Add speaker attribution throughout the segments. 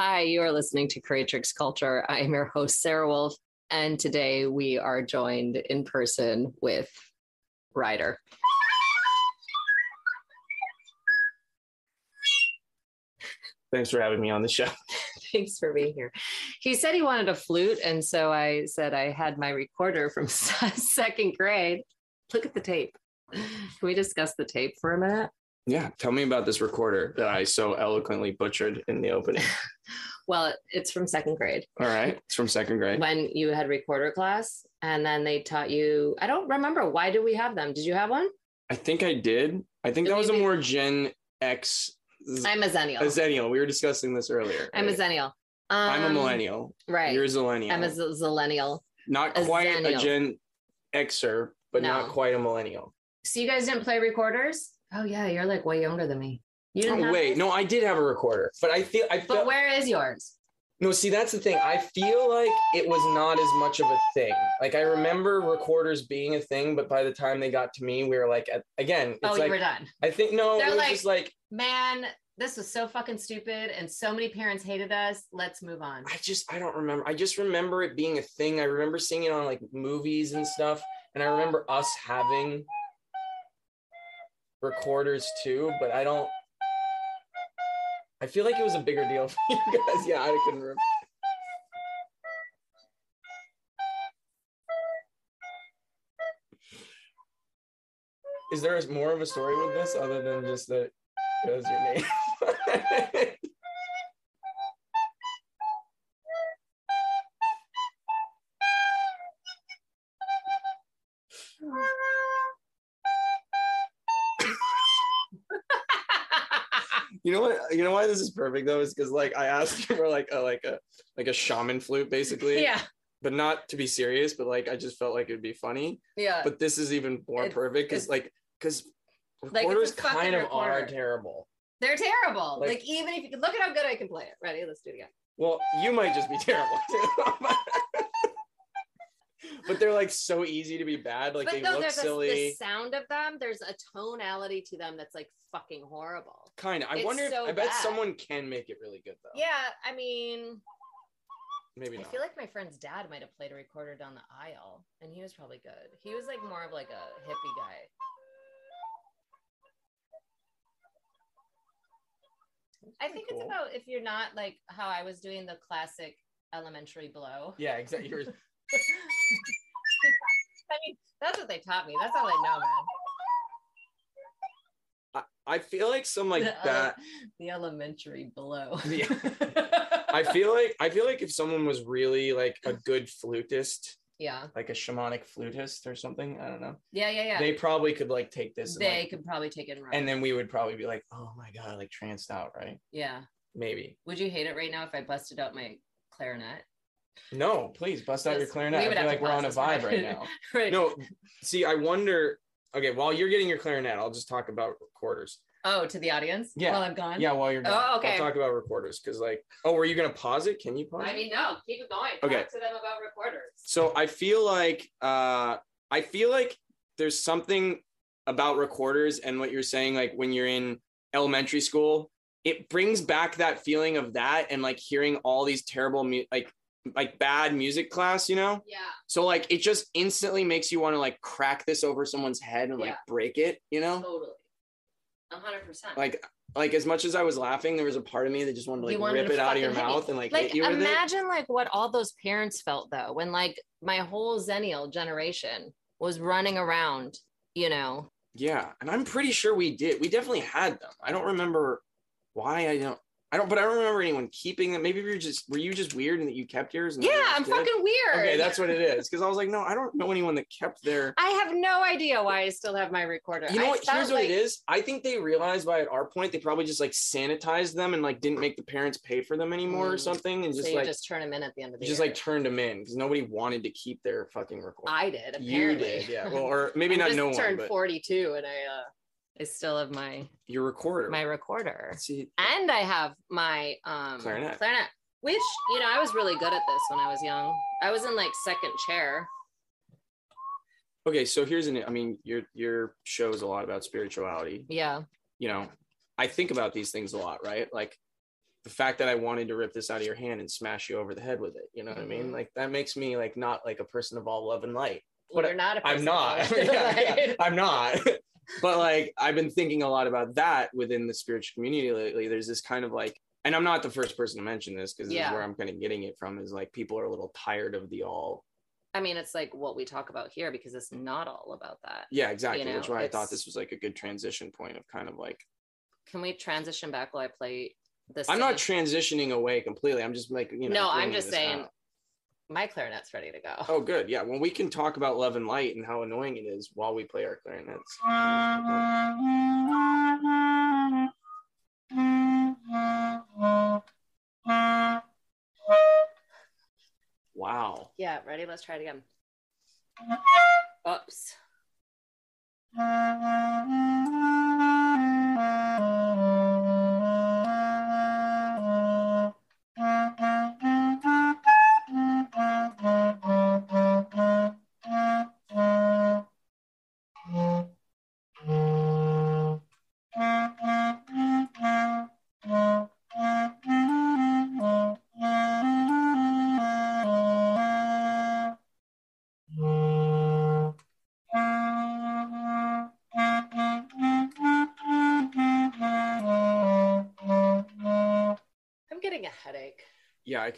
Speaker 1: Hi, you are listening to Creatrix Culture. I am your host, SaraWolf, and today we are joined in person with Ryder.
Speaker 2: Thanks for having me on the show.
Speaker 1: Thanks for being here. He said he wanted a flute, and so I said I had my recorder from second grade. Look at the tape. Can we discuss the tape for a minute?
Speaker 2: Yeah, tell me about this recorder that I so eloquently butchered in the opening.
Speaker 1: well, it's from second grade.
Speaker 2: All right, it's from second grade.
Speaker 1: When you had recorder class, and then they taught you. I don't remember why did we have them. Did you have one?
Speaker 2: I think I did. I think that was a more Gen X.
Speaker 1: I'm a zennial.
Speaker 2: A zennial. We were discussing this earlier.
Speaker 1: I'm a zennial.
Speaker 2: Um, I'm a millennial.
Speaker 1: Right.
Speaker 2: You're a zillennial.
Speaker 1: I'm a zillennial.
Speaker 2: Not a quite zennial. a Gen Xer, but no. not quite a millennial.
Speaker 1: So you guys didn't play recorders? Oh yeah, you're like way younger than me.
Speaker 2: You didn't oh, wait, no, I did have a recorder, but I feel I. Feel,
Speaker 1: but where is yours?
Speaker 2: No, see, that's the thing. I feel like it was not as much of a thing. Like I remember recorders being a thing, but by the time they got to me, we were like, at, again,
Speaker 1: oh,
Speaker 2: like,
Speaker 1: were done.
Speaker 2: I think no,
Speaker 1: They're
Speaker 2: it was
Speaker 1: like,
Speaker 2: just like,
Speaker 1: man, this was so fucking stupid, and so many parents hated us. Let's move on.
Speaker 2: I just, I don't remember. I just remember it being a thing. I remember seeing it on like movies and stuff, and I remember us having recorders too, but I don't. I feel like it was a bigger deal for you guys. Yeah, I couldn't remember. Is there more of a story with this other than just that it was your name? You know what? You know why this is perfect though is because like I asked you for like a like a like a shaman flute basically.
Speaker 1: Yeah.
Speaker 2: But not to be serious, but like I just felt like it'd be funny.
Speaker 1: Yeah.
Speaker 2: But this is even more it, perfect because like because recorders like kind of recorder. are terrible.
Speaker 1: They're terrible. Like, like, even if you look at how good I can play it. Ready? Let's do it again.
Speaker 2: Well, you might just be terrible too. but they're like so easy to be bad. Like but they no, look silly.
Speaker 1: A, the sound of them, there's a tonality to them that's like fucking horrible.
Speaker 2: Kind of. I it's wonder. So if, I bet bad. someone can make it really good though.
Speaker 1: Yeah, I mean,
Speaker 2: maybe. Not.
Speaker 1: I feel like my friend's dad might have played a recorder down the aisle, and he was probably good. He was like more of like a hippie guy. I think cool. it's about if you're not like how I was doing the classic elementary blow.
Speaker 2: Yeah, exactly.
Speaker 1: I mean, that's what they taught me. That's all I know, man.
Speaker 2: I, I feel like some like
Speaker 1: the,
Speaker 2: that.
Speaker 1: the elementary blow.
Speaker 2: Yeah. I feel like I feel like if someone was really like a good flutist,
Speaker 1: yeah,
Speaker 2: like a shamanic flutist or something, I don't know.
Speaker 1: Yeah, yeah, yeah.
Speaker 2: They probably could like take this.
Speaker 1: They
Speaker 2: like,
Speaker 1: could probably take it and.
Speaker 2: And then we would probably be like, oh my god, like tranced out, right?
Speaker 1: Yeah.
Speaker 2: Maybe.
Speaker 1: Would you hate it right now if I busted out my clarinet?
Speaker 2: No, please bust out your clarinet. I feel like we're on a vibe right now. right. No, see, I wonder. Okay, while you're getting your clarinet, I'll just talk about recorders.
Speaker 1: Oh, to the audience?
Speaker 2: Yeah.
Speaker 1: While I'm gone?
Speaker 2: Yeah, while you're gone.
Speaker 1: Oh, okay.
Speaker 2: I'll talk about recorders because, like, oh, were you going to pause it? Can you pause
Speaker 1: I mean, no, keep it going.
Speaker 2: Okay.
Speaker 1: Talk to them about recorders.
Speaker 2: So I feel like, uh, I feel like there's something about recorders and what you're saying, like when you're in elementary school, it brings back that feeling of that and like hearing all these terrible, mu- like like bad music class, you know?
Speaker 1: Yeah.
Speaker 2: So like it just instantly makes you want to like crack this over someone's head and like break it, you know?
Speaker 1: Totally. hundred percent.
Speaker 2: Like like as much as I was laughing, there was a part of me that just wanted to like wanted rip to it out of your mouth and like,
Speaker 1: like
Speaker 2: you
Speaker 1: imagine like what all those parents felt though when like my whole Zennial generation was running around, you know.
Speaker 2: Yeah, and I'm pretty sure we did. We definitely had them. I don't remember why I don't I don't, but I don't remember anyone keeping them. Maybe you were just, were you just weird and that you kept yours?
Speaker 1: yeah, I'm did? fucking weird.
Speaker 2: Okay, that's what it is. Because I was like, no, I don't know anyone that kept their.
Speaker 1: I have no idea why I still have my recorder.
Speaker 2: You know
Speaker 1: I
Speaker 2: what? Here's like... what it is. I think they realized by at our point they probably just like sanitized them and like didn't make the parents pay for them anymore mm. or something, and just
Speaker 1: so
Speaker 2: like
Speaker 1: just turn them in at the end of the day.
Speaker 2: just
Speaker 1: year.
Speaker 2: like turned them in because nobody wanted to keep their fucking recorder.
Speaker 1: I did. Apparently.
Speaker 2: You did, yeah. Well, or maybe not. no one
Speaker 1: turned
Speaker 2: one,
Speaker 1: 42 and I. uh I still have my
Speaker 2: your recorder.
Speaker 1: My recorder.
Speaker 2: See,
Speaker 1: and I have my um
Speaker 2: clarinet.
Speaker 1: Clarinet. Which, you know, I was really good at this when I was young. I was in like second chair.
Speaker 2: Okay, so here's an I mean, your your show is a lot about spirituality.
Speaker 1: Yeah.
Speaker 2: You know, I think about these things a lot, right? Like the fact that I wanted to rip this out of your hand and smash you over the head with it. You know what I mean?
Speaker 1: Mhm.
Speaker 2: Like that makes me like not like a person of all love and light.
Speaker 1: Well,
Speaker 2: But
Speaker 1: you're not a
Speaker 2: I'm not.
Speaker 1: of-
Speaker 2: Yeah, yeah, I'm not. But like I've been thinking a lot about that within the spiritual community lately. There's this kind of like, and I'm not the first person to mention this because this
Speaker 1: Yeah.
Speaker 2: is where I'm kind of getting it from. Is like people are a little tired of the all.
Speaker 1: I mean, it's like what we talk about here because it's not all about that.
Speaker 2: Yeah, exactly.
Speaker 1: know,
Speaker 2: That's why I thought this was like a good transition point of kind of like
Speaker 1: Can we transition back while I play this?
Speaker 2: I'm not transitioning away completely. I'm just like you know.
Speaker 1: no, I'm just saying
Speaker 2: out.
Speaker 1: My clarinet's ready to go.
Speaker 2: Oh, good. Yeah. Well, we can talk about love and light and how annoying it is while we play our clarinets. Wow.
Speaker 1: Yeah, ready? Let's try it again. Oops.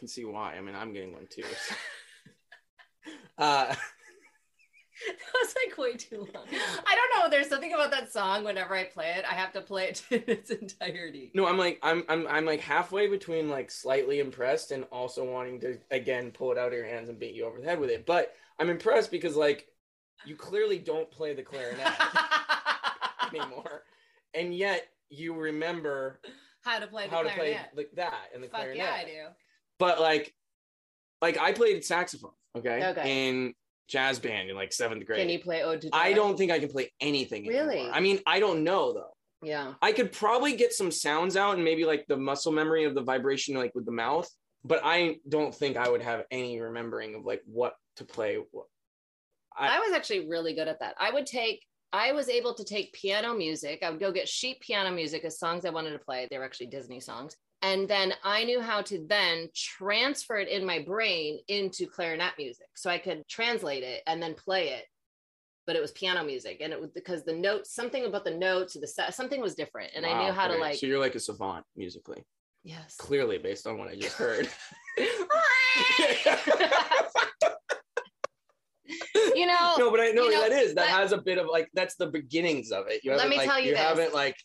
Speaker 2: Can see why. I mean, I'm getting one too. uh,
Speaker 1: That was like way too long. I don't know. There's something about that song. Whenever I play it, I have to play it in its entirety.
Speaker 2: no, I'm like, I'm, I'm, I'm like halfway between like slightly impressed and also wanting to again pull it out of your hands and beat you over the head with it. But I'm impressed because like you clearly don't play the clarinet anymore, and yet you remember
Speaker 1: How to play the
Speaker 2: how to play like that and the
Speaker 1: Fuck
Speaker 2: clarinet.
Speaker 1: yeah, I do.
Speaker 2: But like, like I played saxophone, okay,
Speaker 1: Okay.
Speaker 2: in jazz band in like seventh grade.
Speaker 1: Can you play Ode to
Speaker 2: I don't think I can play anything.
Speaker 1: Really?
Speaker 2: anymore. I mean, I don't know though.
Speaker 1: Yeah.
Speaker 2: I could probably get some sounds out and maybe like the muscle memory of the vibration, like with the mouth. But I don't think I would have any remembering of like what to play. What- I-
Speaker 1: I was actually really good at that. I would take, I was able to take piano music. I would go get sheet piano music as songs I wanted to play. They were actually Disney songs. And then I knew how to then transfer it in my brain into clarinet music. So I could translate it and then play it. But it was piano music. And it was because the notes, something about the notes or the set, something was different. And I knew
Speaker 2: Wow,
Speaker 1: how to like,
Speaker 2: So you're like a savant musically,
Speaker 1: yes.
Speaker 2: clearly based on what I just heard.
Speaker 1: you know,
Speaker 2: no, but I know
Speaker 1: you know,
Speaker 2: that is that
Speaker 1: let-
Speaker 2: has a bit of like that's the beginnings of it. You
Speaker 1: Let me
Speaker 2: like
Speaker 1: tell you
Speaker 2: you
Speaker 1: this.
Speaker 2: haven't like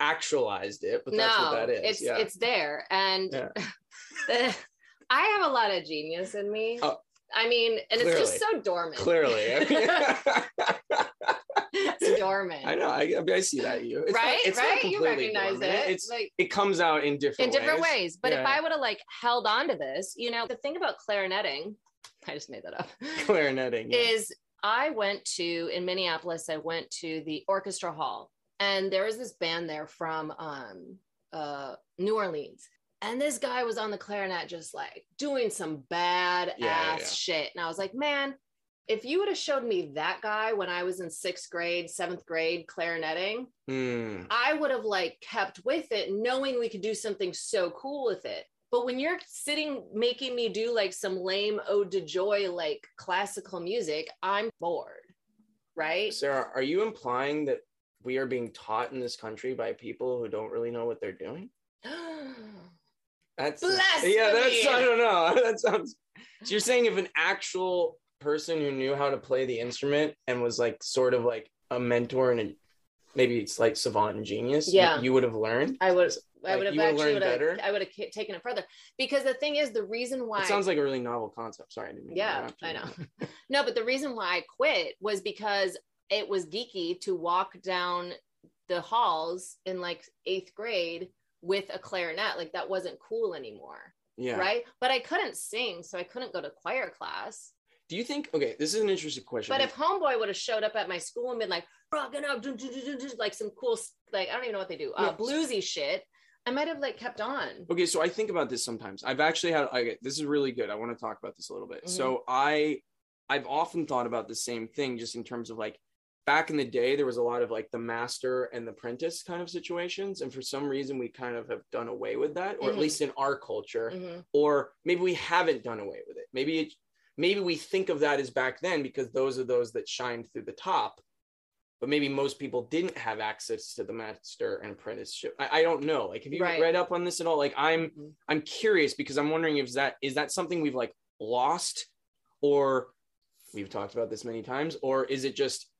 Speaker 2: actualized it, but that's what that is.
Speaker 1: it's
Speaker 2: yeah.
Speaker 1: it's there, and
Speaker 2: Yeah.
Speaker 1: the, I have a lot of genius in me.
Speaker 2: Oh.
Speaker 1: I mean, and it's just so dormant.
Speaker 2: clearly.
Speaker 1: it's dormant,
Speaker 2: I know. I, I mean, I see that you. It's
Speaker 1: right?
Speaker 2: Not, it's
Speaker 1: right? You recognize
Speaker 2: dormant.
Speaker 1: it.
Speaker 2: It's
Speaker 1: like
Speaker 2: it comes out in different
Speaker 1: in different ways. But if I would have like held on to this, you know, the thing about clarinetting, I just made that up,
Speaker 2: Clarinetting. yeah.
Speaker 1: is I went to in Minneapolis. I went to the orchestra hall, and there was this band there from um, uh, New Orleans. And this guy was on the clarinet, just like doing some bad
Speaker 2: Yeah,
Speaker 1: ass
Speaker 2: yeah,
Speaker 1: shit. And I was like, man, if you would have showed me that guy when I was in sixth grade, seventh grade clarinetting,
Speaker 2: Hmm.
Speaker 1: I would have like kept with it, knowing we could do something so cool with it. But when you're sitting making me do like some lame ode to joy, like classical music, I'm bored. Right?
Speaker 2: Sara, are you implying that we are being taught in this country by people who don't really know what they're doing? That's yeah. That's I don't know. That sounds. So you're saying if an actual person who knew how to play the instrument and was like sort of like a mentor and a, maybe it's like savant and genius,
Speaker 1: Yeah.
Speaker 2: you, would have learned.
Speaker 1: I would I
Speaker 2: Like,
Speaker 1: would have
Speaker 2: you
Speaker 1: actually
Speaker 2: learned
Speaker 1: would have? I would have taken it further. Because the thing is the reason why
Speaker 2: It sounds like a really novel concept. Sorry, I didn't. mean
Speaker 1: Yeah. I know. No, but the reason why I quit was because it was geeky to walk down the halls in like eighth grade with a clarinet. Like that wasn't cool anymore.
Speaker 2: Yeah.
Speaker 1: Right. But I couldn't sing, so I couldn't go to choir class.
Speaker 2: Do you think? Okay, this is an interesting question.
Speaker 1: But if Homeboy would have showed up at my school and been like, rocking dun," like some cool, like, I don't even know what they do, uh,
Speaker 2: Yeah.
Speaker 1: bluesy shit, I might have like kept on.
Speaker 2: Okay, so I think about this sometimes. I've actually had okay, this is really good. I want to talk about this a little bit.
Speaker 1: Mhm.
Speaker 2: So I I've often thought about the same thing just in terms of like back in the day there was a lot of like the master and the apprentice kind of situations and for some reason we kind of have done away with that or
Speaker 1: Mhm.
Speaker 2: at least in our culture
Speaker 1: Mhm.
Speaker 2: or maybe we haven't done away with it maybe it, maybe we think of that as back then because those are those that shined through the top but maybe most people didn't have access to the master and apprenticeship i, I don't know like have you
Speaker 1: Right.
Speaker 2: read up on this at all like i'm
Speaker 1: Mhm.
Speaker 2: i'm curious because i'm wondering if that is that something we've like lost or we've talked about this many times or is it just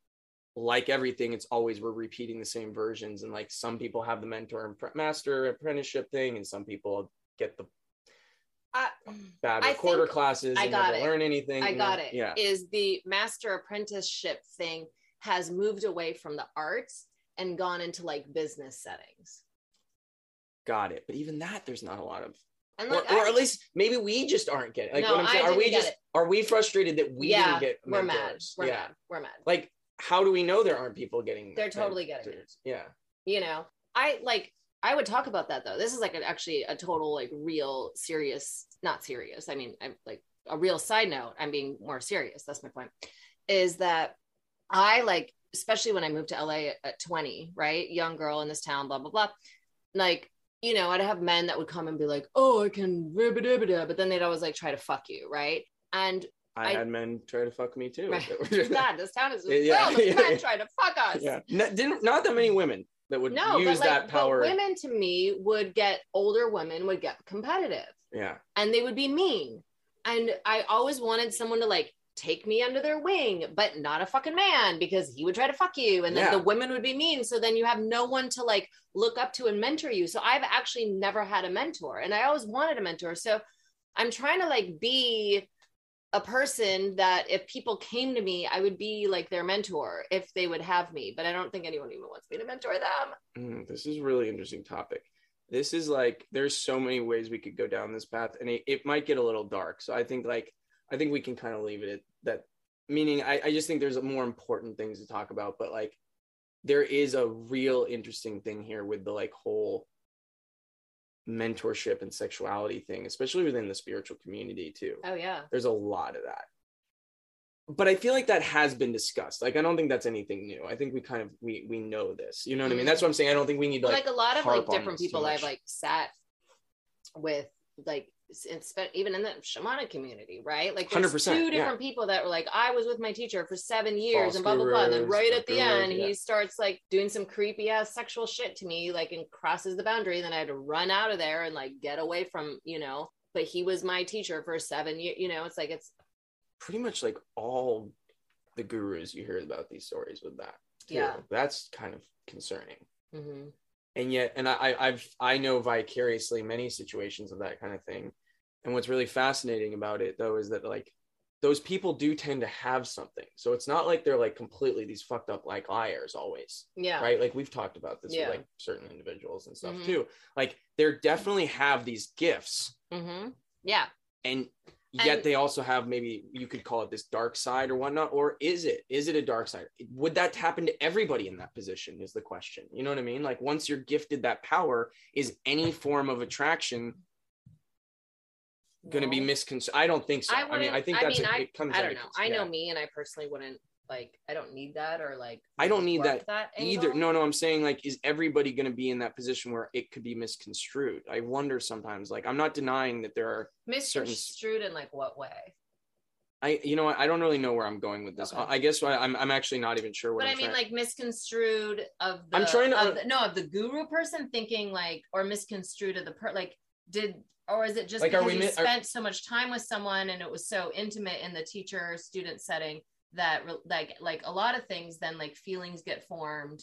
Speaker 2: like everything it's always we're repeating the same versions and like some people have the mentor and pre- master apprenticeship thing and some people get the
Speaker 1: I,
Speaker 2: bad recorder classes
Speaker 1: I
Speaker 2: and
Speaker 1: got
Speaker 2: never
Speaker 1: it.
Speaker 2: learn anything
Speaker 1: I got
Speaker 2: know?
Speaker 1: it.
Speaker 2: yeah
Speaker 1: Is the master apprenticeship thing has moved away from the arts and gone into like business settings.
Speaker 2: got it but even that there's not a lot of
Speaker 1: And
Speaker 2: or, or at least maybe we just aren't getting like
Speaker 1: No,
Speaker 2: what i'm saying are we just are we frustrated that we
Speaker 1: yeah,
Speaker 2: didn't get
Speaker 1: we're mad. We're
Speaker 2: yeah
Speaker 1: mad. We're mad.
Speaker 2: like how do we know there aren't people getting
Speaker 1: They're totally getting it.
Speaker 2: yeah.
Speaker 1: You know i like i would talk about that though. This is like an, actually a total like real serious not serious i mean i'm like a real side note i'm being more serious that's my point is that i like especially when i moved to la at, at 20 right? Young girl in this town blah blah blah. Like you know i'd have men that would come and be like oh i can but then they'd always like try to fuck you right? And
Speaker 2: I,
Speaker 1: I-
Speaker 2: had men try to fuck me too.
Speaker 1: Right.
Speaker 2: that were
Speaker 1: god this town is
Speaker 2: Yeah, yeah,
Speaker 1: filled
Speaker 2: yeah,
Speaker 1: men
Speaker 2: yeah.
Speaker 1: trying to fuck us
Speaker 2: yeah, N- didn't not that many women that would
Speaker 1: no
Speaker 2: use
Speaker 1: like
Speaker 2: that power.
Speaker 1: but women to me would get older women would get competitive
Speaker 2: yeah,
Speaker 1: and they would be mean and i always wanted someone to like take me under their wing but not a fucking man because he would try to fuck you and then
Speaker 2: Yeah.
Speaker 1: the women would be mean so then you have no one to like look up to and mentor you so i've actually never had a mentor and i always wanted a mentor so i'm trying to like be a person that if people came to me i would be like their mentor if they would have me but i don't think anyone even wants me to mentor them
Speaker 2: Mm, this is really interesting topic. This is like there's so many ways we could go down this path, and it, it might get a little dark. So I think like I think we can kind of leave it at that. Meaning, I, I just think there's more important things to talk about, but like there is a real interesting thing here with the like whole mentorship and sexuality thing, especially within the spiritual community too.
Speaker 1: oh yeah
Speaker 2: There's a lot of that. But I feel like that has been discussed. Like I don't think that's anything new. I think we kind of we we know this. You know what I mean? That's what I'm saying. I don't think we need to
Speaker 1: like,
Speaker 2: like,
Speaker 1: a lot of like different people I've like sat with like even in the shamanic community, right? Like there's
Speaker 2: 100%,
Speaker 1: two
Speaker 2: yeah.
Speaker 1: different people that were like, I was with my teacher for seven years
Speaker 2: False
Speaker 1: and blah blah blah. And then right at the end,
Speaker 2: yeah.
Speaker 1: he starts like doing some creepy ass sexual shit to me, like and crosses the boundary. Then I had to run out of there and like get away from, you know. But he was my teacher for seven years. You know, it's like it's
Speaker 2: pretty much like all the gurus you hear about these stories with that. too.
Speaker 1: Yeah.
Speaker 2: That's kind of concerning.
Speaker 1: mhm.
Speaker 2: And yet and I, i've i know vicariously many situations of that kind of thing. And what's really fascinating about it though is that like those people do tend to have something. So it's not like they're like completely these fucked up like liars always.
Speaker 1: Yeah,
Speaker 2: right? Like we've talked about this
Speaker 1: Yeah.
Speaker 2: with like certain individuals and stuff
Speaker 1: Mhm.
Speaker 2: too. Like they're definitely have these gifts
Speaker 1: hmm yeah.
Speaker 2: and yet
Speaker 1: And-
Speaker 2: they also have maybe you could call it this dark side or whatnot or is it is it a dark side? Would that happen to everybody in that position is the question. You know what i mean? Like once you're gifted that power is any form of attraction going to be
Speaker 1: No.
Speaker 2: misconstrued i don't think so. I, mean
Speaker 1: wouldn't-
Speaker 2: i think that's
Speaker 1: mean,
Speaker 2: a,
Speaker 1: I,
Speaker 2: it comes
Speaker 1: I don't know. I know me, and I personally wouldn't like. I don't need that, or like.
Speaker 2: I don't need
Speaker 1: work
Speaker 2: that either no no i'm saying like is everybody going to be in that position where it could be misconstrued i wonder sometimes like i'm not denying that there are certain-
Speaker 1: misconstrued in like what way?
Speaker 2: i you know i don't really know where i'm going with this
Speaker 1: Okay.
Speaker 2: i guess I, i'm i'm actually not even sure what
Speaker 1: But
Speaker 2: I'm
Speaker 1: I mean,
Speaker 2: trying-
Speaker 1: like misconstrued of the.
Speaker 2: I'm trying to-
Speaker 1: of uh, the, no of the guru person thinking like, or misconstrued of the per like did. Or is it just
Speaker 2: Like, are
Speaker 1: because
Speaker 2: we
Speaker 1: you
Speaker 2: mi- are-
Speaker 1: spent so much time with someone and it was so intimate in the teacher student setting that like like a lot of things then like feelings get formed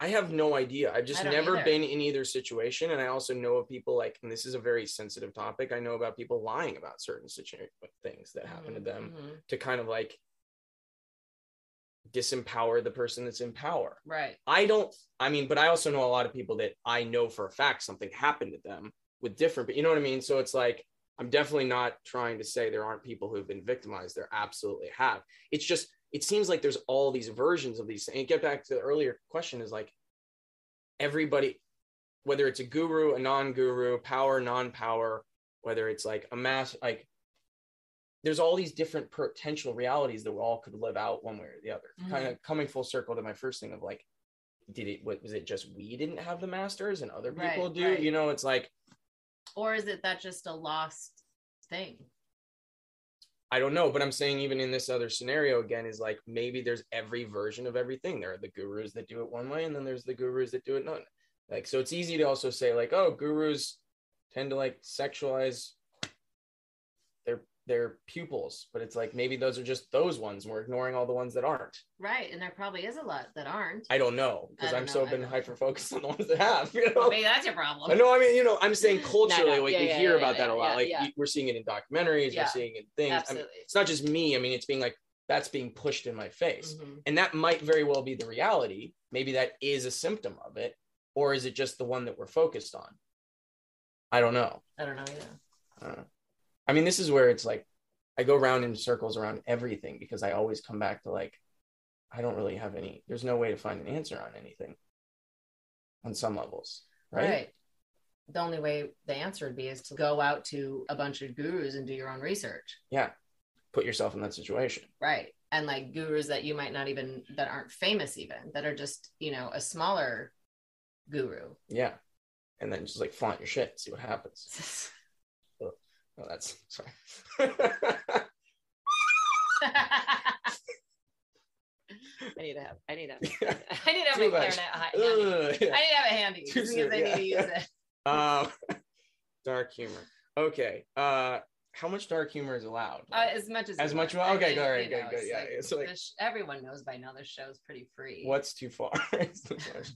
Speaker 2: I have no idea. I've just never
Speaker 1: either.
Speaker 2: been in either situation. And I also know of people like, and this is a very sensitive topic. I know about people lying about certain situ- things that happen to them
Speaker 1: Mhm.
Speaker 2: to kind of like disempower the person that's in power.
Speaker 1: right
Speaker 2: I don't, I mean, but I also know a lot of people that I know for a fact something happened to them with different, but you know what I mean? So it's like, I'm definitely not trying to say there aren't people who have been victimized. There absolutely have. It's just, it seems like there's all these versions of these. Things. And get back to the earlier question is like, everybody, whether it's a guru, a non guru, power, non power, whether it's like a mass, like there's all these different potential realities that we all could live out one way or the other.
Speaker 1: Mhm.
Speaker 2: Kind of coming full circle to my first thing of like, did it? What was it? Just we didn't have the masters and other
Speaker 1: Right,
Speaker 2: people do.
Speaker 1: right.
Speaker 2: You know, it's like
Speaker 1: Or is it that just a lost thing?
Speaker 2: I don't know, but I'm saying even in this other scenario again is like maybe there's every version of everything. There are the gurus that do it one way, and then there's the gurus that do it none. Like so, it's easy to also say like, oh, gurus tend to like sexualize their pupils, but it's like maybe those are just those ones. and We're ignoring all the ones that aren't.
Speaker 1: Right. And there probably is a lot that aren't.
Speaker 2: I don't know because I'm
Speaker 1: know,
Speaker 2: so been hyper focused on the ones that have. You know.
Speaker 1: Maybe that's your problem.
Speaker 2: I know. I mean, you know, I'm saying culturally,
Speaker 1: no,
Speaker 2: like
Speaker 1: yeah,
Speaker 2: we
Speaker 1: yeah,
Speaker 2: hear
Speaker 1: yeah,
Speaker 2: about that a lot. like we're seeing it in documentaries, we're seeing it in things. I mean,
Speaker 1: Absolutely.
Speaker 2: it's not just me. I mean, it's being like that's being pushed in my face,
Speaker 1: Mhm.
Speaker 2: and that might very well be the reality. Maybe that is a symptom of it, or is it just the one that we're focused on? I don't know.
Speaker 1: I don't know either.
Speaker 2: I don't know. I mean, this is where it's like I go around in circles around everything because I always come back to like I don't really have any. There's no way to find an answer on anything. On some levels, right?
Speaker 1: Right. The only way the answer would be is to go out to a bunch of gurus and do your own research.
Speaker 2: Yeah. Put yourself in that situation.
Speaker 1: Right. And like gurus that you might not even, that aren't famous even, that are just, you know, a smaller guru.
Speaker 2: Yeah. And then just like flaunt your shit see what happens. Oh, that's sorry.
Speaker 1: I need to have, I need to have, I need to have
Speaker 2: Too
Speaker 1: my
Speaker 2: much.
Speaker 1: clarinet hi- handy.
Speaker 2: Ugh,
Speaker 1: I need to have it handy
Speaker 2: Too
Speaker 1: because
Speaker 2: soon,
Speaker 1: I
Speaker 2: yeah.
Speaker 1: need to use it.
Speaker 2: Um, dark humor. Okay. Uh, how much dark humor is allowed?
Speaker 1: Uh, as much as
Speaker 2: As much-
Speaker 1: want.
Speaker 2: Okay,
Speaker 1: mean,
Speaker 2: good, alright,
Speaker 1: you
Speaker 2: good, good,
Speaker 1: it's
Speaker 2: yeah,
Speaker 1: like-
Speaker 2: it's like-
Speaker 1: this- everyone knows by now this show's pretty free.
Speaker 2: What's too far? The.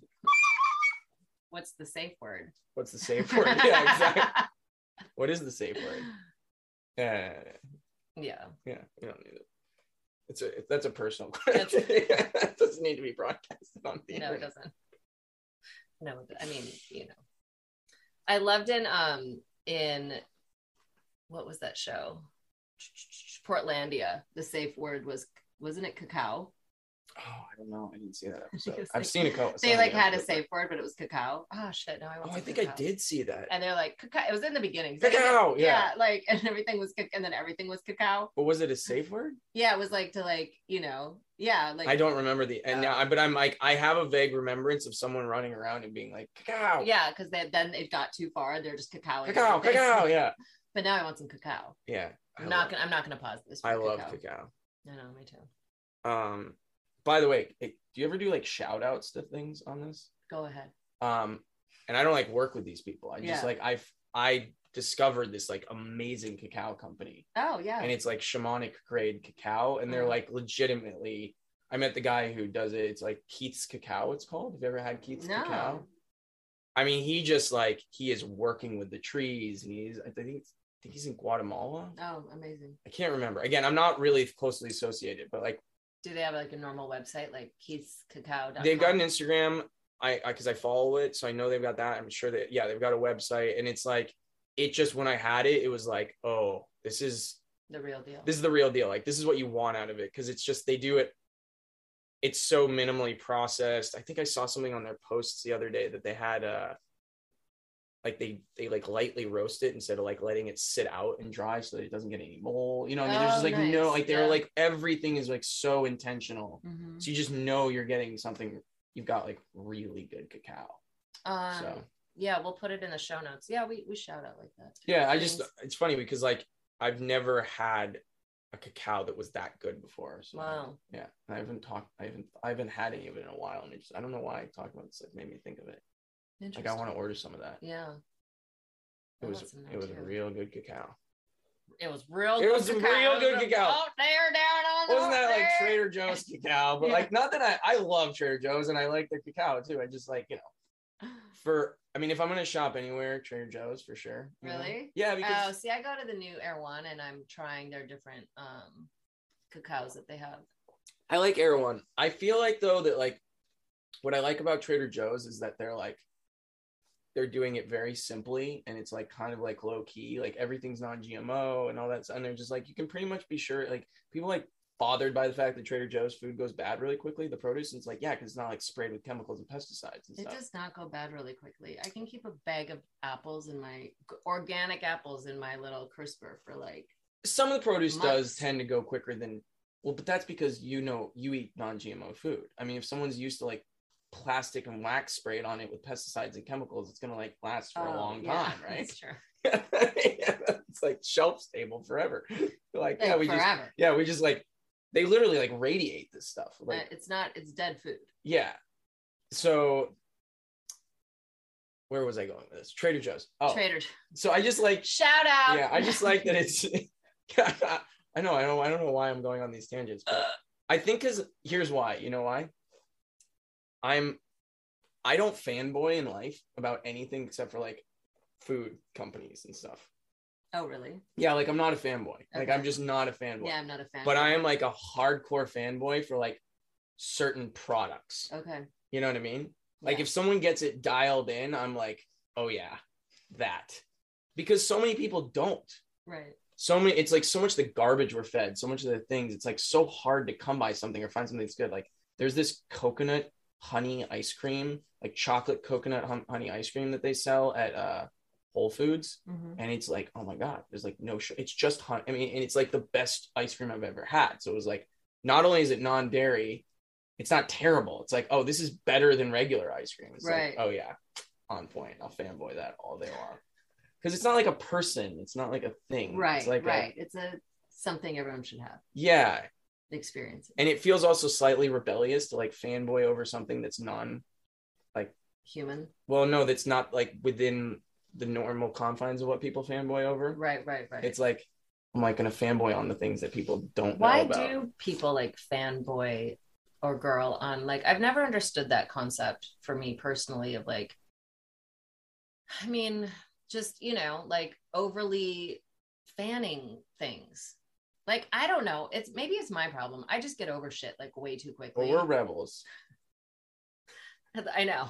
Speaker 1: What's the safe word?
Speaker 2: What's the safe word? Yeah, exactly. What is the safe word? Yeah,
Speaker 1: yeah.
Speaker 2: yeah. You don't need it. It's a that's a personal question. it doesn't need to be broadcasted on the
Speaker 1: No, it doesn't. No, I mean, you know, I loved in um in what was that show? Portlandia. The safe word was wasn't it cacao?
Speaker 2: Oh, I don't know. I didn't see that episode. I've
Speaker 1: like-
Speaker 2: seen a couple.
Speaker 1: They like had a safe word, but it was cacao. Oh shit! No, I want.
Speaker 2: Oh, I think I did see that.
Speaker 1: And they're like cacao. It was in the beginning.
Speaker 2: Cacao, yeah.
Speaker 1: like and everything was cac- and then everything was cacao.
Speaker 2: But was it a safe word?
Speaker 1: Yeah, it was like to like you know yeah like
Speaker 2: I don't remember the and
Speaker 1: Uh,
Speaker 2: now, but I'm like I have a vague remembrance of someone running around and being like cacao,
Speaker 1: yeah because then it got too far. They're just cacao.
Speaker 2: cacao, cacao, yeah,
Speaker 1: But now I want some cacao.
Speaker 2: yeah. I
Speaker 1: I'm not gonna. I'm not gonna pause this.
Speaker 2: I love
Speaker 1: cacao.
Speaker 2: cacao.
Speaker 1: I know, me too.
Speaker 2: Um, by the way, do you ever do like shout outs to things on this?
Speaker 1: Go ahead.
Speaker 2: Um, and I don't like work with these people. I just like I've I discovered this like amazing cacao company,
Speaker 1: Oh yeah.
Speaker 2: and it's like shamanic grade cacao, and they're like legitimately. I met the guy who does it. It's like Keith's Cacao. It's called. Have you ever had Keith's
Speaker 1: No.
Speaker 2: Cacao? I mean, he just like he is working with the trees, and he's I think it's, I think he's in Guatemala.
Speaker 1: oh, amazing.
Speaker 2: I can't remember. Again, I'm not really closely associated, but like
Speaker 1: Do they have like a normal website like Keith's Cacao?
Speaker 2: they've got an Instagram. I because I, follow it, so I know they've got that. I'm sure that yeah, they've got a website, and it's like it just when I had it, it was like oh, this is
Speaker 1: the real deal.
Speaker 2: this is the real deal. Like this is what you want out of it because it's just they do it. It's so minimally processed. I think I saw something on their posts the other day that they had uh like they they like lightly roast it instead of like letting it sit out and dry so that it doesn't get any mold. You know, I mean, there's just
Speaker 1: Oh,
Speaker 2: like no like they're
Speaker 1: Yeah.
Speaker 2: like everything is like so intentional.
Speaker 1: Mhm.
Speaker 2: So you just know you're getting something. You've got like really good cacao.
Speaker 1: Um,
Speaker 2: So
Speaker 1: yeah, we'll put it in the show notes. Yeah, we we shout out like that.
Speaker 2: yeah, I just it's funny because like I've never had a cacao that was that good before. So
Speaker 1: Wow.
Speaker 2: yeah, I haven't talked. I haven't I haven't had any of it in a while, and it just I don't know why talking about this like made me think of it. Like I want to order some of that.
Speaker 1: Yeah.
Speaker 2: It
Speaker 1: I
Speaker 2: was it was a
Speaker 1: too.
Speaker 2: real good cacao.
Speaker 1: It was real.
Speaker 2: It was
Speaker 1: cacao.
Speaker 2: real good cacao.
Speaker 1: Out there, down on
Speaker 2: Wasn't that like. Trader Joe's cacao? But
Speaker 1: Yeah.
Speaker 2: like not that I I love Trader Joe's and I like their cacao too. I just like you know for I mean if I'm gonna shop anywhere, Trader Joe's for sure. you know?
Speaker 1: Really?
Speaker 2: Yeah,
Speaker 1: Oh, see, I go to the new Erewhon and I'm trying their different um cacaos that they have.
Speaker 2: I like Erewhon. I feel like though that like what I like about Trader Joe's is that they're like they're doing it very simply and it's like kind of like low key, like everything's non-GMO and all that. And they're just like you can pretty much be sure like people like bothered by the fact that Trader Joe's food goes bad really quickly. The produce and it's like yeah, because it's not like sprayed with chemicals and pesticides and
Speaker 1: It
Speaker 2: stuff.
Speaker 1: does not go bad really quickly. I can keep a bag of apples in my organic apples in my little crisper for like
Speaker 2: some of the produce does tend to go quicker than well, but that's because you know you eat non-GMO food. I mean, if someone's used to like plastic and wax sprayed on it with pesticides and chemicals, it's gonna like last for a
Speaker 1: Oh,
Speaker 2: long
Speaker 1: yeah,
Speaker 2: time, right?
Speaker 1: True.
Speaker 2: it's like shelf stable forever. like, yeah,
Speaker 1: Like,
Speaker 2: we just yeah, we just like they literally like radiate this stuff.
Speaker 1: Uh, it's not. It's dead food.
Speaker 2: yeah. So where was I going with this? Trader Joe's. Oh,
Speaker 1: Trader.
Speaker 2: so I just like
Speaker 1: Shout out.
Speaker 2: yeah, I just like that it's. I know, I don't, I don't know why I'm going on these tangents, but I think because here's why. You know why? I'm, I don't fanboy in life about anything except for like food companies and stuff.
Speaker 1: Oh really?
Speaker 2: Yeah, like I'm not a fanboy. Like I'm just not a fanboy.
Speaker 1: Yeah, I'm not a fan.
Speaker 2: But I am like a hardcore fanboy for like certain products.
Speaker 1: Okay.
Speaker 2: You know what I mean? Like
Speaker 1: Yeah.
Speaker 2: if someone gets it dialed in, I'm like, oh yeah, that. Because so many people don't.
Speaker 1: Right.
Speaker 2: So many, it's like so much the garbage we're fed, so much of the things. It's like so hard to come by something or find something that's good. Like there's this coconut honey ice cream, like chocolate coconut hon- honey ice cream that they sell at uh Whole Foods.
Speaker 1: Mhm.
Speaker 2: And it's like, oh my God, there's like no sh- It's just honey. I mean, and it's like the best ice cream I've ever had. So it was like, not only is it non-dairy, it's not terrible. It's like, oh, this is better than regular ice cream. It's
Speaker 1: Right.
Speaker 2: like, oh yeah, on point. I'll fanboy that all day long. Because it's not like a person. It's not like a thing.
Speaker 1: Right.
Speaker 2: It's like a-
Speaker 1: right. it's a something everyone should have
Speaker 2: yeah.
Speaker 1: Experience.
Speaker 2: And it feels also slightly rebellious to like fanboy over something that's non like
Speaker 1: Human.
Speaker 2: well, no, that's not like within the normal confines of what people fanboy over.
Speaker 1: Right. Right. Right.
Speaker 2: It's like I'm like gonna fanboy on the things that people don't
Speaker 1: Why do people like fanboy or girl on like I've never understood that concept for me personally of like I mean just you know like overly fanning things like I don't know it's maybe it's my problem I just get over shit like way too quickly
Speaker 2: well, we're rebels,
Speaker 1: I know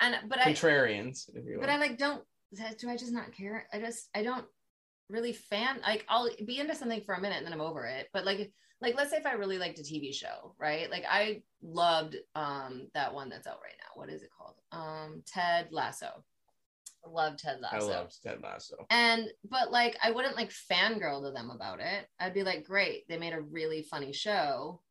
Speaker 1: and but I
Speaker 2: contrarians, if you will.
Speaker 1: but I like don't do I just not care? I just I don't really fan like I'll be into something for a minute and then I'm over it. But like like let's say if I really liked a TV show, right? Like I loved um that one that's out right now. What is it called? Um Ted Lasso. I love Ted Lasso.
Speaker 2: I love Ted Lasso.
Speaker 1: And but like I wouldn't like fangirl to them about it. I'd be like, great, they made a really funny show.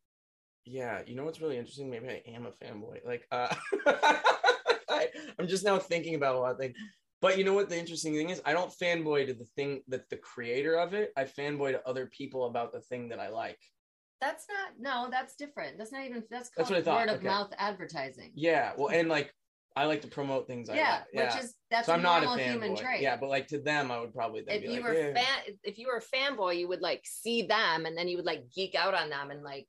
Speaker 2: Yeah, you know what's really interesting? Maybe I am a fanboy. Like, uh, I, I'm just now thinking about a lot of things. But you know what? The interesting thing is, I don't fanboy to the thing that the creator of it. I fanboy to other people about the thing that I like.
Speaker 1: That's not no, that's different. That's not even that's
Speaker 2: That's
Speaker 1: called
Speaker 2: what I thought.
Speaker 1: word of
Speaker 2: Okay.
Speaker 1: mouth advertising.
Speaker 2: Yeah, well, and like I like to promote things I
Speaker 1: yeah,
Speaker 2: like. Yeah,
Speaker 1: which is that's
Speaker 2: so
Speaker 1: a
Speaker 2: I'm not a
Speaker 1: normal human
Speaker 2: fanboy.
Speaker 1: trait.
Speaker 2: Yeah, but like to them, I would probably then
Speaker 1: if you
Speaker 2: like,
Speaker 1: were
Speaker 2: yeah.
Speaker 1: fan, if you were a fanboy, you would like see them, and then you would like geek out on them and like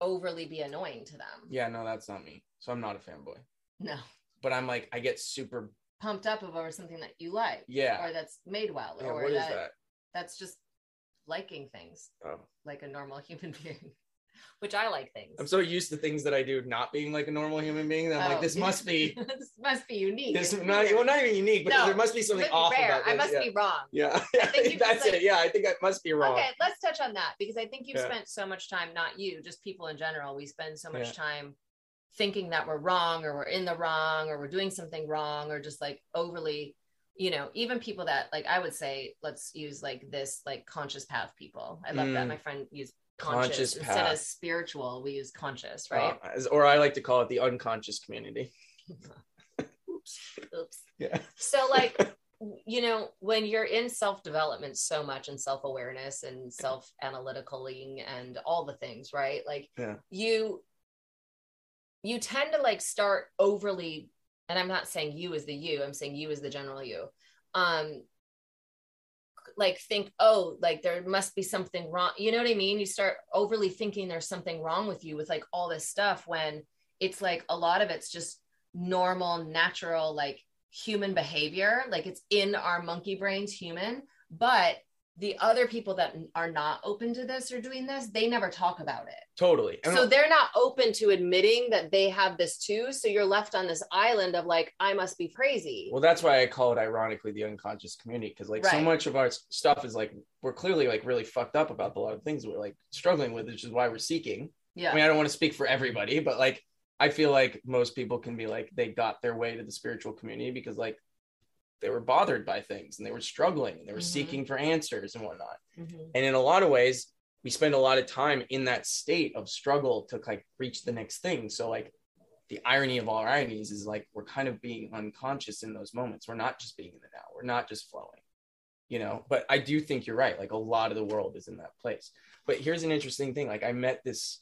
Speaker 1: overly be annoying to them.
Speaker 2: yeah, no, that's not me. So I'm not a fanboy.
Speaker 1: No,
Speaker 2: But I'm like, I get super.
Speaker 1: pumped up over something that you like
Speaker 2: Yeah.
Speaker 1: or that's made well,
Speaker 2: yeah
Speaker 1: or
Speaker 2: what is
Speaker 1: that,
Speaker 2: that?
Speaker 1: that's just liking things
Speaker 2: Oh.
Speaker 1: like a normal human being. Which I like things.
Speaker 2: I'm so used to things that I do not being like a normal human being that I'm like,
Speaker 1: Oh,
Speaker 2: this must be
Speaker 1: this must be unique.
Speaker 2: this not well not even unique, but
Speaker 1: No,
Speaker 2: there must be something off
Speaker 1: rare.
Speaker 2: about
Speaker 1: I must
Speaker 2: yeah.
Speaker 1: be wrong.
Speaker 2: Yeah, that's
Speaker 1: like-
Speaker 2: it. Yeah, I think I must be wrong.
Speaker 1: Okay, let's touch on that because I think you've
Speaker 2: Yeah.
Speaker 1: spent so much time, not you, just people in general. We spend so much
Speaker 2: Yeah.
Speaker 1: time thinking that we're wrong or we're in the wrong or we're doing something wrong or just like overly, you know, even people that like I would say, let's use like this like conscious path people. I love that.
Speaker 2: Mm.
Speaker 1: My friend used conscious,
Speaker 2: Conscious
Speaker 1: instead of spiritual, we use conscious, right?
Speaker 2: Uh, or I like to call it the unconscious community.
Speaker 1: Oops. Oops.
Speaker 2: Yeah.
Speaker 1: So like you know when you're in self-development so much and self-awareness and self-analyticaling and all the things right like
Speaker 2: Yeah.
Speaker 1: you you tend to like start overly and i'm not saying you as the you i'm saying you as the general you um like think oh like there must be something wrong you know what i mean? You start overly thinking there's something wrong with you with like all this stuff when it's like a lot of it's just normal natural like human behavior like it's in our monkey brains human but the other people that are not open to this or doing this they never talk about it.
Speaker 2: Totally. And
Speaker 1: so they're not open to admitting that they have this too. So you're left on this island of like i must be crazy.
Speaker 2: Well, that's why I call it ironically the unconscious community because like so much of our stuff is like we're clearly like really fucked up about a lot of things we're like struggling with, which is why we're seeking.
Speaker 1: yeah.
Speaker 2: I mean, I don't want to speak for everybody, but like I feel like most people can be like they got their way to the spiritual community because like they were bothered by things and they were struggling and they were
Speaker 1: Mhm.
Speaker 2: seeking for answers and whatnot.
Speaker 1: Mhm.
Speaker 2: And in a lot of ways, we spend a lot of time in that state of struggle to like reach the next thing. So like the irony of all ironies is like we're kind of being unconscious in those moments. We're not just being in the now. We're not just flowing. You know, but I do think you're right. Like a lot of the world is in that place. But here's an interesting thing. Like I met this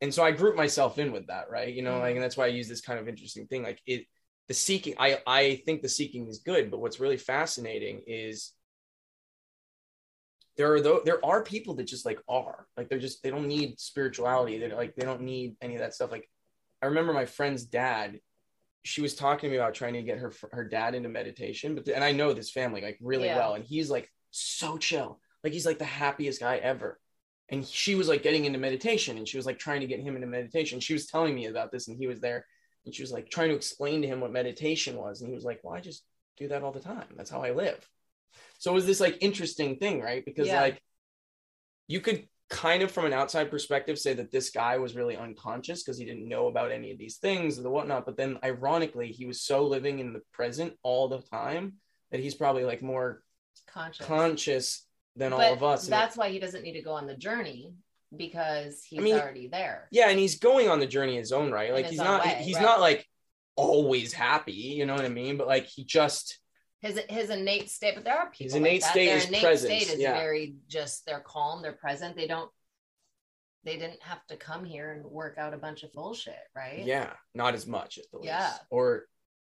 Speaker 2: and so I group myself in with that, right? You know, like and that's why I use this kind of interesting thing. Like it the seeking, I I think the seeking is good, but what's really fascinating is there are though there are people that just like are like they're just they don't need spirituality they're like they don't need any of that stuff like i remember my friend's dad she was talking to me about trying to get her her dad into meditation but and i know this family like really
Speaker 1: Yeah.
Speaker 2: well and he's like so chill like he's like the happiest guy ever and she was like getting into meditation and she was like trying to get him into meditation she was telling me about this and he was there and she was like trying to explain to him what meditation was. And he was like well i just do that all the time. That's how i live. So it was this like interesting thing right? Because
Speaker 1: Yeah.
Speaker 2: like you could kind of from an outside perspective say that this guy was really unconscious because he didn't know about any of these things or the whatnot. But then ironically he was so living in the present all the time that he's probably like more
Speaker 1: Conscious.
Speaker 2: conscious than
Speaker 1: but
Speaker 2: all of us. And
Speaker 1: That's why he doesn't need to go on the journey because he's
Speaker 2: mean,
Speaker 1: already there.
Speaker 2: yeah and he's going on the journey his own right like he's not
Speaker 1: way,
Speaker 2: he's
Speaker 1: right.
Speaker 2: not like always happy you know what i mean but like he just
Speaker 1: His his innate state, but there are people.
Speaker 2: His
Speaker 1: like
Speaker 2: innate
Speaker 1: that.
Speaker 2: state is
Speaker 1: innate
Speaker 2: presence,
Speaker 1: state is
Speaker 2: yeah.
Speaker 1: very just they're calm, they're present. They don't they didn't have to come here and work out a bunch of bullshit, right?
Speaker 2: yeah not as much at the least
Speaker 1: Yeah.
Speaker 2: or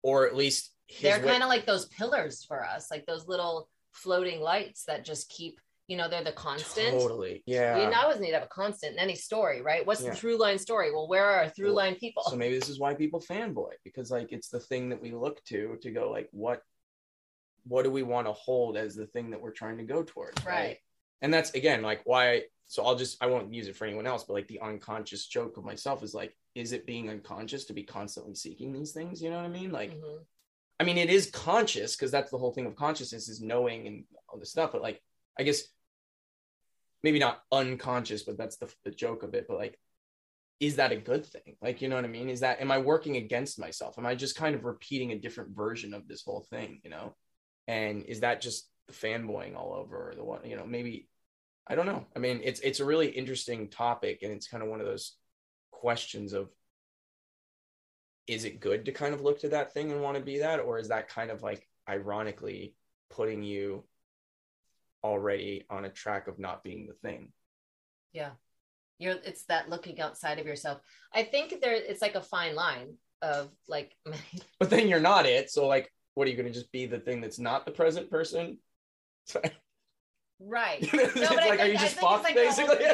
Speaker 2: or at least
Speaker 1: they're kind of like those pillars for us, like those little floating lights that just keep, you know, they're the constant.
Speaker 2: totally yeah
Speaker 1: You always need to have a constant in any story, right? What's
Speaker 2: Yeah.
Speaker 1: the through line story? Well, where are our through line people?
Speaker 2: so maybe this is why people fanboy because like it's the thing that we look to to go like what what do we want to hold as the thing that we're trying to go towards right,
Speaker 1: Right.
Speaker 2: and that's again like why so i'll just i won't use it for anyone else but like the unconscious joke of myself is like is it being unconscious to be constantly seeking these things you know what i mean like
Speaker 1: Mhm.
Speaker 2: I mean, it is conscious because that's the whole thing of consciousness is knowing and all this stuff. But like, I guess maybe not unconscious, but that's the, the joke of it. But like, is that a good thing? Like, you know what I mean? Is that, am I working against myself? Am I just kind of repeating a different version of this whole thing, you know? And is that just the fanboying all over or the one, you know, maybe, I don't know. I mean, it's, it's a really interesting topic and it's kind of one of those questions of, is it good to kind of look to that thing and want to be that or is that kind of like ironically putting you already on a track of not being the thing
Speaker 1: Yeah. You're it's that looking outside of yourself. I think there it's like a fine line of like
Speaker 2: but then you're not it so like what are you going to just be the thing that's not the present person
Speaker 1: right.
Speaker 2: it's
Speaker 1: but I
Speaker 2: like are
Speaker 1: think-
Speaker 2: you just fucked
Speaker 1: like the whole-
Speaker 2: basically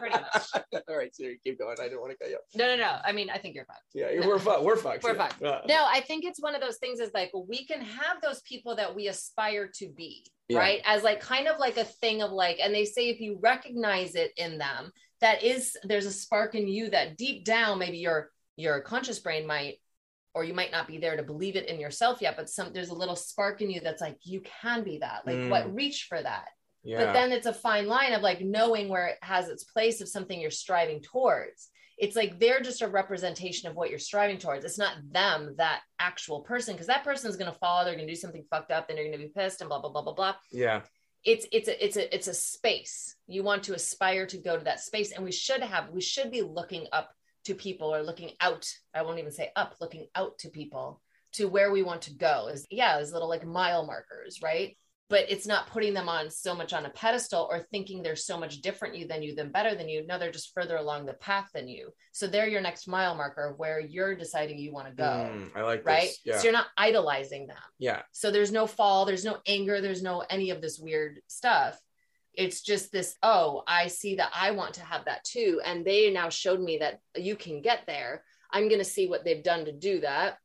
Speaker 1: pretty much.
Speaker 2: all right so keep going i didn't want to cut you
Speaker 1: No, no, no. I mean, I think you're fine.
Speaker 2: yeah we're fucked we're fucked
Speaker 1: We're
Speaker 2: yeah.
Speaker 1: fucked. No, I think it's one of those things is like we can have those people that we aspire to be,
Speaker 2: Yeah.
Speaker 1: right? As like kind of like a thing of like, and they say if you recognize it in them, that is there's a spark in you that deep down, maybe your your conscious brain might or you might not be there to believe it in yourself yet, but some there's a little spark in you that's like you can be that. Like
Speaker 2: Mm.
Speaker 1: what reach for that.
Speaker 2: Yeah
Speaker 1: But then it's a fine line of like knowing where it has its place of something you're striving towards. It's like they're just a representation of what you're striving towards. It's not them, that actual person, because that person is going to fall. They're going to do something fucked up, then you're going to be pissed and blah blah blah blah blah.
Speaker 2: yeah
Speaker 1: It's it's a it's a it's a space. You want to aspire to go to that space, and we should have we should be looking up to people or looking out. I won't even say up, looking out to people to where we want to go. Is yeah, as little like mile markers, right? But it's not putting them on so much on a pedestal or thinking they're so much different you than you than better than you. No they're just further along the path than you. So they're your next mile marker of where you're deciding you want to go
Speaker 2: Mm, i like
Speaker 1: right?
Speaker 2: This. yeah.
Speaker 1: so you're not idolizing them.
Speaker 2: Yeah.
Speaker 1: So there's no fall there's no anger there's no any of this weird stuff. It's just this oh i see that i want to have that too and they now showed me that you can get there. I'm going to see what they've done to do that.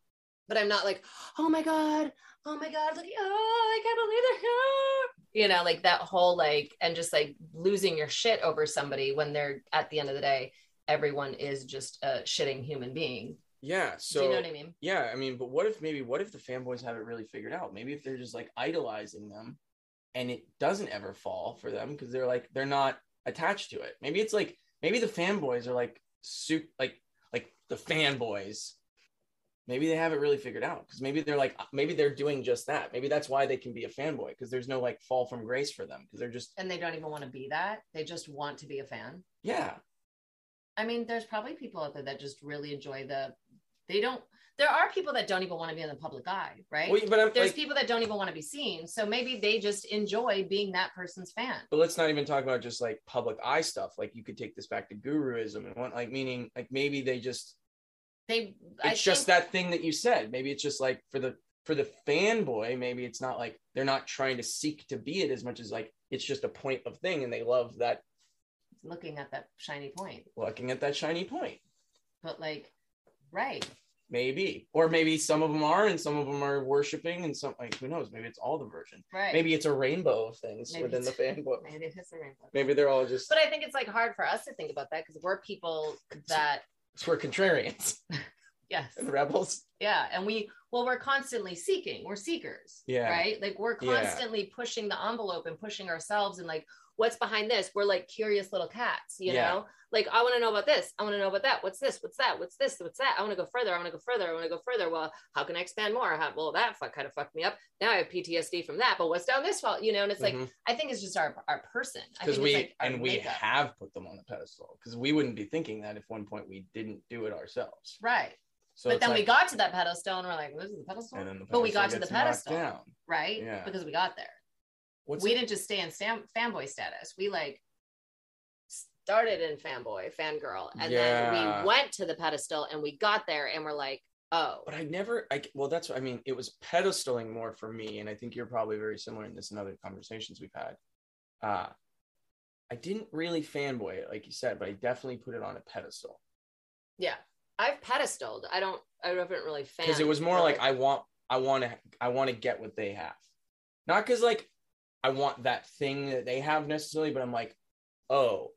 Speaker 1: But i'm not like oh my god oh my god look oh i can't believe they're you know like that whole like and just like losing your shit over somebody when they're at the end of the day everyone is just a shitting human being
Speaker 2: yeah so
Speaker 1: do you know what i mean
Speaker 2: Yeah, I mean, but what if maybe what if the fanboys have it really figured out? Maybe if they're just like idolizing them and it doesn't ever fall for them because they're like they're not attached to it. Maybe it's like maybe the fanboys are like soup like like the fanboys maybe they haven't really figured out because maybe they're like maybe they're doing just that. Maybe that's why they can be a fanboy because there's no like fall from grace for them because they're just
Speaker 1: And they don't even want to be that. They just want to be a fan.
Speaker 2: yeah.
Speaker 1: I mean, there's probably people out there that just really enjoy the. They don't. There are people that don't even want to be in the public eye, right?
Speaker 2: Well, but I'm
Speaker 1: there's
Speaker 2: like,
Speaker 1: people that don't even want to be seen. So maybe they just enjoy being that person's fan.
Speaker 2: but let's not even talk about just like public eye stuff. Like you could take this back to guruism and what like meaning like maybe they just
Speaker 1: They.
Speaker 2: it's just that thing that you said. Maybe it's just like for the for the fanboy, maybe it's not like they're not trying to seek to be it as much as like it's just a point of thing and they love that
Speaker 1: looking at that shiny point,
Speaker 2: looking at that shiny point.
Speaker 1: but like, right?
Speaker 2: Maybe. Or maybe some of them are and some of them are worshiping and some like who knows, maybe it's all the version.
Speaker 1: Right.
Speaker 2: Maybe it's a rainbow of things
Speaker 1: Maybe
Speaker 2: within the
Speaker 1: it's-
Speaker 2: fanboy.
Speaker 1: Maybe it is a rainbow.
Speaker 2: Maybe they're all just
Speaker 1: But I think it's like hard for us to think about that because we're people that
Speaker 2: we're contrarians
Speaker 1: yes,
Speaker 2: and rebels.
Speaker 1: yeah, and we well we're constantly seeking. We're seekers.
Speaker 2: Yeah.
Speaker 1: Right. Like we're
Speaker 2: Yeah.
Speaker 1: constantly pushing the envelope and pushing ourselves and like what's behind this. We're like curious little cats. You
Speaker 2: Yeah.
Speaker 1: know. Like I want to know about this. I want to know about that. What's this? What's that? What's this? What's that? I want to go further. I want to go further. I want to go further. Well, how can I expand more? How, well, that fuck kind of fucked me up. Now I have PTSD from that. But what's down this fault? You know. And it's like
Speaker 2: Mhm.
Speaker 1: I think it's just our our person.
Speaker 2: Because we
Speaker 1: like
Speaker 2: and we
Speaker 1: makeup.
Speaker 2: have put them on the pedestal because we wouldn't be thinking that if one point we didn't do it ourselves.
Speaker 1: right.
Speaker 2: So
Speaker 1: but then we got to that pedestal and we're like, this is the pedestal.
Speaker 2: the
Speaker 1: but we got to the pedestal.
Speaker 2: down.
Speaker 1: right?
Speaker 2: Yeah.
Speaker 1: Because we got there.
Speaker 2: What's
Speaker 1: we
Speaker 2: it-
Speaker 1: didn't just stay in stam- fanboy status. We like started in fanboy, fangirl, and then we went to the pedestal and we got there and we're like, oh,
Speaker 2: but I never I well that's what I mean it was pedestaling more for me and I think you're probably very similar in this and other conversations we've had. Uh I didn't really fanboy it like you said, but I definitely put it on a pedestal.
Speaker 1: yeah. I've pedestaled. I don't. I haven't really fan
Speaker 2: because it was more like I want I want to I want to get what they have, not because like I want that thing that they have necessarily, but I'm like, oh,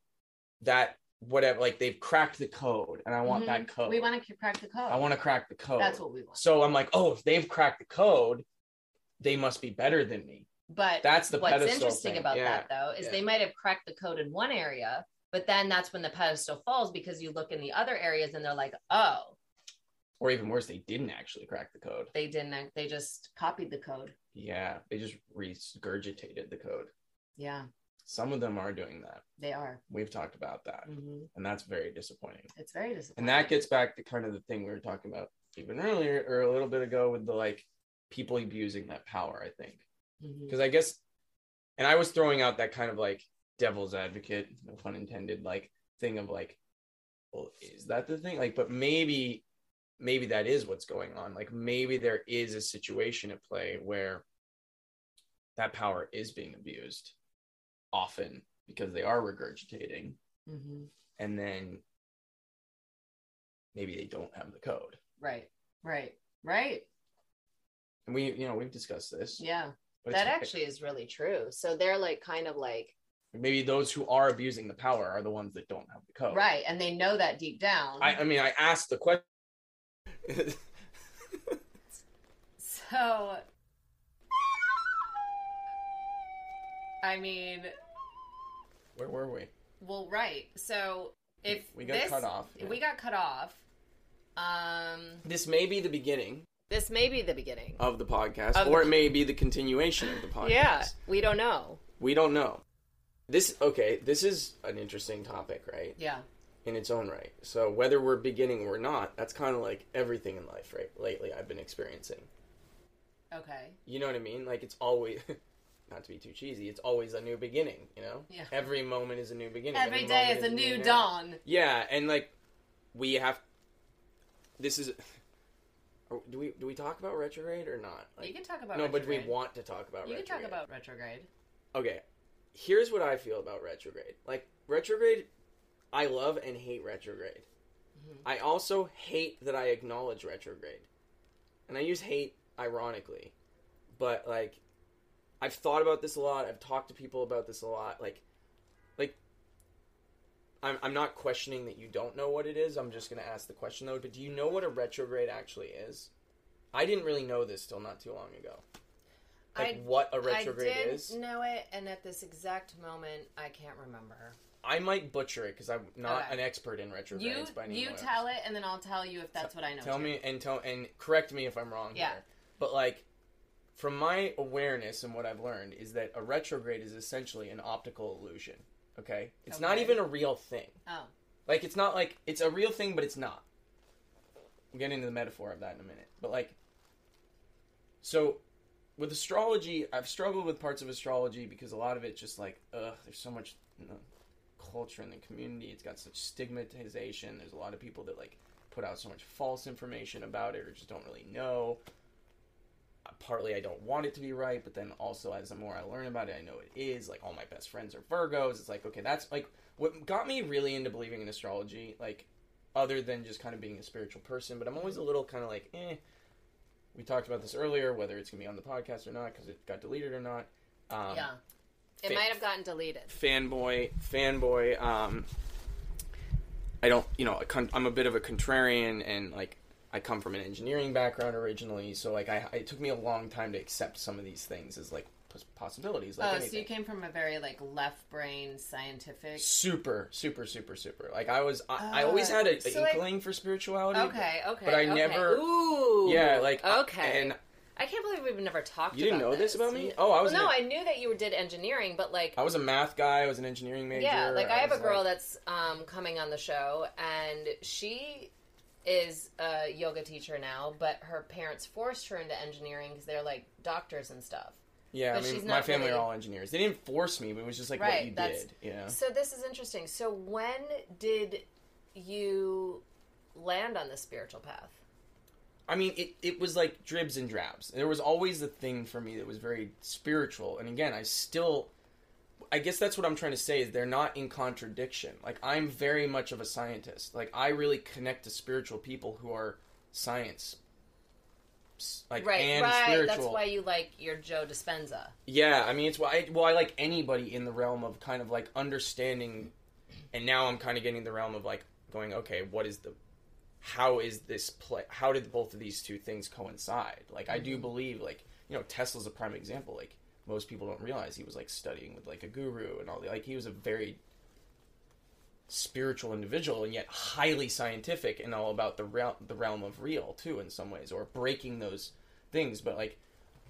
Speaker 2: that whatever like they've cracked the code and I want
Speaker 1: Mhm.
Speaker 2: that code.
Speaker 1: We want to crack the code.
Speaker 2: I want to crack the code.
Speaker 1: That's what we want.
Speaker 2: So I'm like, oh, if they've cracked the code, they must be better than me.
Speaker 1: But
Speaker 2: That's the
Speaker 1: what's interesting
Speaker 2: thing.
Speaker 1: about
Speaker 2: Yeah.
Speaker 1: that though is
Speaker 2: Yeah.
Speaker 1: they might have cracked the code in one area, but then that's when the pedestal falls because you look in the other areas and they're like, oh,
Speaker 2: Or even worse, they didn't actually crack the code.
Speaker 1: they didn't. They just copied the code.
Speaker 2: Yeah, they just regurgitated the code.
Speaker 1: Yeah,
Speaker 2: Some of them are doing that.
Speaker 1: they are.
Speaker 2: We've talked about that,
Speaker 1: hmm
Speaker 2: and that's very disappointing.
Speaker 1: It's very disappointing.
Speaker 2: and that gets back to kind of the thing we were talking about even earlier or a little bit ago with the like people abusing that power i think
Speaker 1: Mhm.
Speaker 2: because i guess and i was throwing out that kind of like devil's advocate no pun intended like thing of like well is that the thing like but maybe maybe that is what's going on like maybe there is a situation at play where that power is being abused often because they are regurgitating
Speaker 1: Mhm.
Speaker 2: and then maybe they don't have the code
Speaker 1: Right, right, right.
Speaker 2: and we you know we've discussed this
Speaker 1: Yeah, that actually is really true. So they're like kind of like
Speaker 2: maybe those who are abusing the power are the ones that don't have the code
Speaker 1: right, and they know that deep down.
Speaker 2: I, I mean i asked the question
Speaker 1: so, I mean,
Speaker 2: where were we
Speaker 1: well, right. So if
Speaker 2: we got
Speaker 1: this,
Speaker 2: cut off yeah.
Speaker 1: we got cut off. Um,
Speaker 2: this may be the beginning
Speaker 1: this may be the beginning.
Speaker 2: of the podcast
Speaker 1: Of
Speaker 2: or
Speaker 1: po-
Speaker 2: it may be the continuation of the podcast
Speaker 1: Yeah, we don't know.
Speaker 2: we don't know this okay this is an interesting topic right
Speaker 1: Yeah,
Speaker 2: in its own right so whether we're beginning or not that's kind of like everything in life right lately i've been experiencing
Speaker 1: okay.
Speaker 2: You know what I mean? Like it's always not to be too cheesy, it's always a new beginning, you know?
Speaker 1: Yeah.
Speaker 2: Every moment is a new beginning.
Speaker 1: Every day
Speaker 2: moment
Speaker 1: is a new dawn.
Speaker 2: Yeah, and like we have this is do we do we talk about retrograde or not?
Speaker 1: you can talk about retrograde.
Speaker 2: no, but we want to talk about retrograde?
Speaker 1: You can talk about retrograde.
Speaker 2: Okay. Here's what I feel about retrograde. Like retrograde I love and hate retrograde.
Speaker 1: Mhm.
Speaker 2: I also hate that I acknowledge retrograde. And I use hate ironically. But like I've thought about this a lot. I've talked to people about this a lot. Like like I'm I'm not questioning that you don't know what it is. I'm just going to ask the question though, but do you know what a retrograde actually is? I didn't really know this till not too long ago. Like
Speaker 1: I-
Speaker 2: what a
Speaker 1: I
Speaker 2: retrograde
Speaker 1: did
Speaker 2: is.
Speaker 1: know it, and at this exact moment, I can't remember.
Speaker 2: I might butcher it because I'm not
Speaker 1: Okay.
Speaker 2: an expert in
Speaker 1: You
Speaker 2: retrogrades by any
Speaker 1: you tell it, and then I'll tell you if that's what I know.
Speaker 2: Tell
Speaker 1: too.
Speaker 2: me and tell and correct me if I'm wrong.
Speaker 1: Yeah.
Speaker 2: Here. But like, from my awareness and what I've learned is that a retrograde is essentially an optical illusion. Okay, it's not even a real thing.
Speaker 1: Oh,
Speaker 2: Like, it's not like it's a real thing, but it's not. We'll get into the metaphor of that in a minute. But like, so with astrology, I've struggled with parts of astrology because a lot of it just like, ugh, there's so much you know, culture in the community. It's got such stigmatization. There's a lot of people that like put out so much false information about it or just don't really know. Uh, Partly, I don't want it to be right, but then also, as the more I learn about it, I know it is. Like, all my best friends are Virgos. It's like, okay, that's like what got me really into believing in astrology. Like, other than just kind of being a spiritual person, but I'm always a little kind of like, eh. We talked about this earlier, whether it's gonna be on the podcast or not, because it got deleted or not. Um,
Speaker 1: yeah. It
Speaker 2: fa-
Speaker 1: might have gotten deleted.
Speaker 2: fanboy fanboy um i don't you know i'm a bit of a contrarian and like i come from an engineering background originally so like i it took me a long time to accept some of these things as like possibilities like
Speaker 1: oh,
Speaker 2: anything.
Speaker 1: so you came from a very like left brain scientific.
Speaker 2: super super super super like i was i, I always
Speaker 1: Uh,
Speaker 2: had a, a
Speaker 1: so, like-
Speaker 2: inkling for spirituality
Speaker 1: Okay, okay.
Speaker 2: but I
Speaker 1: okay.
Speaker 2: never-
Speaker 1: Ooh.
Speaker 2: yeah like
Speaker 1: Okay.
Speaker 2: and
Speaker 1: I can't believe we've never talked.
Speaker 2: you didn't know this about me oh i was
Speaker 1: well, no, I knew that you did engineering, but like,
Speaker 2: I was a math guy i was an engineering major
Speaker 1: yeah, like I have a girl
Speaker 2: like-
Speaker 1: that's um, coming on the show, and she is a yoga teacher now, but her parents forced her into engineering because they're like doctors and stuff.
Speaker 2: Yeah
Speaker 1: but
Speaker 2: i mean my family
Speaker 1: really-
Speaker 2: are all engineers they didn't force me but it was just like
Speaker 1: Right,
Speaker 2: what you
Speaker 1: that's-
Speaker 2: did yeah
Speaker 1: So this is interesting. So when did you land on the spiritual path?
Speaker 2: I mean, it, it was like dribs and drabs. There was always a thing for me that was very spiritual. And again, I still, I guess that's what I'm trying to say is they're not in contradiction. Like, I'm very much of a scientist. Like, I really connect to spiritual people who are science. Like,
Speaker 1: right,
Speaker 2: and
Speaker 1: right.
Speaker 2: spiritual.
Speaker 1: That's why you like your Joe Dispenza.
Speaker 2: Yeah, I mean, it's why I, well, I like anybody in the realm of kind of like understanding, and now I'm kind of getting the realm of like going, okay, what is the, how is this play? How did both of these two things coincide? Like, I do mm-hmm. believe, like, you know, Tesla's a prime example. Like, most people don't realize he was like studying with like a guru and all the like. He was a very spiritual individual and yet highly scientific and all about the realm the realm of real too in some ways or breaking those things. But like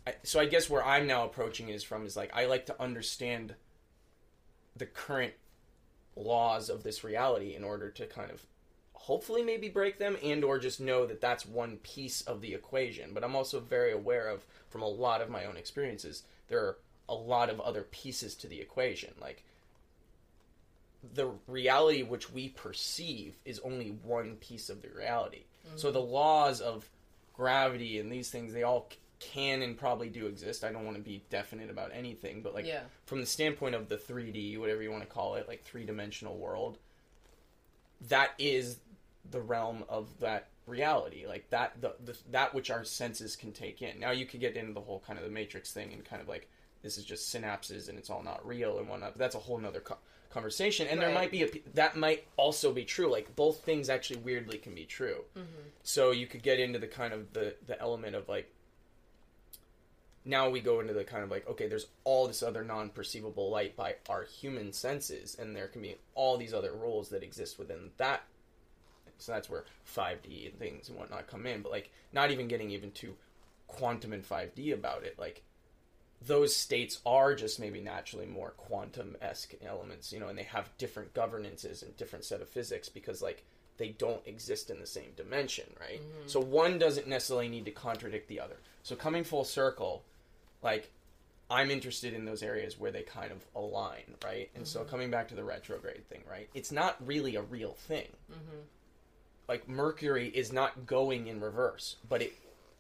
Speaker 2: I, so I guess where I'm now approaching is from is like I like to understand the current laws of this reality in order to kind of hopefully maybe break them and or just know that that's one piece of the equation. But I'm also very aware of from a lot of my own experiences there are a lot of other pieces to the equation. Like the reality which we perceive is only one piece of the reality. So mm-hmm. the laws of gravity and these things, they all can and probably do exist. I don't want to be definite about anything, but like
Speaker 1: Yeah.
Speaker 2: from the standpoint of the 3D, whatever you want to call it, like three dimensional world, that is the realm of that reality. Like that, the, the that which our senses can take in. Now you could get into the whole kind of the matrix thing and kind of like this is just synapses and it's all not real and whatnot. But that's a whole nother co- conversation. And there might be a that might also be true. Like both things actually weirdly can be true.
Speaker 1: Mm-hmm.
Speaker 2: So you could get into the kind of the the element of like now we go into the kind of like okay there's all this other non-perceivable light by our human senses and there can be all these other rules that exist within that so that's where 5d and things and whatnot come in but like not even getting even to quantum and 5d about it like those states are just maybe naturally more quantum-esque elements you know and they have different governances and different set of physics because like they don't exist in the same dimension right? So one doesn't necessarily need to contradict the other. So coming full circle like i'm interested in those areas where they kind of align right? And so coming back to the retrograde thing right? It's not really a real thing.
Speaker 1: Mm-hmm.
Speaker 2: like mercury is not going in reverse but it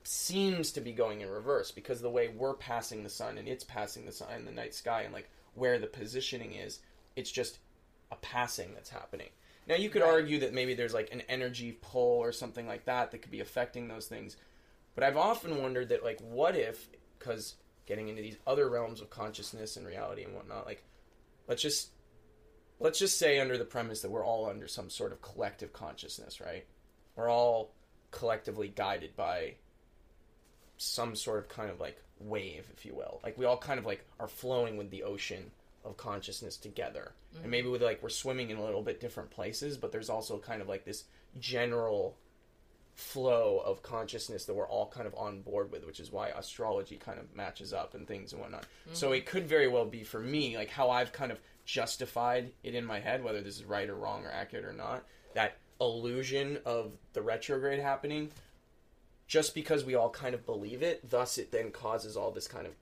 Speaker 2: seems to be going in reverse because the way we're passing the sun and it's passing the sun in the night sky and like where the positioning is it's just a passing that's happening now you could
Speaker 1: Right.
Speaker 2: argue that maybe there's like an energy pull or something like that that could be affecting those things but i've often wondered that like what if because getting into these other realms of consciousness and reality and whatnot like let's just let's just say under the premise that we're all under some sort of collective consciousness right we're all collectively guided by some sort of kind of like wave, if you will. Like we all kind of like are flowing with the ocean of consciousness together.
Speaker 1: Mm-hmm.
Speaker 2: And maybe with like we're swimming in a little bit different places, but there's also kind of like this general flow of consciousness that we're all kind of on board with, which is why astrology kind of matches up and things and whatnot. So it could very well be for me, like how I've kind of justified it in my head, whether this is right or wrong or accurate or not, that illusion of the retrograde happening, just because we all kind of believe it, thus it then causes all this kind of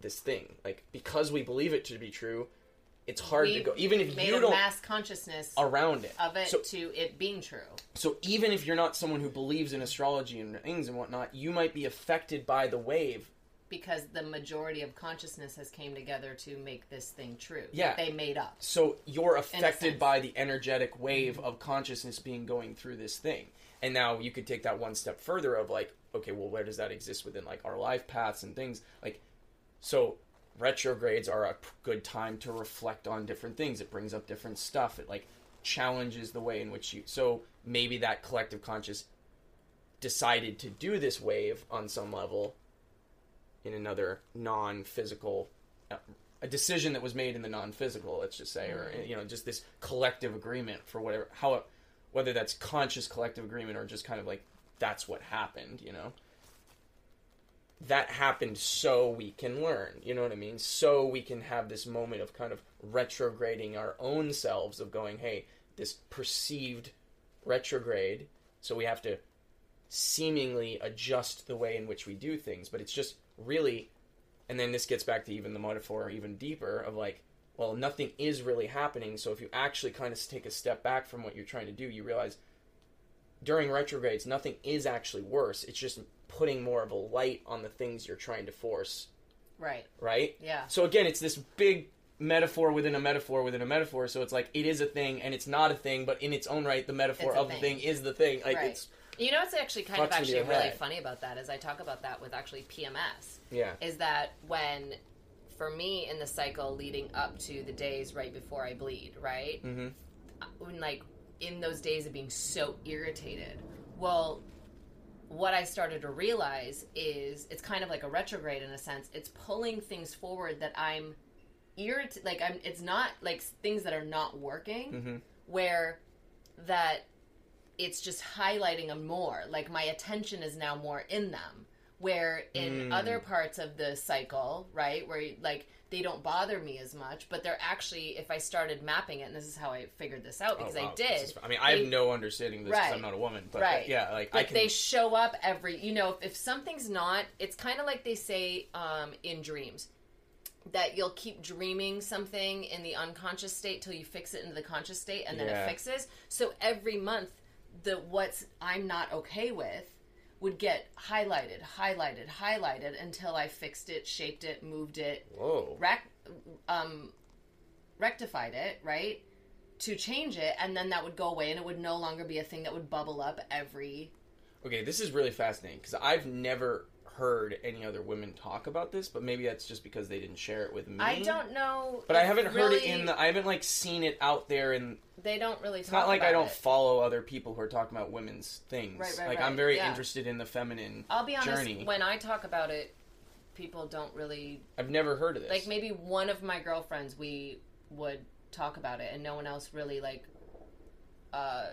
Speaker 2: this thing. Like because we believe it to be true, it's hard
Speaker 1: We
Speaker 2: to go even if
Speaker 1: made
Speaker 2: you
Speaker 1: a
Speaker 2: don't
Speaker 1: mass consciousness
Speaker 2: around it.
Speaker 1: of it
Speaker 2: So
Speaker 1: to it being true.
Speaker 2: so even if you're not someone who believes in astrology and things and whatnot, you might be affected by the wave.
Speaker 1: Because the majority of consciousness has came together to make this thing true.
Speaker 2: Yeah.
Speaker 1: they made up.
Speaker 2: So you're affected by the energetic wave mm-hmm. of consciousness being going through this thing. And now you could take that one step further of like, okay, well, where does that exist within like our life paths and things? Like, so retrogrades are a good time to reflect on different things. It brings up different stuff. It like challenges the way in which you. So maybe that collective conscious decided to do this wave on some level in another non-physical uh, a decision that was made in the non-physical let's just say or you know just this collective agreement for whatever how whether that's conscious collective agreement or just kind of like that's what happened you know? That happened so we can learn you know what i mean? So we can have this moment of kind of retrograding our own selves of going hey this perceived retrograde so we have to seemingly adjust the way in which we do things but it's just really and then this gets back to even the metaphor even deeper of like well nothing is really happening so if you actually kind of take a step back from what you're trying to do you realize during retrogrades nothing is actually worse it's just putting more of a light on the things you're trying to force
Speaker 1: Right.
Speaker 2: right
Speaker 1: Yeah.
Speaker 2: so again it's this big metaphor within a metaphor within a metaphor so it's like it is a thing and it's not a thing but in its own right the metaphor of the
Speaker 1: thing.
Speaker 2: thing is the thing like
Speaker 1: Right.
Speaker 2: it's
Speaker 1: You know what's actually kind of actually really
Speaker 2: head.
Speaker 1: funny about that is I talk about that with actually PMS.
Speaker 2: yeah
Speaker 1: Is that when for me in the cycle leading up to the days right before I bleed, right?
Speaker 2: mm-hmm.
Speaker 1: when like in those days of being so irritated. Well, what I started to realize is it's kind of like a retrograde in a sense. It's pulling things forward that I'm irritated. Like I'm. It's not like things that are not working.
Speaker 2: Mm-hmm.
Speaker 1: Where that it's just highlighting them more. Like my attention is now more in them. Where in
Speaker 2: Mm.
Speaker 1: other parts of the cycle, right, where like they don't bother me as much, but they're actually, if I started mapping it, and this is how I figured this out because
Speaker 2: Oh, wow.
Speaker 1: I did.
Speaker 2: I mean, I
Speaker 1: they-
Speaker 2: have no understanding of this because
Speaker 1: Right.
Speaker 2: I'm not a woman, but
Speaker 1: Right.
Speaker 2: yeah, like I
Speaker 1: But
Speaker 2: can.
Speaker 1: they show up every, you know, if, if something's not, it's kind of like they say um, in dreams that you'll keep dreaming something in the unconscious state till you fix it into the conscious state and then
Speaker 2: Yeah.
Speaker 1: it fixes. So every month, the what's I'm not okay with would get highlighted, highlighted, highlighted until I fixed it, shaped it, moved it,
Speaker 2: Whoa.
Speaker 1: rec- um, rectified it, right? To change it, and then that would go away, and it would no longer be a thing that would bubble up every.
Speaker 2: Okay, this is really fascinating because I've never heard any other women talk about this, but maybe that's just because they didn't share it with me.
Speaker 1: I don't know,
Speaker 2: But I haven't heard it in the. I haven't like seen it out there, and
Speaker 1: They don't really.
Speaker 2: it's not like I don't
Speaker 1: it.
Speaker 2: follow other people who are talking about women's things.
Speaker 1: Right, right,
Speaker 2: like
Speaker 1: right,
Speaker 2: I'm very
Speaker 1: yeah.
Speaker 2: interested in the feminine
Speaker 1: I'll be honest.
Speaker 2: journey.
Speaker 1: When I talk about it, people don't really
Speaker 2: I've never heard of this.
Speaker 1: like. Maybe one of my girlfriends, we would talk about it, and no one else really like uh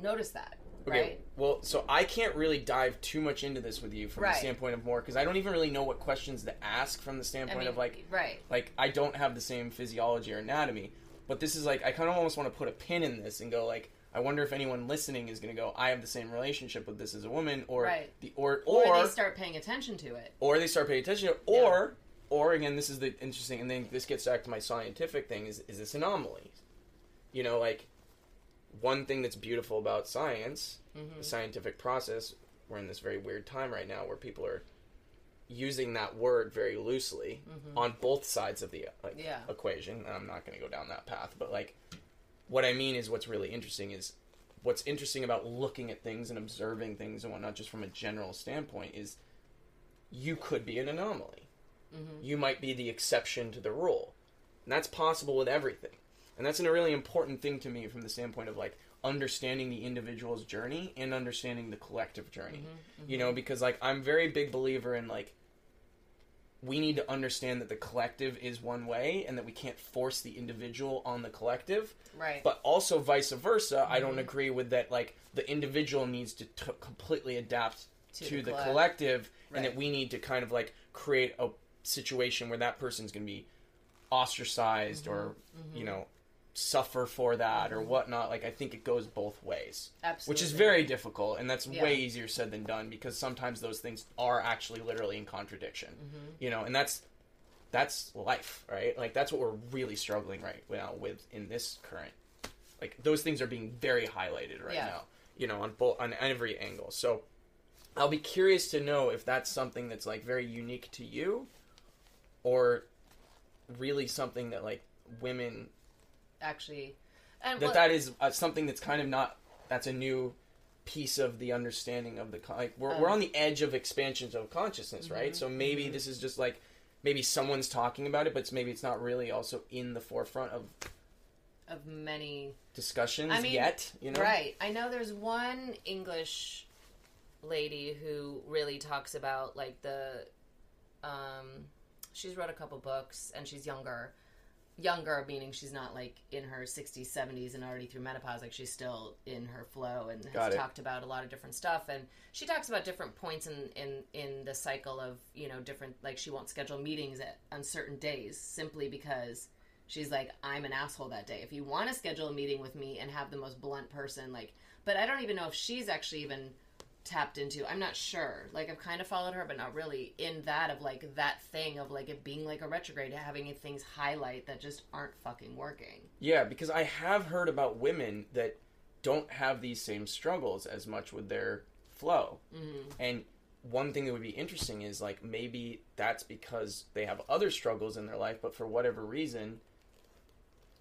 Speaker 1: noticed that.
Speaker 2: Okay,
Speaker 1: Right.
Speaker 2: well, so I can't really dive too much into this with you from
Speaker 1: Right.
Speaker 2: the standpoint of more because I don't even really know what questions to ask from the
Speaker 1: I
Speaker 2: standpoint
Speaker 1: mean,
Speaker 2: of like
Speaker 1: right.
Speaker 2: like I don't have the same physiology or anatomy. But this is like I kind of almost want to put a pin in this and go like I wonder if anyone listening is going to go I have the same relationship with this as a woman or
Speaker 1: Right.
Speaker 2: the or
Speaker 1: Or,
Speaker 2: or
Speaker 1: they start paying attention to it.
Speaker 2: or they start paying attention to it, or or again this is the interesting and then this gets back to my scientific thing is is this anomaly you know like one thing that's beautiful about science
Speaker 1: Mm-hmm.
Speaker 2: the scientific process we're in this very weird time right now where people are using that word very loosely on both sides of the like,
Speaker 1: Mm-hmm. Yeah.
Speaker 2: equation and i'm not going to go down that path but like what i mean is what's really interesting is what's interesting about looking at things and observing things and whatnot just from a general standpoint is you could be an anomaly
Speaker 1: Mm-hmm.
Speaker 2: you might be the exception to the rule and that's possible with everything and that's a really important thing to me from the standpoint of like understanding the individual's journey and understanding the collective journey you know because like i'm very big believer in like we need to understand that the collective is one way and that we can't force the individual on the collective
Speaker 1: right.
Speaker 2: but also vice versa i don't
Speaker 1: Mhm.
Speaker 2: agree with that like the individual needs to t- completely adapt to,
Speaker 1: To the
Speaker 2: the,
Speaker 1: collect-
Speaker 2: collective and that we need to kind of like create a situation where that person's going to be ostracized or
Speaker 1: Mm-hmm.
Speaker 2: you know suffer for that or whatnot like i think it goes both ways
Speaker 1: Absolutely.
Speaker 2: which is very difficult and that's
Speaker 1: Yeah.
Speaker 2: way easier said than done because sometimes those things are actually literally in contradiction
Speaker 1: Mm-hmm.
Speaker 2: you know and that's that's life right like that's what we're really struggling right now with in this current like those things are being very highlighted right
Speaker 1: Yeah.
Speaker 2: now you know on both on every angle so i'll be curious to know if that's something that's like very unique to you or really something that like women
Speaker 1: actually, and
Speaker 2: that
Speaker 1: well,
Speaker 2: that is uh, something that's kind of not that's a new piece of the understanding of the con- like we're,
Speaker 1: Um,
Speaker 2: we're on the edge of expansions of consciousness right
Speaker 1: Mhm,
Speaker 2: so maybe
Speaker 1: mhm.
Speaker 2: this is just like maybe someone's talking about it but it's, maybe it's not really also in the forefront of
Speaker 1: of many
Speaker 2: discussions
Speaker 1: I mean,
Speaker 2: yet you know
Speaker 1: Right. I know there's one English lady who really talks about like the um she's wrote a couple books and she's younger. Younger meaning she's not like in her 60s, 70s and already through menopause like she's still in her flow and has talked about a lot of different stuff. And she talks about different points in in in the cycle of, you know, different like she won't schedule meetings at on certain days simply because she's like i'm an asshole that day. If you want to schedule a meeting with me and have the most blunt person like but i don't even know if she's actually even tapped into. I'm not sure. Like i've kind of followed her but not really in that of like that thing of like it being like a retrograde having things highlight that just aren't fucking working.
Speaker 2: Yeah because i have heard about women that don't have these same struggles as much with their flow.
Speaker 1: Mm-hmm.
Speaker 2: And one thing that would be interesting is like maybe that's because they have other struggles in their life, but for whatever reason,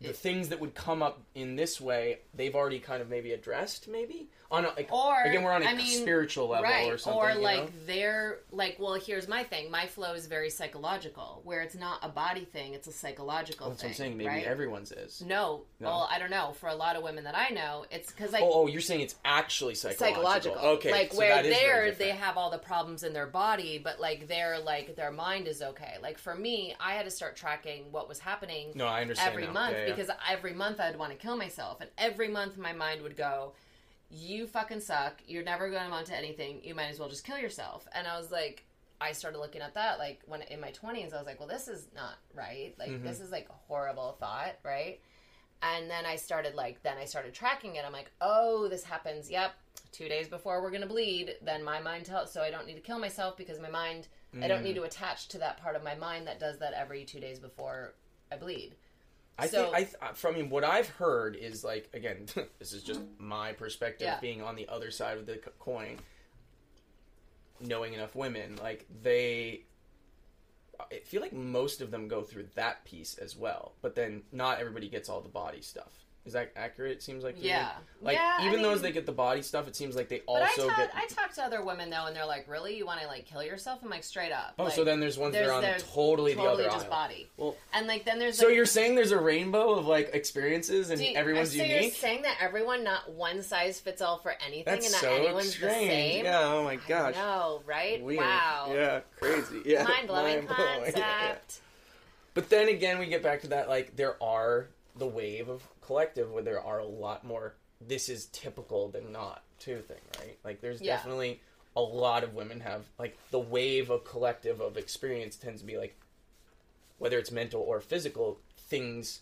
Speaker 2: the
Speaker 1: It-
Speaker 2: things that would come up in this way, they've already kind of maybe addressed, maybe on a, like
Speaker 1: or
Speaker 2: again we're on a
Speaker 1: I mean,
Speaker 2: spiritual level
Speaker 1: right
Speaker 2: or something.
Speaker 1: or
Speaker 2: you
Speaker 1: like
Speaker 2: know?
Speaker 1: they're like well here's my thing my flow is very psychological where it's not a body thing it's a psychological
Speaker 2: that's
Speaker 1: thing
Speaker 2: what I'm saying. Maybe
Speaker 1: right?
Speaker 2: everyone's is.
Speaker 1: no,
Speaker 2: No.
Speaker 1: well i don't know for a lot of women that i know it's because like
Speaker 2: oh, oh, you're saying it's actually psychological.
Speaker 1: psychological.
Speaker 2: Okay,
Speaker 1: Like
Speaker 2: so
Speaker 1: where
Speaker 2: that is very
Speaker 1: they're they have all the problems in their body, but like they're like their mind is okay. Like for me, I had to start tracking what was happening
Speaker 2: No, I understand
Speaker 1: every
Speaker 2: now.
Speaker 1: month
Speaker 2: Yeah, yeah.
Speaker 1: because every month I'd want to kill myself, and every month my mind would go, "You fucking suck. You're never going to amount to anything. You might as well just kill yourself." And I was like. I started looking at that like when in my 20s I was like, well this is not right. Like
Speaker 2: Mhm.
Speaker 1: this is like a horrible thought, right? And then I started like then I started tracking it. I'm like, "Oh, this happens. Yep. 2 days before we're going to bleed." Then my mind tells so I don't need to kill myself because my mind I don't
Speaker 2: Mm.
Speaker 1: need to attach to that part of my mind that does that every 2 days before I bleed.
Speaker 2: I
Speaker 1: So-
Speaker 2: think I th- from mean, what I've heard is like again, this is just my perspective
Speaker 1: Yeah.
Speaker 2: being on the other side of the coin. Knowing enough women, like they, I feel like most of them go through that piece as well. But then not everybody gets all the body stuff. Is that accurate? It seems like?
Speaker 1: Yeah.
Speaker 2: Like
Speaker 1: yeah, I
Speaker 2: even those
Speaker 1: mean-
Speaker 2: they get the body stuff, it seems like they
Speaker 1: But
Speaker 2: also
Speaker 1: I, talk,
Speaker 2: get.
Speaker 1: I talk to other women though, and they're like, "Really, you want to like kill yourself?" I'm like, straight up.
Speaker 2: oh,
Speaker 1: like,
Speaker 2: so then there's ones that are on totally,
Speaker 1: totally
Speaker 2: the other
Speaker 1: just
Speaker 2: aisle.
Speaker 1: body.
Speaker 2: Well,
Speaker 1: And like then there's
Speaker 2: so you're saying there's a rainbow of like experiences and
Speaker 1: you-
Speaker 2: everyone's
Speaker 1: so You're
Speaker 2: unique?
Speaker 1: saying that everyone, not one size fits all for anything,
Speaker 2: That's
Speaker 1: and that
Speaker 2: so
Speaker 1: anyone's
Speaker 2: strange.
Speaker 1: the same.
Speaker 2: Yeah. Oh my
Speaker 1: I
Speaker 2: gosh.
Speaker 1: know, right?
Speaker 2: Weird.
Speaker 1: Wow.
Speaker 2: Yeah. Crazy. Yeah.
Speaker 1: Mind blowing concept.
Speaker 2: Yeah. But then again, we get back to that. Like there are the wave of collective where there are a lot more. This is typical than not too thing, right? Like there's
Speaker 1: Yeah.
Speaker 2: definitely a lot of women have like the wave of collective of experience tends to be like whether it's mental or physical things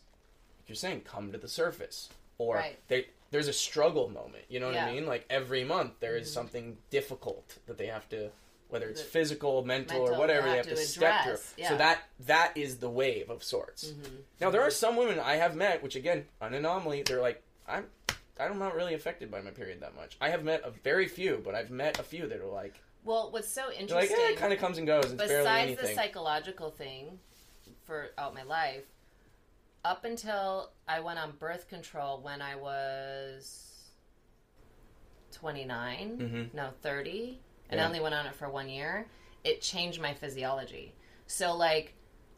Speaker 2: like you're saying come to the surface or
Speaker 1: Right.
Speaker 2: they there's a struggle moment you know what i mean like every month there is
Speaker 1: Mhm.
Speaker 2: something difficult that they have to whether it's
Speaker 1: The-
Speaker 2: physical mental,
Speaker 1: mental
Speaker 2: or whatever
Speaker 1: they
Speaker 2: they
Speaker 1: have
Speaker 2: have to,
Speaker 1: to
Speaker 2: step through
Speaker 1: yeah.
Speaker 2: so that that is the wave of sorts
Speaker 1: Mhm.
Speaker 2: now there are some women i have met which again an anomaly they're like i'm i'm not really affected by my period that much i have met a very few but i've met a few that are like
Speaker 1: Well, what's so
Speaker 2: they're like
Speaker 1: interesting?
Speaker 2: eh, it kind of comes and goes it's barely
Speaker 1: besides the psychological thing for out my life up until i went on birth control when i was 29
Speaker 2: Mhm.
Speaker 1: no 30 and i only went on it for one year it changed my physiology so like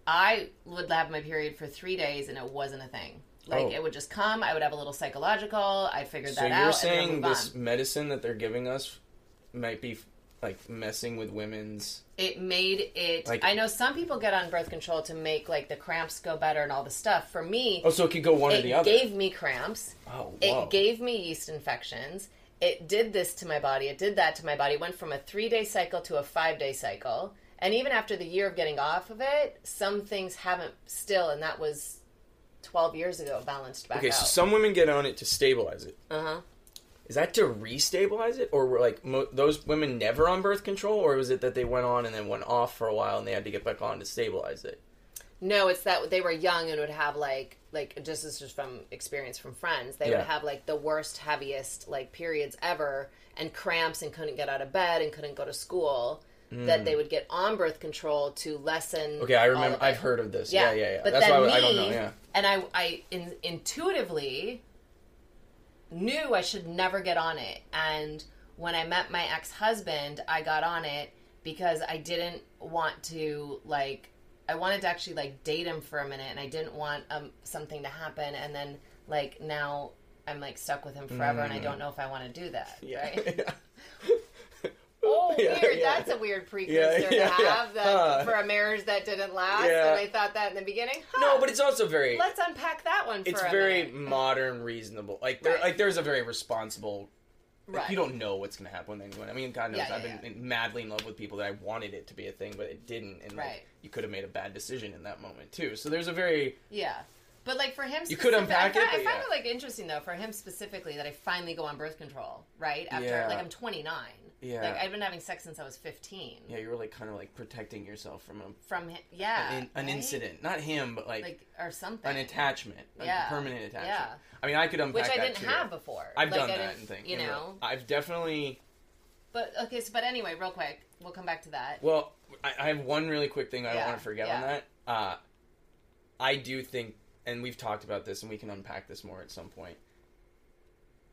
Speaker 1: i would have my period for three days and it wasn't a thing like
Speaker 2: Oh.
Speaker 1: it would just come i would have a little psychological i figured
Speaker 2: So
Speaker 1: that
Speaker 2: you're
Speaker 1: out and
Speaker 2: saying
Speaker 1: then
Speaker 2: this
Speaker 1: on.
Speaker 2: medicine that they're giving us might be like messing with women's
Speaker 1: it made it
Speaker 2: Like-
Speaker 1: i know some people get on birth control to make like the cramps go better and all the stuff for me
Speaker 2: Oh, so it could go one or the other.
Speaker 1: It gave me cramps
Speaker 2: oh, whoa.
Speaker 1: it gave me yeast infections it did this to my body it did that to my body It went from a three day cycle to a five day cycle. And even after the year of getting off of it some things haven't still and that was 12 years ago balanced back
Speaker 2: okay,
Speaker 1: out.
Speaker 2: so some women get on it to stabilize it.
Speaker 1: uh-huh.
Speaker 2: Is that to restabilize it, or were like mo- those women never on birth control, or was it that they went on and then went off for a while and they had to get back on to stabilize it?
Speaker 1: No, it's that they were young and would have like like just this is from experience from friends. They
Speaker 2: Yeah.
Speaker 1: would have like the worst, heaviest like periods ever and cramps and couldn't get out of bed and couldn't go to school. That they would get on birth control to lessen.
Speaker 2: Hmm. Okay, I remember. I've heard of this. Yeah, yeah, yeah.
Speaker 1: But
Speaker 2: That's
Speaker 1: then
Speaker 2: why
Speaker 1: me,
Speaker 2: I don't know. Yeah.
Speaker 1: and I, I in, intuitively knew I should never get on it. And when I met my ex husband, I got on it because I didn't want to like. I wanted to actually like date him for a minute, and I didn't want um something to happen, and then like now I'm like stuck with him forever, and I don't know if I want to do that.
Speaker 2: Mm. Yeah.
Speaker 1: Right? Oh,
Speaker 2: Yeah,
Speaker 1: weird.
Speaker 2: yeah.
Speaker 1: That's a weird precursor
Speaker 2: Yeah,
Speaker 1: to have that
Speaker 2: Huh.
Speaker 1: for a marriage that didn't last.
Speaker 2: Yeah.
Speaker 1: And I thought that in the beginning. Huh,
Speaker 2: no, but it's also very.
Speaker 1: let's unpack that one for
Speaker 2: It's very
Speaker 1: minute.
Speaker 2: modern, reasonable. Like there,
Speaker 1: Right.
Speaker 2: like there's a very responsible. Like,
Speaker 1: Right.
Speaker 2: You don't know what's going to happen with anyone. I mean, God knows
Speaker 1: Yeah,
Speaker 2: I've
Speaker 1: yeah,
Speaker 2: been madly in love with people that I wanted it to be a thing, but it didn't, and like,
Speaker 1: Right.
Speaker 2: you could have made a bad decision in that moment too. So there's a very
Speaker 1: Yeah. But like for him,
Speaker 2: You could unpack
Speaker 1: I
Speaker 2: it,
Speaker 1: find,
Speaker 2: but
Speaker 1: I find
Speaker 2: yeah.
Speaker 1: it like interesting though for him specifically that I finally go on birth control right after
Speaker 2: Yeah.
Speaker 1: like I'm 29.
Speaker 2: Yeah.
Speaker 1: Like I've been having sex since I was 15.
Speaker 2: yeah, you were like kind of like protecting yourself from a,
Speaker 1: From hi- yeah,
Speaker 2: an, an
Speaker 1: right?
Speaker 2: incident, not him, but like,
Speaker 1: like or something.
Speaker 2: an attachment,
Speaker 1: Yeah.
Speaker 2: a permanent attachment.
Speaker 1: Yeah.
Speaker 2: I mean, I could unpack
Speaker 1: which I didn't have before.
Speaker 2: I've
Speaker 1: Like,
Speaker 2: done
Speaker 1: I
Speaker 2: that and things,
Speaker 1: You know,
Speaker 2: I've definitely.
Speaker 1: but okay. So, but anyway, real quick, we'll come back to that.
Speaker 2: Well, I, I have one really quick thing I don't want to forget
Speaker 1: yeah.
Speaker 2: on that. Uh, I do think, and we've talked about this, and we can unpack this more at some point.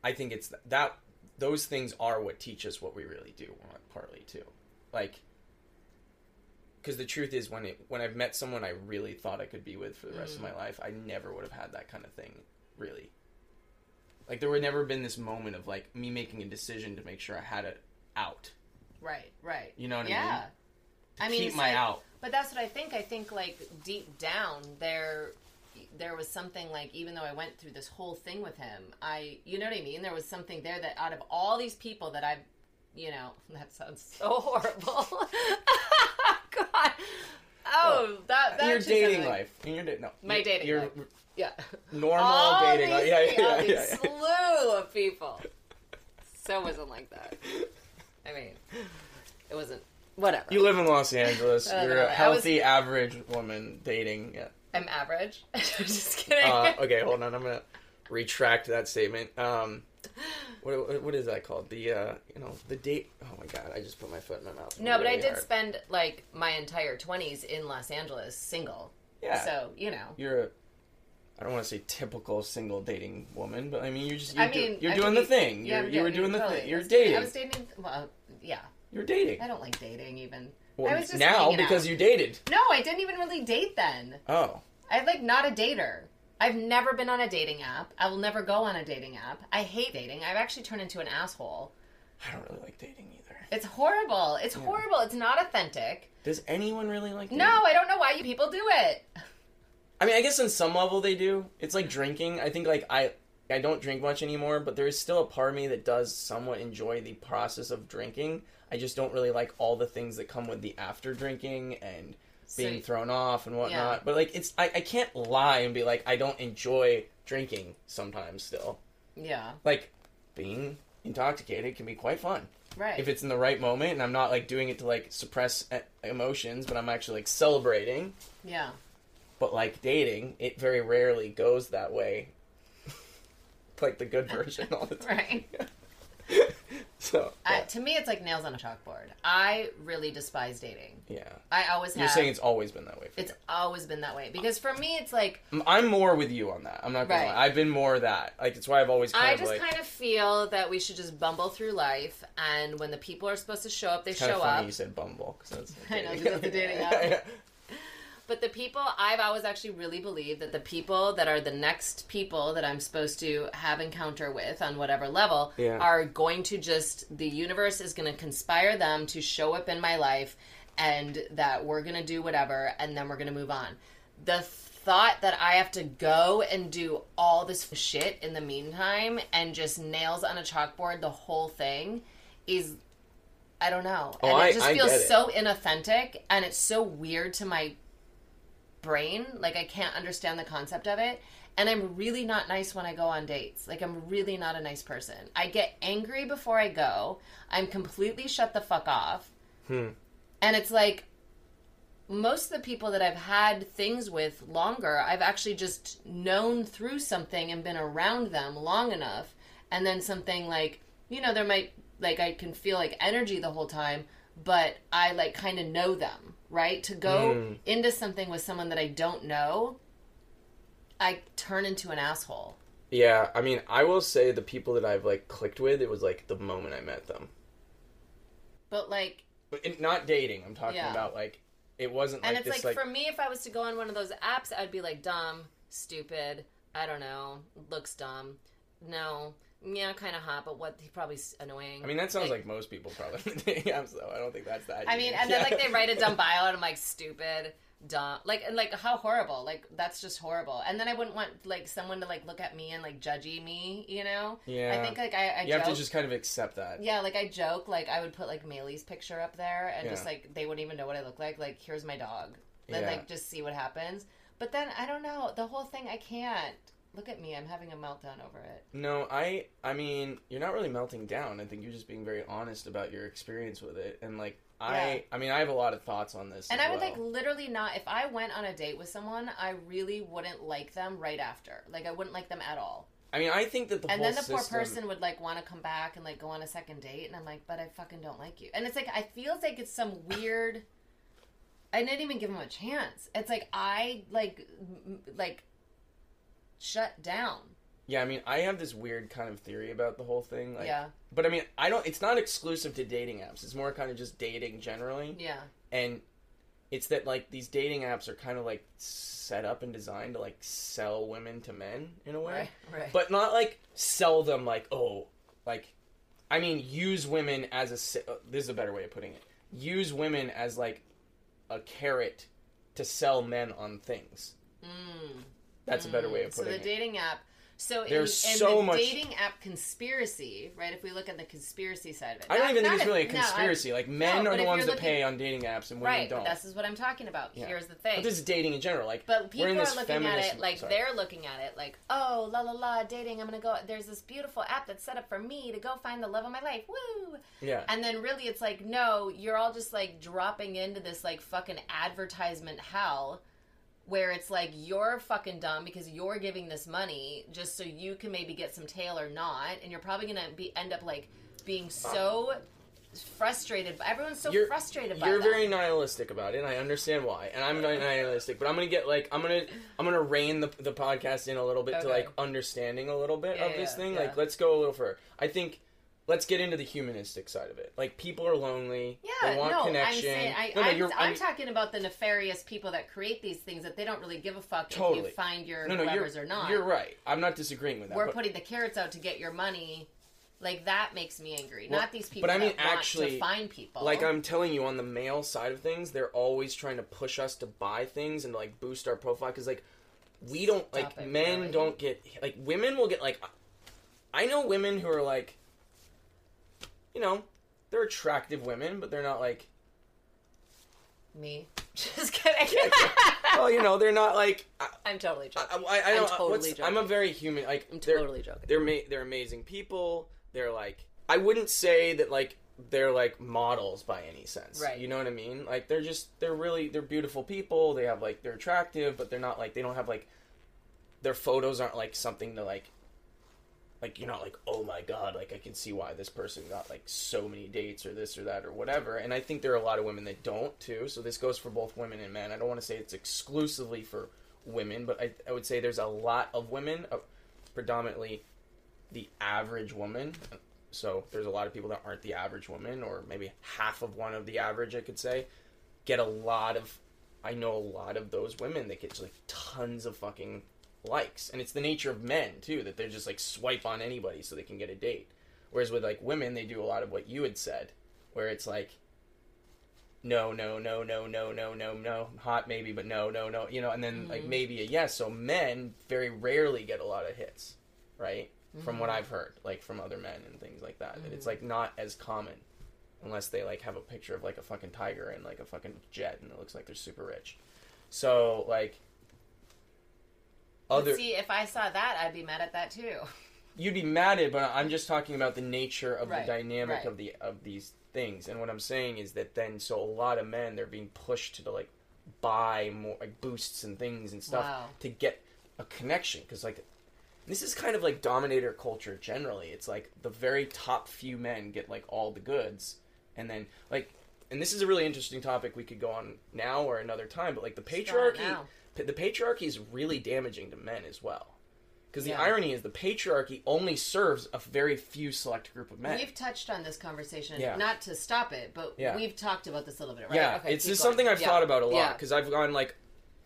Speaker 2: I think it's th- that those things are what teach us what we really do want, partly too. Like, because the truth is, when it when I've met someone I really thought I could be with for the rest of
Speaker 1: Mm.
Speaker 2: my life, I never would have had that kind of thing, really. Like, there would never been this moment of like me making a decision to make sure I had it out.
Speaker 1: Right, right.
Speaker 2: You know what I mean? To
Speaker 1: I mean,
Speaker 2: keep my
Speaker 1: like-
Speaker 2: out.
Speaker 1: But that's what I think. I think like deep down there there was something like even though I went through this whole thing with him, I you know what I mean? There was something there that out of all these people that I've you know, that sounds so horrible. God. Oh, oh, that
Speaker 2: that your dating
Speaker 1: like-
Speaker 2: life. In your da- no,
Speaker 1: My
Speaker 2: your-
Speaker 1: dating
Speaker 2: your
Speaker 1: life. Yeah.
Speaker 2: normal
Speaker 1: all
Speaker 2: dating
Speaker 1: these,
Speaker 2: life. Yeah, yeah,
Speaker 1: all
Speaker 2: yeah, yeah, yeah.
Speaker 1: slew of people. So wasn't like that. I mean, it wasn't. Whatever.
Speaker 2: You live in Los Angeles. You're a
Speaker 1: I was-
Speaker 2: healthy, average woman dating. Yeah.
Speaker 1: I'm average. I'm just kidding.
Speaker 2: Uh, okay, hold on. I'm gonna retract that statement. Um, what what is that called? The uh, you know, the date. Oh my god! I just put my foot in my mouth.
Speaker 1: No, but I did
Speaker 2: hard.
Speaker 1: spend like my entire 20s in Los Angeles single.
Speaker 2: Yeah.
Speaker 1: So, you know.
Speaker 2: You're a. I don't want to say typical single dating woman, but I mean you're just you're,
Speaker 1: I
Speaker 2: do-
Speaker 1: mean,
Speaker 2: you're
Speaker 1: I
Speaker 2: doing
Speaker 1: could
Speaker 2: the thing.
Speaker 1: yeah,
Speaker 2: You're, you were
Speaker 1: doing-
Speaker 2: the
Speaker 1: totally.
Speaker 2: thing. You're
Speaker 1: dating-
Speaker 2: dating.
Speaker 1: I was dating. Well, yeah.
Speaker 2: You're dating.
Speaker 1: I don't like dating even.
Speaker 2: Well,
Speaker 1: I was just
Speaker 2: now because
Speaker 1: out.
Speaker 2: you dated.
Speaker 1: No, I didn't even really date then.
Speaker 2: Oh.
Speaker 1: I'm like not a dater. I've never been on a dating app. I will never go on a dating app. I hate dating. I've actually turned into an asshole.
Speaker 2: I don't really like dating either.
Speaker 1: It's horrible. It's horrible. It's not authentic.
Speaker 2: Does anyone really like dating?
Speaker 1: No, I don't know why you people do it.
Speaker 2: I mean, I guess on some level they do. It's like drinking. I think like I I don't drink much anymore, but there is still a part of me that does somewhat enjoy the process of drinking. I just don't really like all the things that come with the after drinking and
Speaker 1: So-
Speaker 2: being thrown off and whatnot.
Speaker 1: Yeah.
Speaker 2: But like it's I, I can't lie and be like I don't enjoy drinking sometimes still.
Speaker 1: Yeah.
Speaker 2: Like being intoxicated can be quite fun
Speaker 1: Right.
Speaker 2: if it's in the right moment and I'm not like doing it to like suppress emotions, but I'm actually like celebrating
Speaker 1: yeah.
Speaker 2: but like dating, it very rarely goes that way. like the good version all the time.
Speaker 1: Right.
Speaker 2: So yeah.
Speaker 1: to me, it's like nails on a chalkboard. I really despise dating.
Speaker 2: yeah.
Speaker 1: I always have.
Speaker 2: You're saying it's always been that way for
Speaker 1: It's always been that way because for me, it's like.
Speaker 2: I'm more with you on that. I'm not gonna
Speaker 1: Right.
Speaker 2: lie. I've been more that. Like it's why I've always kind
Speaker 1: I just
Speaker 2: like
Speaker 1: kind of feel that we should just bumble through life, and when the people are supposed to show up, they show up.
Speaker 2: you said Bumble because that's
Speaker 1: I know, 'cause
Speaker 2: because
Speaker 1: that's a dating app. But the people I've always actually really believed that the people that are the next people that I'm supposed to have encounter with on whatever level
Speaker 2: Yeah.
Speaker 1: are going to just the universe is going to conspire them to show up in my life and that we're going to do whatever and then we're going to move on. The thought that I have to go and do all this shit in the meantime and just nails on a chalkboard the whole thing is I don't know.
Speaker 2: Oh,
Speaker 1: and it just
Speaker 2: I
Speaker 1: feels so inauthentic and it's so weird to my brain. Like I can't understand the concept of it. And I'm really not nice when I go on dates. Like I'm really not a nice person. I get angry before I go. I'm completely shut the fuck off.
Speaker 2: Hmm.
Speaker 1: And it's like most of the people that I've had things with longer, I've actually just known through something and been around them long enough. And then something like, you know, there might, like, I can feel like energy the whole time, but I, like, kind of know them, right? To go
Speaker 2: Mm.
Speaker 1: into something with someone that I don't know, I turn into an asshole.
Speaker 2: Yeah, I mean, I will say the people that I've like clicked with, it was like the moment I met them.
Speaker 1: But, like,
Speaker 2: But not dating. I'm talking
Speaker 1: Yeah.
Speaker 2: about like it wasn't
Speaker 1: and it's
Speaker 2: this
Speaker 1: like,
Speaker 2: like,
Speaker 1: for me if i was to go on one of those apps i'd be like dumb stupid i don't know looks dumb no yeah kind of hot but what he probably annoying
Speaker 2: I mean, that sounds
Speaker 1: like-
Speaker 2: like, most people probably dating apps. I don't think that's that.
Speaker 1: i mean and then like they write a dumb bio and i'm like stupid dumb like and like how horrible like that's just horrible and then i wouldn't want like someone to like look at me and like judgy me you know
Speaker 2: Yeah.
Speaker 1: i think like i, I
Speaker 2: you have to just kind of accept that.
Speaker 1: yeah, like I joke, like I would put like Maylee's picture up there, and just like they wouldn't even know what I look like. Like, here's my dog. Then
Speaker 2: Yeah.
Speaker 1: like just see what happens. But then I don't know the whole thing. I can't. Look at me. I'm having a meltdown over it.
Speaker 2: No, I I mean, you're not really melting down. I think you're just being very honest about your experience with it. And like I I mean, I have a lot of thoughts on this.
Speaker 1: And I would
Speaker 2: well.
Speaker 1: like literally not. If I went on a date with someone, I really wouldn't like them right after. Like I wouldn't like them at all.
Speaker 2: I mean, I think that the
Speaker 1: and then the poor person would like want to come back and like go on a second date, and I'm like, but I fucking don't like you. And it's like I feel like it's some weird. I didn't even give him a chance. It's like I like m- like shut down.
Speaker 2: Yeah, I mean, I have this weird kind of theory about the whole thing. Like,
Speaker 1: yeah,
Speaker 2: But I mean, I don't. It's not exclusive to dating apps. It's more kind of just dating generally.
Speaker 1: yeah,
Speaker 2: and it's that like these dating apps are kind of like set up and designed to like sell women to men in a way
Speaker 1: right, right.
Speaker 2: but not like sell them like oh like i mean use women as a uh, this is a better way of putting it use women as like a carrot to sell men on things
Speaker 1: Mm.
Speaker 2: That's a better way of
Speaker 1: mm,
Speaker 2: putting it.
Speaker 1: So the
Speaker 2: it
Speaker 1: dating app. So in,
Speaker 2: There's
Speaker 1: in
Speaker 2: so
Speaker 1: the
Speaker 2: much-
Speaker 1: dating app conspiracy, right? If we look at the conspiracy side of it,
Speaker 2: i don't even think it's really a
Speaker 1: if- no,
Speaker 2: conspiracy like men
Speaker 1: No,
Speaker 2: are the ones
Speaker 1: you're
Speaker 2: that
Speaker 1: looking-
Speaker 2: pay on dating apps and women
Speaker 1: right,
Speaker 2: don't
Speaker 1: this is what I'm talking about.
Speaker 2: Yeah.
Speaker 1: Here's the thing.
Speaker 2: but this is dating in general like
Speaker 1: But
Speaker 2: we're
Speaker 1: people
Speaker 2: in
Speaker 1: are looking at it like
Speaker 2: sorry.
Speaker 1: they're looking at it like, oh, la la la, dating. I'm gonna go. There's this beautiful app that's set up for me to go find the love of my life. Woo!
Speaker 2: yeah
Speaker 1: And then really, it's like, no, you're all just like dropping into this like fucking advertisement hell, where it's like you're fucking dumb because you're giving this money just so you can maybe get some tail or not, and you're probably gonna be end up like being so frustrated. Everyone's so
Speaker 2: You're-
Speaker 1: frustrated by
Speaker 2: You're
Speaker 1: that.
Speaker 2: very nihilistic about it, and I understand why. And I'm very nihilistic, but I'm gonna get like I'm gonna I'm gonna rein the the podcast in a little bit to like understanding a little bit
Speaker 1: Yeah,
Speaker 2: of this
Speaker 1: yeah,
Speaker 2: thing.
Speaker 1: yeah.
Speaker 2: Like let's go a little further. I think let's get into the humanistic side of it. Like people are lonely.
Speaker 1: Yeah,
Speaker 2: they want
Speaker 1: no,
Speaker 2: connection.
Speaker 1: I'm saying I,
Speaker 2: no, no,
Speaker 1: I'm,
Speaker 2: you're,
Speaker 1: I'm, talking about the nefarious people that create these things that they don't really give a fuck if you find your
Speaker 2: no, no,
Speaker 1: whoever's or not.
Speaker 2: You're right. I'm not disagreeing with that.
Speaker 1: We're putting the carrots out to get your money. Like that makes me angry.
Speaker 2: Well,
Speaker 1: not these people
Speaker 2: but I mean, actually,
Speaker 1: find people.
Speaker 2: like I'm telling you, on the male side of things, they're always trying to push us to buy things and like boost our profile because like we don't
Speaker 1: Stop
Speaker 2: like
Speaker 1: it,
Speaker 2: men
Speaker 1: really.
Speaker 2: don't get like women will get like I know women who are like you know they're attractive women, but they're not like
Speaker 1: me. Just kidding.
Speaker 2: well you know they're not like I,
Speaker 1: I'm totally joking.
Speaker 2: I, I don't
Speaker 1: totally
Speaker 2: what's- I'm a very human like
Speaker 1: I'm totally joking.
Speaker 2: they're ma- they're amazing people. They're like I wouldn't say that like they're like models by any sense.
Speaker 1: Right.
Speaker 2: You know what I mean? Like they're just they're really they're beautiful people. They have like they're attractive, but they're not like they don't have like their photos aren't like something to like like you're not like oh my god like I can see why this person got like so many dates or this or that or whatever. And I think there are a lot of women that don't too. So this goes for both women and men. I don't want to say it's exclusively for women, but I, I would say there's a lot of women, uh, predominantly the average woman. So there's a lot of people that aren't the average woman, or maybe half of one of the average, I could say, get a lot of I know a lot of those women that get like tons of fucking likes, and it's the nature of men too that they're just like swipe on anybody so they can get a date. Whereas with like women, they do a lot of what you had said, where it's like, no, no, no, no, no, no, no, no, hot maybe, but no, no, no, you know, and then like
Speaker 1: Mhm.
Speaker 2: maybe a yes. So men very rarely get a lot of hits, right? From what
Speaker 1: Mhm.
Speaker 2: I've heard, like from other men and things like that, that it's like not as common unless they like have a picture of like a fucking tiger and like a fucking jet and it looks like they're super rich. So like
Speaker 1: But see, if I saw that, I'd be mad at that too.
Speaker 2: you'd be mad at, but I'm just talking about the nature of
Speaker 1: Right,
Speaker 2: the dynamic
Speaker 1: right.
Speaker 2: of the of these things. And what I'm saying is that then so a lot of men they're being pushed to like buy more like boosts and things and stuff
Speaker 1: Wow.
Speaker 2: to get a connection because like this is kind of like dominator culture generally. It's like the very top few men get like all the goods, and then like, and this is a really interesting topic we could go on now or another time. But like the patriarchy, the patriarchy is really damaging to men as well. Because the
Speaker 1: Yeah.
Speaker 2: irony is the patriarchy only serves a very few select group of men.
Speaker 1: We've touched on this conversation,
Speaker 2: Yeah.
Speaker 1: not to stop it, but
Speaker 2: Yeah.
Speaker 1: we've talked about this a little bit, right?
Speaker 2: Yeah,
Speaker 1: Okay,
Speaker 2: it's just
Speaker 1: going.
Speaker 2: something I've thought about a lot because I've gone like,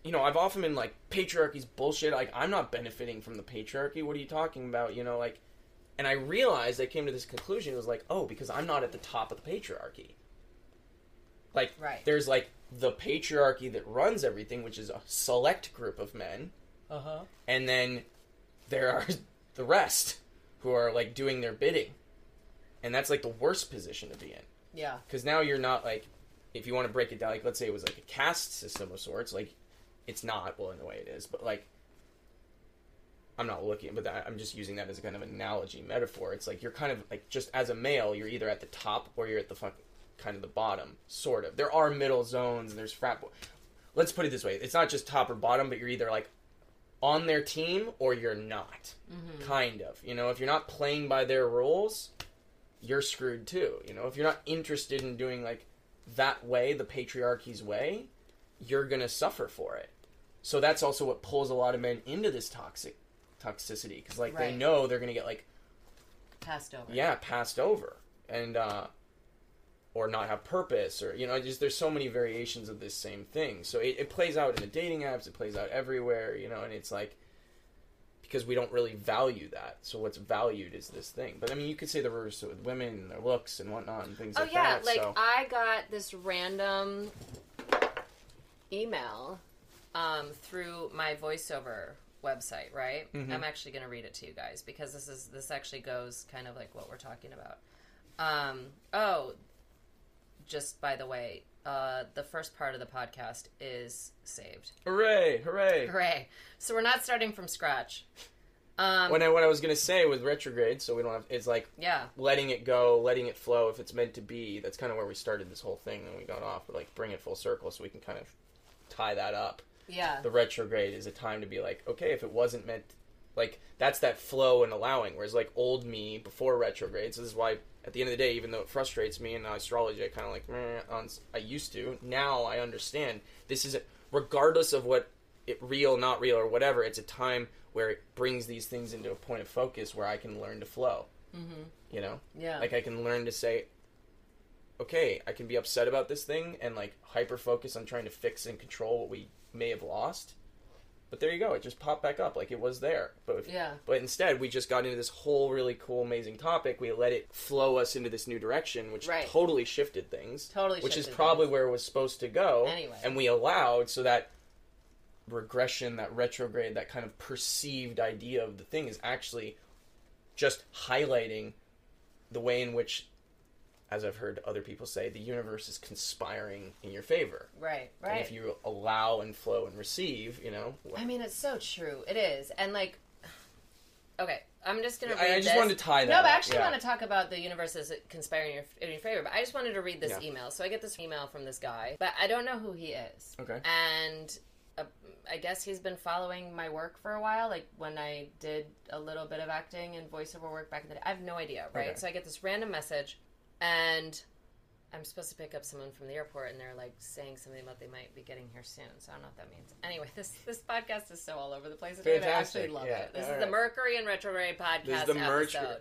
Speaker 2: you know, I've often been like, patriarchy's bullshit. Like, I'm not benefiting from the patriarchy. What are you talking about? You know, like, and I realized I came to this conclusion. It was like, oh, because I'm not at the top of the patriarchy. Like,
Speaker 1: Right.
Speaker 2: there's like the patriarchy that runs everything, which is a select group of men,
Speaker 1: Uh huh.
Speaker 2: and then there are the rest who are like doing their bidding, and that's like the worst position to be in
Speaker 1: Yeah.
Speaker 2: because now you're not like if you want to break it down like let's say it was like a caste system of sorts like it's not well in a way it is but like i'm not looking but i'm just using that as a kind of analogy metaphor it's like you're kind of like just as a male you're either at the top or you're at the fuck kind of the bottom sort of. There are middle zones and there's frat bo- let's put it this way it's not just top or bottom but you're either like on their team or you're not.
Speaker 1: Mm-hmm.
Speaker 2: kind of you know if you're not playing by their rules you're screwed too you know. If you're not interested in doing like that way the patriarchy's way you're gonna suffer for it. So that's also what pulls a lot of men into this toxic toxicity because like they know they're gonna get like
Speaker 1: Passed over.
Speaker 2: yeah passed over. And uh or not have purpose or you know just there's so many variations of this same thing so it, it plays out in the dating apps it plays out everywhere you know and it's like because we don't really value that so what's valued is this thing but i mean you could say the reverse with women and their looks and whatnot and things like that.
Speaker 1: Oh
Speaker 2: like
Speaker 1: yeah,
Speaker 2: that
Speaker 1: like
Speaker 2: so
Speaker 1: I got this random email um, through my voiceover website, right?
Speaker 2: Mhm.
Speaker 1: I'm actually going to read it to you guys because this is this actually goes kind of like what we're talking about. Um, oh, just by the way, uh, the first part of the podcast is saved.
Speaker 2: hooray hooray
Speaker 1: Hooray! So we're not starting from scratch. Um,
Speaker 2: when I, what I was gonna say with retrograde so we don't have it's like
Speaker 1: yeah,
Speaker 2: letting it go, letting it flow if it's meant to be. That's kind of where we started this whole thing and we got off, but like bring it full circle so we can kind of tie that up.
Speaker 1: yeah,
Speaker 2: The retrograde is a time to be like, okay, if it wasn't meant, like that's that flow and allowing. Whereas like old me before retrograde, so this is why at the end of the day, even though it frustrates me in astrology, I kind of like, on, I used to. Now I understand this is regardless of what it real, not real, or whatever. It's a time where it brings these things into a point of focus where I can learn to flow.
Speaker 1: mm-hmm.
Speaker 2: You know,
Speaker 1: yeah,
Speaker 2: like I can learn to say, okay, I can be upset about this thing and like hyper focus on trying to fix and control what we may have lost. But there you go, it just popped back up like it was there. But if,
Speaker 1: yeah,
Speaker 2: but instead, we just got into this whole really cool, amazing topic. We let it flow us into this new direction, which
Speaker 1: Right.
Speaker 2: totally shifted things.
Speaker 1: totally.
Speaker 2: which is probably
Speaker 1: things.
Speaker 2: where it was supposed to go.
Speaker 1: Anyway.
Speaker 2: And we allowed so that regression, that retrograde, that kind of perceived idea of the thing is actually just highlighting the way in which, as I've heard other people say, the universe is conspiring in your favor.
Speaker 1: right,
Speaker 2: And
Speaker 1: right.
Speaker 2: if you allow and flow and receive, you know.
Speaker 1: I mean, it's so true. It is, and like, okay, I'm just gonna. Read
Speaker 2: I, I just
Speaker 1: this.
Speaker 2: wanted to tie that.
Speaker 1: No, I actually
Speaker 2: yeah.
Speaker 1: want to talk about the universe is conspiring in your, in your favor. But I just wanted to read this
Speaker 2: Yeah.
Speaker 1: email. So I get this email from this guy, but I don't know who he is.
Speaker 2: Okay.
Speaker 1: And uh, I guess he's been following my work for a while. Like when I did a little bit of acting and voiceover work back in the day. I have no idea, right?
Speaker 2: Okay.
Speaker 1: So I get this random message, and I'm supposed to pick up someone from the airport, and they're like saying something about they might be getting here soon. So I don't know what that means. Anyway, this this podcast is so all over the place. today, but I
Speaker 2: Fantastic.
Speaker 1: actually love
Speaker 2: Yeah.
Speaker 1: it. This
Speaker 2: All
Speaker 1: is the. Mercury and Retrograde podcast
Speaker 2: This is the Mercury-
Speaker 1: episode.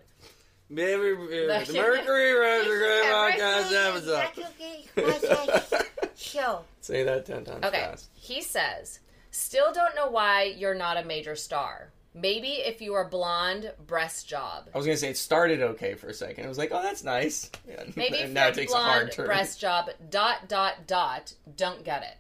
Speaker 2: Maybe, uh, the
Speaker 1: Yeah.
Speaker 2: Mercury Retrograde
Speaker 1: Yeah,
Speaker 2: podcast
Speaker 1: Mercury,
Speaker 2: episode.
Speaker 1: Show.
Speaker 2: Say that 10 times
Speaker 1: Okay.
Speaker 2: fast.
Speaker 1: He says, still don't know why you're not a major star. Maybe if you are blonde, breast job.
Speaker 2: I was gonna say it started okay for a second. It was like, oh, that's nice. Yeah,
Speaker 1: Maybe if
Speaker 2: now
Speaker 1: you're
Speaker 2: it takes a hard
Speaker 1: blonde,
Speaker 2: turn.
Speaker 1: breast job, dot, dot, dot, don't get it.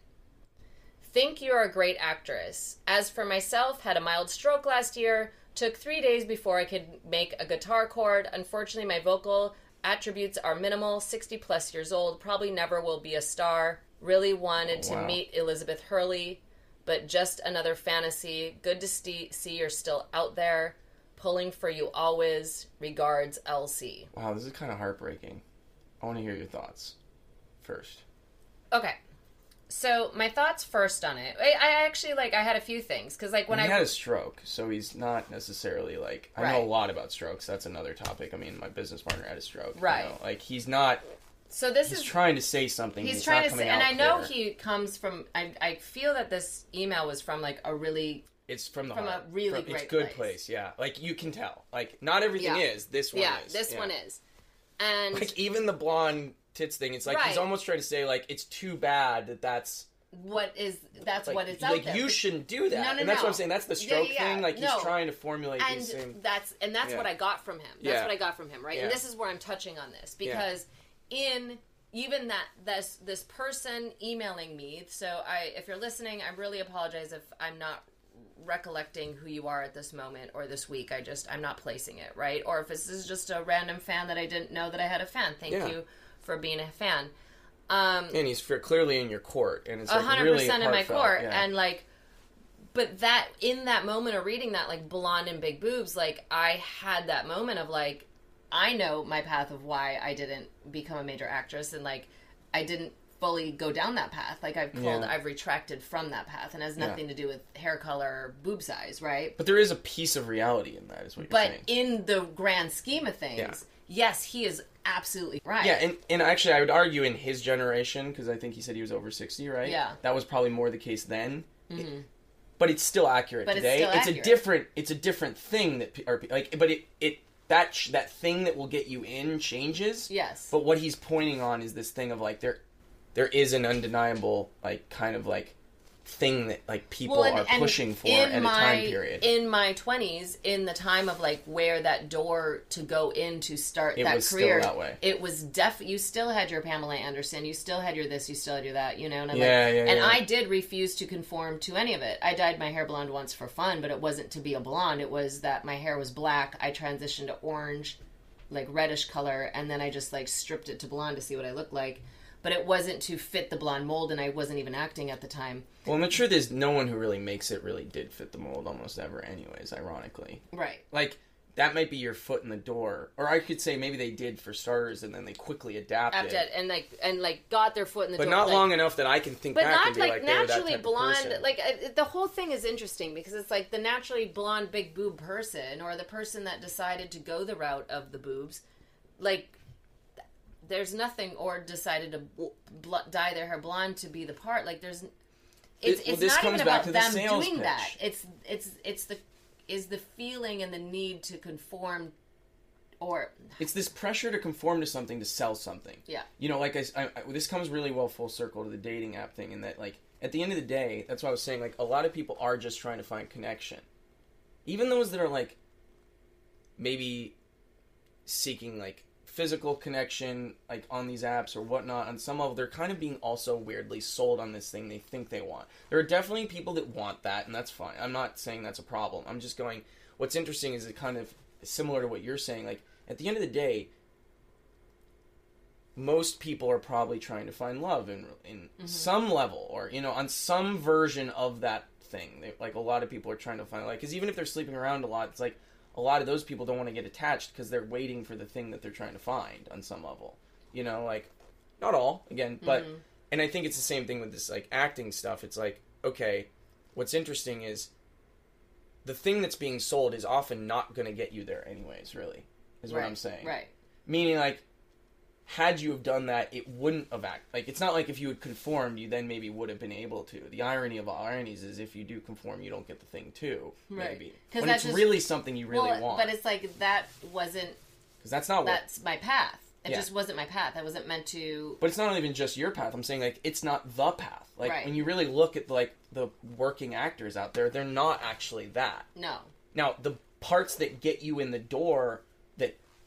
Speaker 1: Think you're a great actress. As for myself, had a mild stroke last year, took three days before I could make a guitar chord. Unfortunately, my vocal attributes are minimal, 60 plus years old, probably never will be a star. Really wanted to
Speaker 2: wow.
Speaker 1: meet Elizabeth Hurley, but just another fantasy. Good to see, see you're still out there. Pulling for you always. Regards, LC.
Speaker 2: Wow, this is kind of heartbreaking. I want to hear your thoughts first.
Speaker 1: Okay. So my thoughts first on it. I, I actually like. I had a few things because like when
Speaker 2: he
Speaker 1: I
Speaker 2: had a stroke, so he's not necessarily like. I know a lot about strokes. That's another topic. I mean, my business partner had a stroke. you
Speaker 1: Right.
Speaker 2: know, Like he's not.
Speaker 1: So this
Speaker 2: He's
Speaker 1: is
Speaker 2: trying to say something.
Speaker 1: he's
Speaker 2: He's,
Speaker 1: trying to say, and I know
Speaker 2: clear.
Speaker 1: he comes from. I I feel that this email was from like a really
Speaker 2: It's from the
Speaker 1: from a really
Speaker 2: It's
Speaker 1: great
Speaker 2: good
Speaker 1: place.
Speaker 2: place. Yeah, like you can tell. Like not everything
Speaker 1: Yeah.
Speaker 2: is. This one
Speaker 1: yeah.
Speaker 2: is.
Speaker 1: This
Speaker 2: Yeah.
Speaker 1: one is, and
Speaker 2: Like even the blonde tits thing. It's like he's almost trying to say like it's too bad that that's
Speaker 1: what is that's
Speaker 2: like,
Speaker 1: what it's
Speaker 2: like you shouldn't do that.
Speaker 1: No, no,
Speaker 2: and that's
Speaker 1: no.
Speaker 2: what I'm saying. That's the stroke
Speaker 1: yeah, yeah.
Speaker 2: thing. Like
Speaker 1: No.
Speaker 2: he's trying to formulate
Speaker 1: and
Speaker 2: same.
Speaker 1: that's and that's
Speaker 2: Yeah.
Speaker 1: what I got from him. That's what I got from him, right? And this is where I'm touching on this because in even that this this person emailing me. So I, if you're listening, I really apologize if I'm not recollecting who you are at this moment or this week. I just I'm not placing it right. Or if this is just a random fan that I didn't know that I had a fan. Thank
Speaker 2: Yeah.
Speaker 1: you for being a fan. Um,
Speaker 2: and he's clearly in your court, and it's
Speaker 1: a
Speaker 2: like
Speaker 1: hundred
Speaker 2: really
Speaker 1: percent in my court
Speaker 2: yeah.
Speaker 1: and like but that in that moment of reading that like blonde and big boobs like i had that moment of like i know my path of why i didn't become a major actress and like i didn't fully go down that path like i've pulled
Speaker 2: Yeah.
Speaker 1: i've retracted from that path and it has
Speaker 2: Yeah.
Speaker 1: nothing to do with hair color or boob size right
Speaker 2: But there is a piece of reality in that, is what you're saying.
Speaker 1: but
Speaker 2: saying.
Speaker 1: in the grand scheme of things
Speaker 2: Yeah.
Speaker 1: yes he is absolutely right
Speaker 2: Yeah, and, and actually, I would argue in his generation, because I think he said he was over 60, right?
Speaker 1: Yeah. Mm-hmm.
Speaker 2: That was probably more the case then. But it's still accurate
Speaker 1: But it's
Speaker 2: today.
Speaker 1: still
Speaker 2: a different it's a different thing that are like but it it that sh- that thing that will get you in changes.
Speaker 1: yes
Speaker 2: But what he's pointing on is this thing of like there there is an undeniable like kind of like thing that like people
Speaker 1: and-
Speaker 2: are
Speaker 1: and
Speaker 2: pushing for
Speaker 1: in
Speaker 2: at
Speaker 1: my,
Speaker 2: a time period.
Speaker 1: In my twenties, in the time of like where that door to go in to start
Speaker 2: It
Speaker 1: that
Speaker 2: was still
Speaker 1: career,
Speaker 2: that way.
Speaker 1: it was def. You still had your Pamela Anderson, you still had your this, you still had your that, you know. And I'm
Speaker 2: Yeah,
Speaker 1: like,
Speaker 2: yeah,
Speaker 1: and
Speaker 2: yeah.
Speaker 1: I did refuse to conform to any of it. I dyed my hair blonde once for fun, but it wasn't to be a blonde. It was that my hair was black. I transitioned to orange, like reddish color, and then I just like stripped it to blonde to see what I looked like. But it wasn't to fit the blonde mold, and I wasn't even acting at the time.
Speaker 2: well, and the truth is, no one who really makes it really did fit the mold almost ever, anyways. Ironically,
Speaker 1: Right.
Speaker 2: like that might be your foot in the door, or I could say maybe they did for starters, and then they quickly adapted,
Speaker 1: and like and like got their foot in the
Speaker 2: but
Speaker 1: door, but
Speaker 2: not
Speaker 1: like-
Speaker 2: long enough that I can think
Speaker 1: but
Speaker 2: back
Speaker 1: not
Speaker 2: and be
Speaker 1: like,
Speaker 2: like, they were that
Speaker 1: naturally blonde. Like uh, the whole thing is interesting because it's like the naturally blonde, big boob person, or the person that decided to go the route of the boobs. Like, there's nothing, or decided to bl- dye their hair blonde to be the part. Like, there's. It's,
Speaker 2: It- well,
Speaker 1: it's not even about
Speaker 2: the
Speaker 1: them doing
Speaker 2: pitch.
Speaker 1: that. It's it's it's the is the feeling and the need to conform, or
Speaker 2: it's this pressure to conform to something to sell something.
Speaker 1: yeah,
Speaker 2: you know, like I this comes really well full circle to the dating app thing, in that like at the end of the day, that's why I was saying like a lot of people are just trying to find connection, even those that are like maybe seeking like physical connection like on these apps or whatnot on some level they're kind of being also weirdly sold on this thing they think they want. There are definitely people that want that and that's fine. I'm not saying that's a problem. I'm just going what's interesting is it kind of similar to what you're saying like at the end of the day most people are probably trying to find love in in mm-hmm. some level or you know on some version of that thing. They, like a lot of people are trying to find like because even if they're sleeping around a lot it's like a lot of those people don't want to get attached because they're waiting for the thing that they're trying to find on some level. You know like not all again but mm-hmm. and i think it's the same thing with this like acting stuff. It's like okay what's interesting is the thing that's being sold is often not going to get you there anyways really is what i'm saying.
Speaker 1: Right.
Speaker 2: meaning like had you have done that it wouldn't have act like it's not like if you had conformed you then maybe would have been able to the irony of all ironies is if you do conform you don't get the thing too
Speaker 1: Right.
Speaker 2: maybe
Speaker 1: 'Cause
Speaker 2: when
Speaker 1: that's
Speaker 2: it's
Speaker 1: just-
Speaker 2: really something you really
Speaker 1: well,
Speaker 2: want
Speaker 1: but it's like that wasn't
Speaker 2: because that's not what
Speaker 1: that's my path. It
Speaker 2: Yeah.
Speaker 1: just wasn't my path. I wasn't meant to.
Speaker 2: but it's not even just your path i'm saying like it's not the path like
Speaker 1: Right.
Speaker 2: when you really look at like the working actors out there they're not actually that
Speaker 1: No.
Speaker 2: now the parts that get you in the door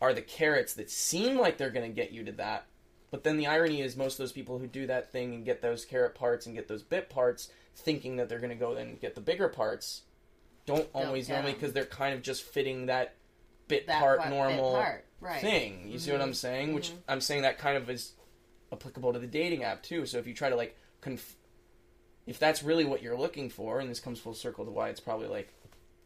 Speaker 2: are the carrots that seem like they're going to get you to that but then the irony is most of those people who do that thing and get those carrot parts and get those bit parts thinking that they're going to go then and get the bigger parts don't always normally because they're kind of just fitting that bit
Speaker 1: That
Speaker 2: part
Speaker 1: part- bit
Speaker 2: normal
Speaker 1: part, right.
Speaker 2: thing. You see what mm-hmm. I'm saying? Which mm-hmm. I'm saying that kind of is applicable to the dating app too. So if you try to like conf- if that's really what you're looking for, and this comes full circle to why it's probably like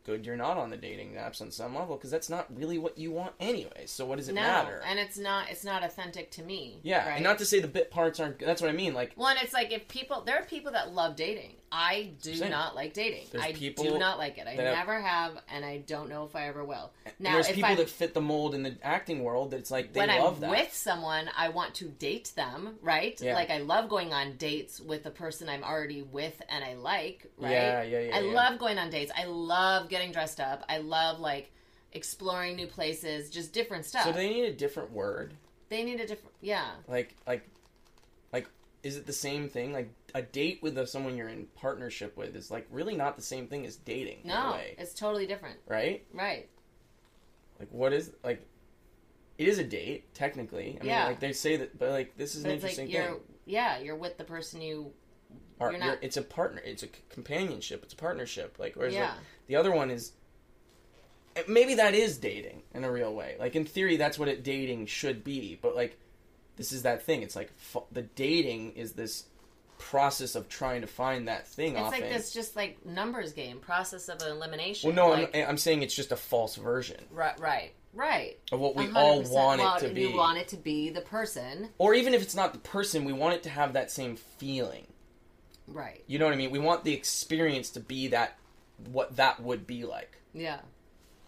Speaker 2: good you're not on the dating apps on some level because that's not really what you want anyway. So what does it
Speaker 1: no.
Speaker 2: matter?
Speaker 1: And it's not. It's not authentic to me.
Speaker 2: yeah,
Speaker 1: Right?
Speaker 2: and not to say the bit parts aren't. That's what I mean. Like
Speaker 1: One, it's like if people, there are people that love dating. I do
Speaker 2: Same.
Speaker 1: not like dating.
Speaker 2: There's
Speaker 1: I do not like it. I
Speaker 2: that
Speaker 1: never have, and I don't know if I ever will. Now,
Speaker 2: there's people
Speaker 1: I
Speaker 2: that fit the mold in the acting world that's like they
Speaker 1: when
Speaker 2: love
Speaker 1: I'm
Speaker 2: that.
Speaker 1: with someone, I want to date them, right?
Speaker 2: Yeah.
Speaker 1: Like I love going on dates with the person I'm already with and I like, right?
Speaker 2: Yeah, yeah, yeah,
Speaker 1: I
Speaker 2: yeah.
Speaker 1: love going on dates. I love getting dressed up. I love like exploring new places, just different stuff.
Speaker 2: so they need a different word.
Speaker 1: they need a different, yeah.
Speaker 2: like like is it the same thing? Like a date with a, someone you're in partnership with is like really not the same thing as dating
Speaker 1: No, it's totally different,
Speaker 2: right?
Speaker 1: Right?
Speaker 2: like what is like it is a date technically. I mean
Speaker 1: Yeah.
Speaker 2: like they say that but like this is
Speaker 1: But
Speaker 2: an
Speaker 1: like
Speaker 2: interesting
Speaker 1: you're,
Speaker 2: thing.
Speaker 1: Yeah, you're with the person you,
Speaker 2: Par-
Speaker 1: you're
Speaker 2: you're-
Speaker 1: not-
Speaker 2: it's a partner it's a companionship it's a partnership. Like whereas like, the other one is eh, maybe that is dating in a real way. Like in theory that's what it dating should be but like this is that thing it's like f- the dating is this process of trying to find that thing
Speaker 1: it's
Speaker 2: often
Speaker 1: like this just like numbers game, process of elimination.
Speaker 2: well no
Speaker 1: like,
Speaker 2: I'm, I'm saying it's just a false version
Speaker 1: right, right, right.
Speaker 2: of what we
Speaker 1: 100%.
Speaker 2: all want
Speaker 1: well,
Speaker 2: it to be
Speaker 1: You want it to be the person,
Speaker 2: or even if it's not the person we want it to have that same feeling
Speaker 1: right?
Speaker 2: you know what i mean we want the experience to be that what that would be like
Speaker 1: Yeah,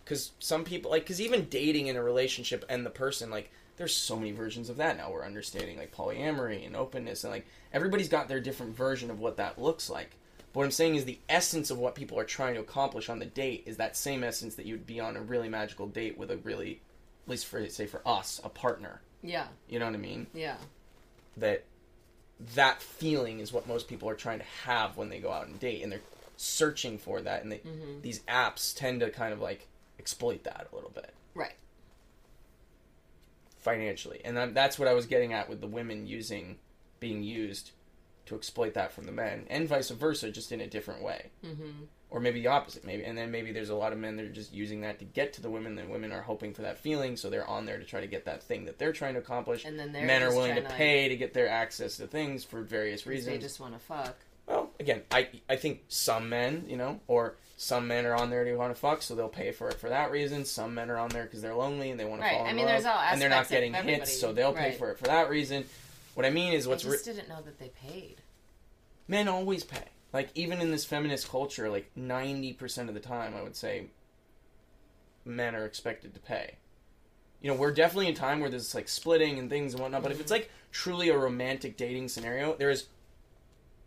Speaker 2: because some people like because even dating in a relationship and the person like there's so many versions of that now we're understanding like polyamory and openness and like everybody's got their different version of what that looks like but what i'm saying is the essence of what people are trying to accomplish on the date is that same essence that you would be on a really magical date with a really at least for say for us a partner
Speaker 1: yeah,
Speaker 2: you know what i mean
Speaker 1: yeah.
Speaker 2: that that feeling is what most people are trying to have when they go out and date and they're searching for that and they,
Speaker 1: Mm-hmm.
Speaker 2: these apps tend to kind of like exploit that a little bit
Speaker 1: Right.
Speaker 2: Financially and that- that's what i was getting at with the women using being used to exploit that from the men and vice versa just in a different way
Speaker 1: Mm-hmm.
Speaker 2: or maybe the opposite maybe and then maybe there's a lot of men that are just using that to get to the women the women are hoping for that feeling so they're on there to try to get that thing that they're trying to accomplish
Speaker 1: And then
Speaker 2: men are willing to, pay to get their access to things for various reasons.
Speaker 1: They just want to fuck.
Speaker 2: well, again, I I think some men, you know, or some men are on there to want to fuck, so they'll pay for it for that reason. Some men are on there because they're lonely and they want to
Speaker 1: Right.
Speaker 2: fall in
Speaker 1: I mean,
Speaker 2: love,
Speaker 1: there's all aspects
Speaker 2: and they're not getting hits, so they'll pay
Speaker 1: Right.
Speaker 2: for it for that reason. What I mean is, what's
Speaker 1: I
Speaker 2: re-
Speaker 1: just didn't know that they paid.
Speaker 2: men always pay. Like even in this feminist culture, like ninety percent of the time, I would say, men are expected to pay. You know, we're definitely in a time where there's like splitting and things and whatnot. But if it's like truly a romantic dating scenario, there is.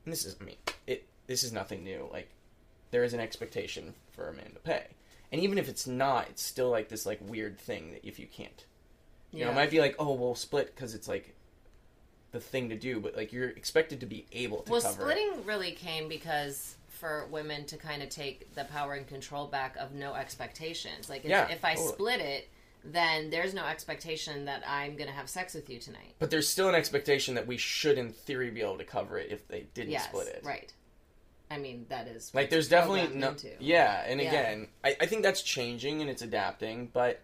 Speaker 2: And this is, I mean, it. This is nothing new. Like, there is an expectation for a man to pay, and even if it's not, it's still like this like weird thing that if you can't, you know, it might be like, oh, we'll split because it's like the thing to do, but like you're expected to be able to
Speaker 1: Well,
Speaker 2: cover it.
Speaker 1: splitting really came because for women to kind of take the power and control back of no expectations. Like, if,
Speaker 2: Yeah,
Speaker 1: if I
Speaker 2: totally.
Speaker 1: split it, then there's no expectation that I'm going to have sex with you tonight.
Speaker 2: But there's still an expectation that we should, in theory, be able to cover it if they didn't
Speaker 1: yes,
Speaker 2: split it.
Speaker 1: right. I mean, that is
Speaker 2: Like, there's definitely no.
Speaker 1: into.
Speaker 2: Yeah, and
Speaker 1: Yeah.
Speaker 2: again, I, I think that's changing and it's adapting, but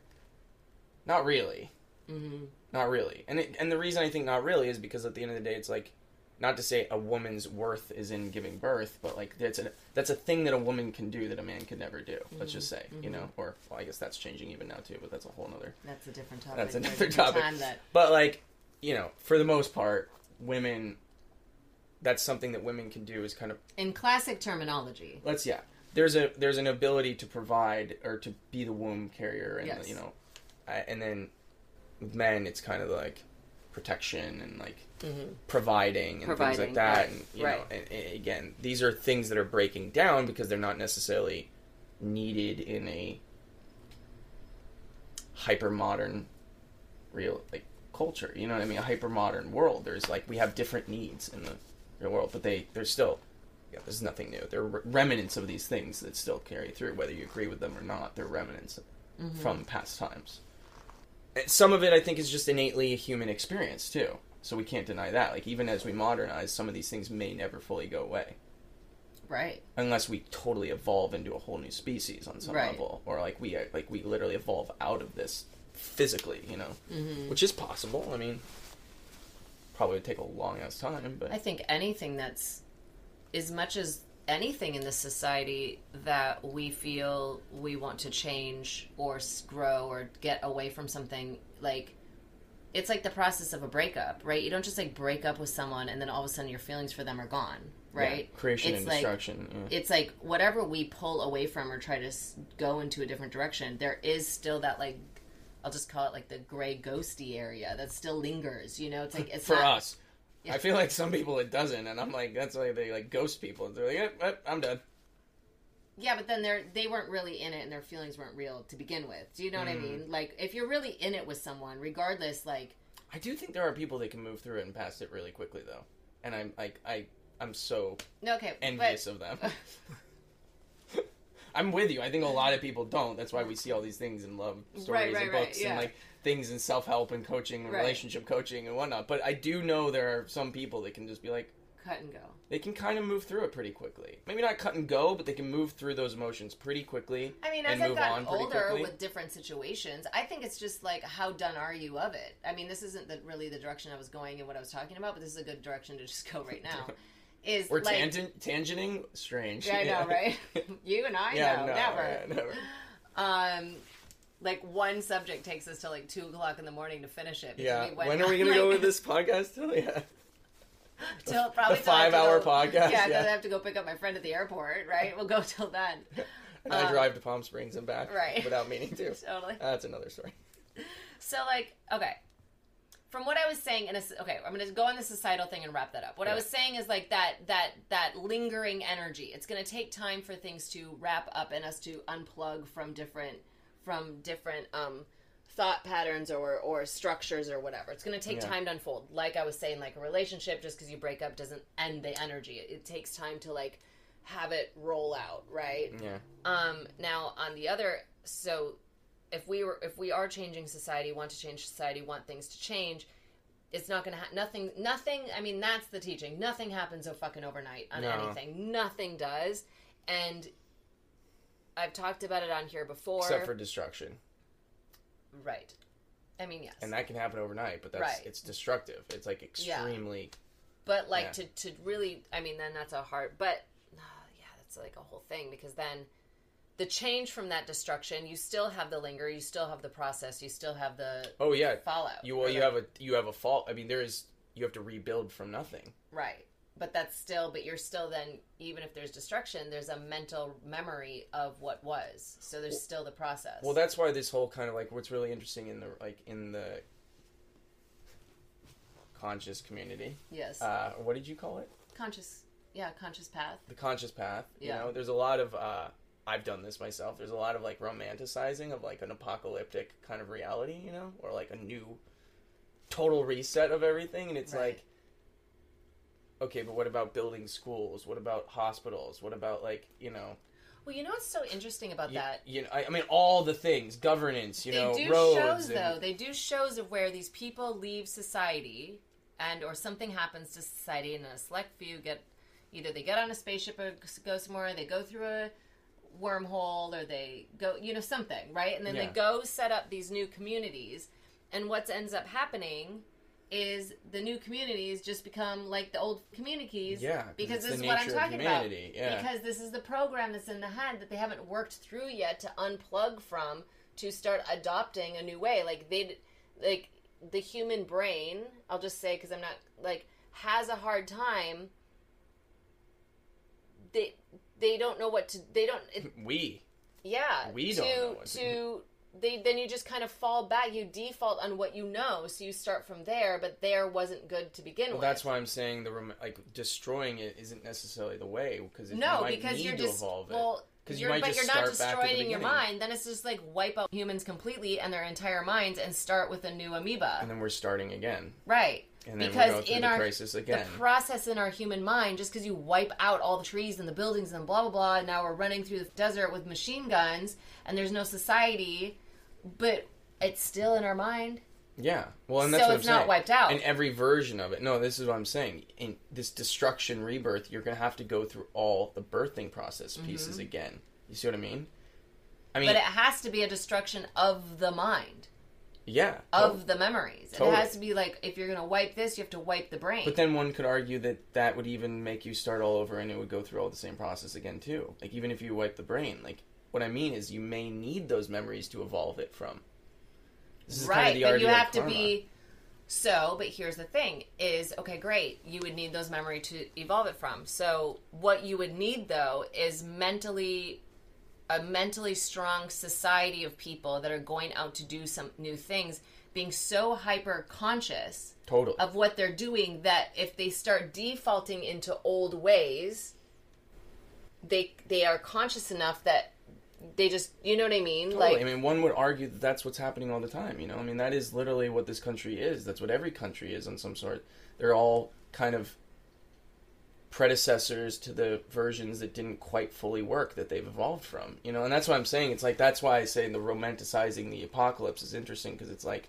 Speaker 2: not really.
Speaker 1: hmm
Speaker 2: Not really. And it, and the reason I think not really is because at the end of the day, it's like, not to say a woman's worth is in giving birth, but like that's a that's a thing that a woman can do that a man could never do. Let's just say, you know, or well, I guess that's changing even now too, but that's a whole other.
Speaker 1: That's a different topic.
Speaker 2: That's another topic.
Speaker 1: That
Speaker 2: But like, you know, for the most part, women. That's something that women can do is kind of
Speaker 1: in classic terminology.
Speaker 2: let's yeah. There's a there's an ability to provide or to be the womb carrier and
Speaker 1: Yes.
Speaker 2: you know, I- and then with men it's kind of like protection and like
Speaker 1: Mm-hmm.
Speaker 2: providing and things like that.
Speaker 1: right,
Speaker 2: And you
Speaker 1: right.
Speaker 2: know, and, and again, these are things that are breaking down because they're not necessarily needed in a hyper modern, real like culture. You know what I mean? A hyper modern world. There's like we have different needs in the real world, but they they're still yeah. There's nothing new. They're remnants of these things that still carry through, whether you agree with them or not. They're remnants from past times. And Some of it, I think, is just innately a human experience too. So we can't deny that. Like even as we modernize, some of these things may never fully go away
Speaker 1: Right.
Speaker 2: unless we totally evolve into a whole new species on some
Speaker 1: Right.
Speaker 2: level, or like we like we literally evolve out of this physically, you know,
Speaker 1: Mm-hmm.
Speaker 2: which is possible. I mean, probably would take a long ass time, but
Speaker 1: I think anything that's as much as anything in this society that we feel we want to change or grow or get away from something like it's like the process of a breakup, right? You don't just like break up with someone and then all of a sudden your feelings for them are gone,
Speaker 2: yeah,
Speaker 1: right?
Speaker 2: creation
Speaker 1: It's
Speaker 2: and
Speaker 1: like-
Speaker 2: destruction. yeah.
Speaker 1: It's like whatever we pull away from or try to go into a different direction, there is still that like I'll just call it like the gray ghosty area that still lingers, you know? It's like it's
Speaker 2: For
Speaker 1: not,
Speaker 2: us, I feel like some people it doesn't, and I'm like, that's why they like ghost people. They're like, yep, yep, I'm done.
Speaker 1: Yeah, but then they're they weren't really in it and their feelings weren't real to begin with. Do you know what I
Speaker 2: Mm.
Speaker 1: mean? Like if you're really in it with someone, regardless, like
Speaker 2: I do think there are people that can move through it and past it really quickly, though, and I'm like, I I'm so
Speaker 1: no, okay,
Speaker 2: envious of them. I'm with you. I think a lot of people don't. That's why we see all these things in love stories
Speaker 1: Right, right,
Speaker 2: and
Speaker 1: right,
Speaker 2: books
Speaker 1: yeah.
Speaker 2: and like things in self help and coaching and
Speaker 1: Right.
Speaker 2: relationship coaching and whatnot. But I do know there are some people that can just be like
Speaker 1: cut and go.
Speaker 2: they can kind of move through it pretty quickly. Maybe not cut and go, but they can move through those emotions pretty quickly.
Speaker 1: I mean, as I've gotten older
Speaker 2: quickly.
Speaker 1: with different situations, I think it's just like how done are you of it? I mean, this isn't the, really the direction I was going and what I was talking about, but this is a good direction to just go right now. Is
Speaker 2: We're
Speaker 1: like,
Speaker 2: tangent tangenting. Strange.
Speaker 1: Yeah, I know, right? you and I
Speaker 2: yeah,
Speaker 1: know,
Speaker 2: no,
Speaker 1: never.
Speaker 2: yeah, never.
Speaker 1: Um, like one subject takes us till like two o'clock in the morning to finish it.
Speaker 2: Yeah.
Speaker 1: we
Speaker 2: When are we gonna go
Speaker 1: like-
Speaker 2: with this podcast? Till yeah.
Speaker 1: till probably
Speaker 2: the
Speaker 1: I to
Speaker 2: five-hour
Speaker 1: go-
Speaker 2: podcast,
Speaker 1: Yeah, because I have to go pick up my friend at the airport. Right, we'll go till then.
Speaker 2: And I
Speaker 1: Um,
Speaker 2: drive to Palm Springs and back
Speaker 1: right.
Speaker 2: without meaning to.
Speaker 1: Totally.
Speaker 2: That's another story.
Speaker 1: So like, okay. From what I was saying, in a, okay, I'm going to go on the societal thing and wrap that up. What I was saying is like that that that lingering energy. It's going to take time for things to wrap up and us to unplug from different from different um, thought patterns or or structures or whatever. It's going to take
Speaker 2: Yeah.
Speaker 1: time to unfold. Like I was saying, like a relationship, just because you break up doesn't end the energy. It, it takes time to like have it roll out, right?
Speaker 2: Yeah.
Speaker 1: Um, now on the other, so if we were, if we are changing society, want to change society, want things to change, it's not gonna ha- nothing, nothing. I mean, that's the teaching. Nothing happens so fucking overnight on
Speaker 2: No.
Speaker 1: anything. Nothing does, and I've talked about it on here before.
Speaker 2: Except for destruction.
Speaker 1: right. I mean, yes,
Speaker 2: And that can happen overnight, but that's
Speaker 1: Right.
Speaker 2: it's destructive. It's like extremely
Speaker 1: but like
Speaker 2: yeah.
Speaker 1: to to really, I mean, then that's a hard. But ah, yeah, that's like a whole thing because then the change from that destruction, you still have the linger, you still have the process, you still have the
Speaker 2: Oh yeah.
Speaker 1: fallout.
Speaker 2: You well you have a you have a fault. I mean there is you have to rebuild from nothing.
Speaker 1: right, but that's still, but you're still then even if there's destruction, there's a mental memory of what was. So there's still the process.
Speaker 2: Well that's why this whole kind of like what's really interesting in the like in the conscious community.
Speaker 1: yes,
Speaker 2: Uh what did you call it?
Speaker 1: conscious, yeah, conscious path.
Speaker 2: The conscious path. You
Speaker 1: Yeah.
Speaker 2: know, there's a lot of uh I've done this myself. There's a lot of like romanticizing of like an apocalyptic kind of reality, you know, or like a new total reset of everything. And it's
Speaker 1: Right.
Speaker 2: like, okay, but what about building schools? What about hospitals? What about like, you know,
Speaker 1: Well, you know what's so interesting about
Speaker 2: you,
Speaker 1: that?
Speaker 2: you know, I, I mean, all the things, governance, you
Speaker 1: they
Speaker 2: know,
Speaker 1: do
Speaker 2: roads.
Speaker 1: shows
Speaker 2: and-
Speaker 1: though. They do shows of where these people leave society, and or something happens to society, and a select few get either they get on a spaceship or go somewhere, they go through a wormhole, or they go, you know, something, right? And then
Speaker 2: Yeah.
Speaker 1: they go set up these new communities, and what ends up happening is the new communities just become like the old communities
Speaker 2: Yeah, 'cause
Speaker 1: because this is what I'm talking about
Speaker 2: yeah.
Speaker 1: because this is the program that's in the head that they haven't worked through yet to unplug from to start adopting a new way like they like the human brain i'll just say because i'm not like has a hard time they they don't know what to they don't it,
Speaker 2: we.
Speaker 1: yeah
Speaker 2: We
Speaker 1: to
Speaker 2: don't know what to
Speaker 1: to they then you just kind of fall back you default on what you know so you start from there but there wasn't good to begin
Speaker 2: Well,
Speaker 1: with
Speaker 2: that's why I'm saying the rem- like destroying it isn't necessarily the way because
Speaker 1: no
Speaker 2: you might
Speaker 1: because
Speaker 2: need
Speaker 1: you're
Speaker 2: to
Speaker 1: just
Speaker 2: evolve it.
Speaker 1: well
Speaker 2: because you might
Speaker 1: but
Speaker 2: just
Speaker 1: you're not
Speaker 2: start back at
Speaker 1: destroying your mind. Then it's just like wipe out humans completely and their entire minds and start with a new amoeba.
Speaker 2: and then we're starting again,
Speaker 1: right.
Speaker 2: And then
Speaker 1: Because in
Speaker 2: the
Speaker 1: our-
Speaker 2: crisis again.
Speaker 1: The process in our human mind, just because you wipe out all the trees and the buildings and blah blah blah, and now we're running through the desert with machine guns and there's no society, but it's still in our mind.
Speaker 2: Yeah. Well, and that's
Speaker 1: So it's not
Speaker 2: saying.
Speaker 1: wiped out.
Speaker 2: And every version of it. No, this is what I'm saying. In this destruction rebirth, you're gonna have to go through all the birthing process pieces again. You see what I mean? I mean,
Speaker 1: Mm-hmm. But it has to be a destruction of the mind,
Speaker 2: yeah.
Speaker 1: of the memories.
Speaker 2: Totally.
Speaker 1: It has to be like if you're gonna wipe this, you have to wipe the brain.
Speaker 2: But then one could argue that that would even make you start all over, and it would go through all the same process again too. Like even if you wipe the brain, like what I mean is you may need those memories to evolve it from. This is
Speaker 1: right,
Speaker 2: kind of the
Speaker 1: but you have to be. So, but here's the thing: is okay, great. You would need those memory to evolve it from. So, what you would need though is mentally, a mentally strong society of people that are going out to do some new things, being so hyper conscious
Speaker 2: totally.
Speaker 1: of what they're doing that if they start defaulting into old ways, they they are conscious enough that they just you know what I mean,
Speaker 2: Totally.
Speaker 1: like
Speaker 2: I mean, one would argue that that's what's happening all the time. You know, I mean, that is literally what this country is. That's what every country is, on some sort. They're all kind of predecessors to the versions that didn't quite fully work that they've evolved from. You know, and that's why I'm saying it's like that's why I say the romanticizing the apocalypse is interesting because it's like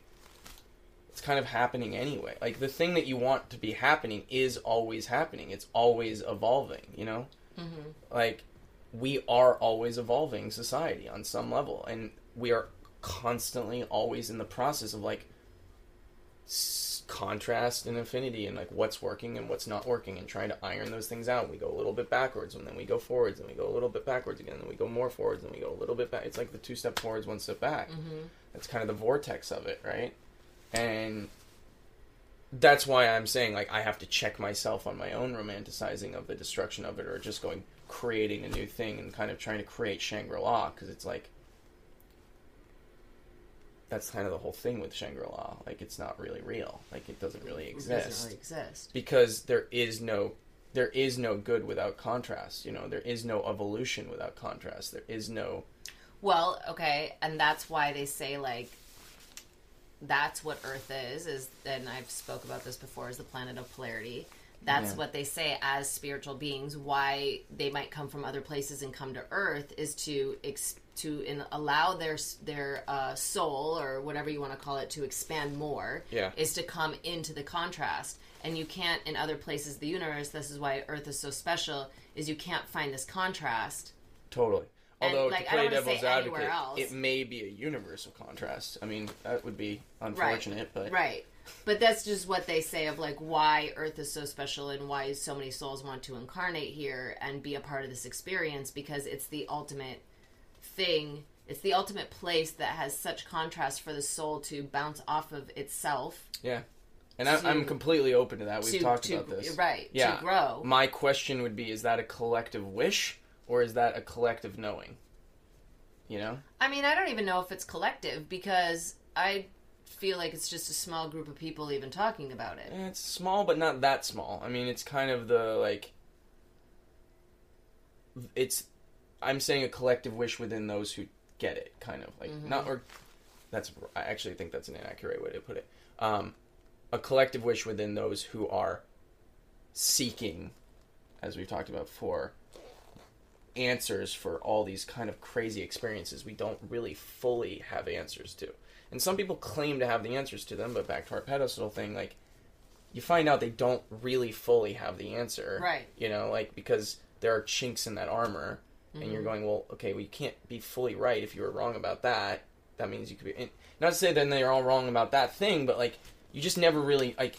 Speaker 2: it's kind of happening anyway. Like the thing that you want to be happening is always happening. It's always evolving. You know, mm-hmm. like we are always evolving society on some level and we are constantly always in the process of like contrast and affinity and like what's working and what's not working and trying to iron those things out. We go a little bit backwards and then we go forwards and we go a little bit backwards again and then we go more forwards and we go a little bit back. It's like the two step forwards one step back. Mm-hmm. That's kind of the vortex of it right? And that's why I'm saying like I have to check myself on my own romanticizing of the destruction of it, or just going creating a new thing and kind of trying to create Shangri La because it's like that's kind of the whole thing with Shangri La. Like it's not really real. Like it doesn't really
Speaker 1: it
Speaker 2: exist
Speaker 1: doesn't really exist.
Speaker 2: because there is no there is no good without contrast. You know, there is no evolution without contrast. There is no
Speaker 1: Well, okay, and that's why they say like that's what Earth is is and I've spoke about this before is the planet of polarity. That's
Speaker 2: Yeah.
Speaker 1: what they say as spiritual beings why they might come from other places and come to Earth is to ex- to in, allow their their uh, soul or whatever you want to call it to expand more
Speaker 2: Yeah.
Speaker 1: is to come into the contrast and you can't in other places of the universe this is why Earth is so special is you can't find this contrast
Speaker 2: Totally.
Speaker 1: And,
Speaker 2: Although
Speaker 1: like,
Speaker 2: to play devil's advocate,
Speaker 1: else.
Speaker 2: it may be a universal contrast. I mean, that would be unfortunate, but
Speaker 1: Right. But that's just what they say of like why Earth is so special and why so many souls want to incarnate here and be a part of this experience because it's the ultimate thing. It's the ultimate place that has such contrast for the soul to bounce off of itself.
Speaker 2: yeah. And I, I'm completely open to that. We've
Speaker 1: to,
Speaker 2: talked
Speaker 1: to,
Speaker 2: about this.
Speaker 1: Right.
Speaker 2: Yeah.
Speaker 1: To grow.
Speaker 2: My question would be: Is that a collective wish, or is that a collective knowing? You know.
Speaker 1: I mean, I don't even know if it's collective because I feel like it's just a small group of people even talking about it.
Speaker 2: Eh, It's small, but not that small. I mean, it's kind of the like. It's, I'm saying a collective wish within those who get it, kind of like not or, that's I actually think that's an inaccurate way to put it. Um, a collective wish within those who are seeking, as we've talked about before, answers for all these kind of crazy experiences we don't really fully have answers to. And some people claim to have the answers to them, but back to our pedestal thing, like you find out they don't really fully have the answer.
Speaker 1: Right.
Speaker 2: You know, like because there are chinks in that armor and you're mm-hmm. going, Well, okay, well you can't be fully right if you were wrong about that. That means you could be and not to say then they're all wrong about that thing, but like you just never really like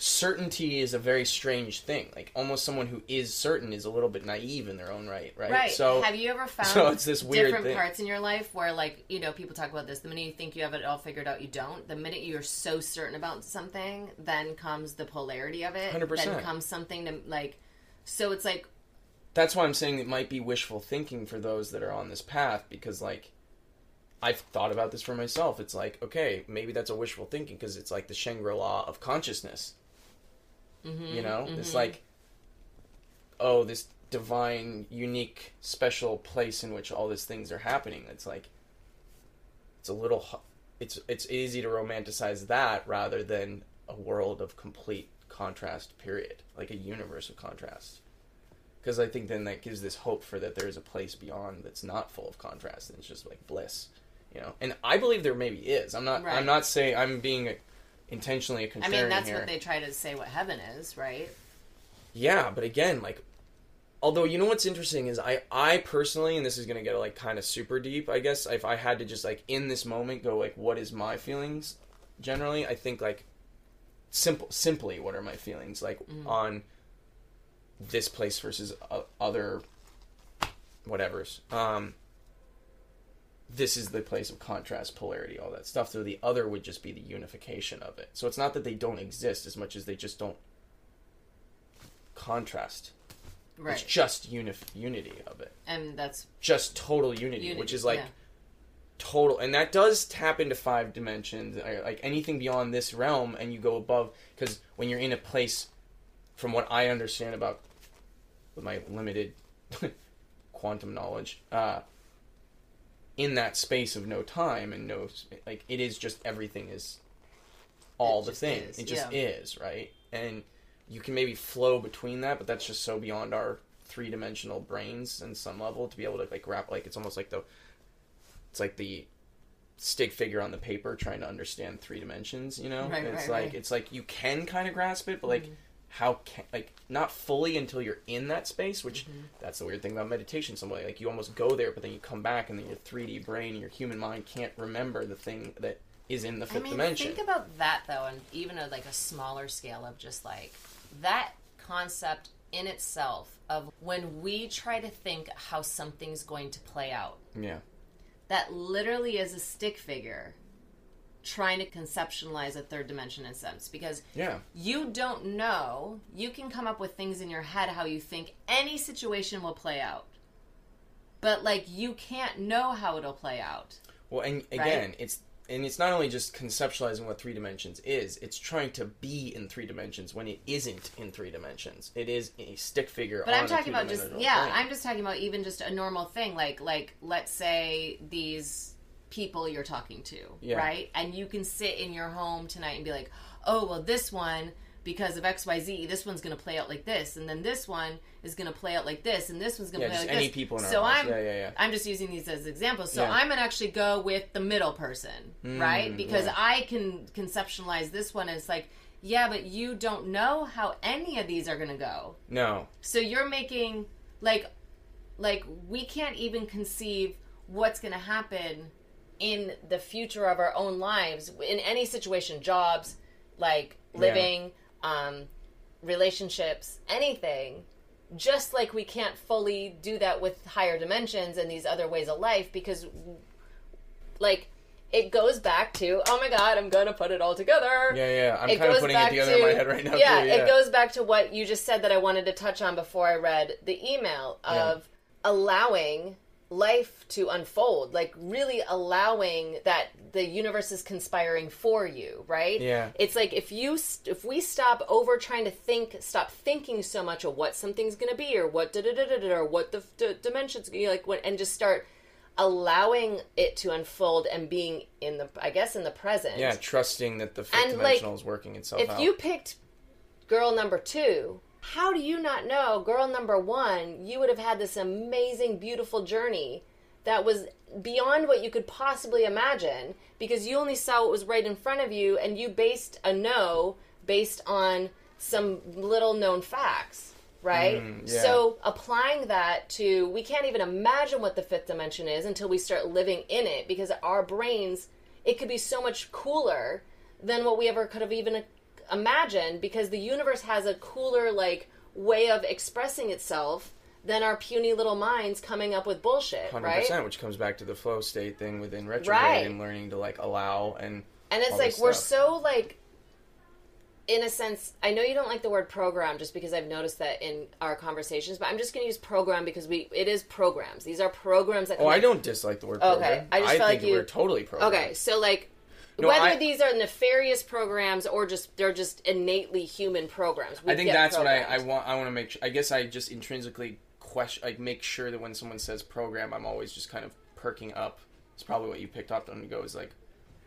Speaker 2: certainty is a very strange thing. Like almost someone who is certain is a little bit naive in their own right, right?
Speaker 1: Right.
Speaker 2: So
Speaker 1: have you ever found
Speaker 2: so it's this weird
Speaker 1: different
Speaker 2: thing.
Speaker 1: parts in your life where, like, you know, people talk about this. The minute you think you have it all figured out, you don't. The minute you're so certain about something, then comes the polarity of it.
Speaker 2: 100%.
Speaker 1: Then comes something to like. So it's like
Speaker 2: that's why I'm saying it might be wishful thinking for those that are on this path because like I've thought about this for myself. It's like, okay, maybe that's a wishful thinking because it's like the Shangri-La of consciousness.
Speaker 1: Mm-hmm,
Speaker 2: You know, it's like oh, this divine, unique, special place in which all these things are happening. It's like it's a little it's it's easy to romanticize that rather than a world of complete contrast period, like a universe of contrast. Because I think then that gives this hope for that there is a place beyond that's not full of contrast and it's just like bliss, you know. And I believe there maybe is. I'm not.
Speaker 1: Right.
Speaker 2: I'm not saying I'm being a, intentionally a contrarian
Speaker 1: I mean, that's
Speaker 2: here.
Speaker 1: what they try to say what heaven is, right?
Speaker 2: Yeah, but again, like, although you know what's interesting is I, I personally, and this is gonna get like kind of super deep, I guess. If I had to just like in this moment go like, what is my feelings? Generally, I think like, simple, simply, what are my feelings like on this place versus other, whatever's. Um, this is the place of contrast, polarity, all that stuff. So the other would just be the unification of it. So it's not that they don't exist as much as they just don't contrast.
Speaker 1: Right.
Speaker 2: It's just unif- unity of it.
Speaker 1: and that's
Speaker 2: Just total unity,
Speaker 1: Unity,
Speaker 2: which is like
Speaker 1: yeah.
Speaker 2: total, and that does tap into five dimensions. Like anything beyond this realm, and you go above, because when you're in a place, from what I understand about with my limited quantum knowledge, uh, in that space of no time and no like, it is just everything is all
Speaker 1: It
Speaker 2: the thing.
Speaker 1: is,
Speaker 2: It just
Speaker 1: yeah.
Speaker 2: is right, and you can maybe flow between that, but that's just so beyond our three dimensional brains in some level to be able to like wrap like it's almost like the it's like the stick figure on the paper trying to understand three dimensions, you know?
Speaker 1: Right,
Speaker 2: it's
Speaker 1: right,
Speaker 2: like
Speaker 1: right.
Speaker 2: it's like you can kind of grasp it, but like mm-hmm. How can like not fully until you're in that space, which mm-hmm. that's the weird thing about meditation. Somebody like you almost go there, but then you come back, and then your 3D brain, your human mind can't remember the thing that is in the fifth
Speaker 1: I mean,
Speaker 2: dimension.
Speaker 1: think about that though, and even at like a smaller scale of just like that concept in itself of when we try to think how something's going to play out.
Speaker 2: yeah,
Speaker 1: That literally is a stick figure trying to conceptualize a third dimension in sense because
Speaker 2: yeah,
Speaker 1: you don't know you can come up with things in your head how you think any situation will play out but like you can't know how it'll play out
Speaker 2: Well, and again, it's and it's not only just conceptualizing what three dimensions is; it's trying to be in three dimensions when it isn't in three dimensions. It is a stick figure.
Speaker 1: But
Speaker 2: on
Speaker 1: I'm
Speaker 2: a
Speaker 1: talking about just yeah,
Speaker 2: plane.
Speaker 1: I'm just talking about even just a normal thing like like let's say these people you're talking to,
Speaker 2: Yeah.
Speaker 1: right? And you can sit in your home tonight and be like, "Oh, well this one because of XYZ, this one's going to play out like this, and then this one is going to play out like this, and this one's going to
Speaker 2: yeah,
Speaker 1: play out like
Speaker 2: any
Speaker 1: this."
Speaker 2: people in our
Speaker 1: so
Speaker 2: house.
Speaker 1: I'm
Speaker 2: yeah, yeah, yeah.
Speaker 1: I'm just using these as examples. So. I'm gonna actually go with the middle person, mm, right? Because. I can conceptualize this one as like, yeah, but you don't know how any of these are gonna go.
Speaker 2: No,
Speaker 1: So you're making like like we can't even conceive what's going to happen in the future of our own lives in any situation, jobs, like living, um relationships, anything. Just like we can't fully do that with higher dimensions and these other ways of life because like it goes back to oh my god, I'm going to put it all together
Speaker 2: yeah, yeah. I'm
Speaker 1: it
Speaker 2: kind of putting it together
Speaker 1: to,
Speaker 2: in my head right now.
Speaker 1: Yeah,
Speaker 2: too, yeah.
Speaker 1: it goes back to what you just said that I wanted to touch on before I read the email
Speaker 2: Yeah.
Speaker 1: of allowing life to unfold, like really allowing that the universe is conspiring for you, right?
Speaker 2: Yeah.
Speaker 1: It's like if you st- if we stop over trying to think, stop thinking so much of what something's going to be or what da da da da da or what the d- dimensions you know, like what and just start allowing it to unfold and being in the I guess in the present
Speaker 2: Yeah, trusting that the fifth
Speaker 1: And, like,
Speaker 2: dimensional is working itself out.
Speaker 1: if
Speaker 2: out.
Speaker 1: you picked girl number two, how do you not know girl number one? You would have had this amazing, beautiful journey that was beyond what you could possibly imagine because you only saw what was right in front of you and you based a no based on some little known facts. Right?
Speaker 2: Mm, yeah.
Speaker 1: So applying that to, we can't even imagine what the fifth dimension is until we start living in it because our brains, it could be so much cooler than what we ever could have even imagined because the universe has a cooler like way of expressing itself than our puny little minds coming up with bullshit,
Speaker 2: Hundred
Speaker 1: right?
Speaker 2: which comes back to the flow state thing within retrograde
Speaker 1: Right.
Speaker 2: and learning to like allow and
Speaker 1: And it's like we're so like in a sense, I know you don't like the word program just because I've noticed that in our conversations, but I'm just going to use program because we it is programs. These are programs that
Speaker 2: Oh, I don't dislike the word Program. Okay.
Speaker 1: I just felt
Speaker 2: think
Speaker 1: like you-
Speaker 2: we're totally programmed.
Speaker 1: Okay, so like
Speaker 2: No,
Speaker 1: whether
Speaker 2: I-
Speaker 1: these are nefarious programs or just they're just innately human programs. we
Speaker 2: I think that's what I, I want. I want to make. Sure, I guess I just intrinsically question, like make sure that when someone says program, I'm always just kind of perking up. It's probably what you picked up on. go is like,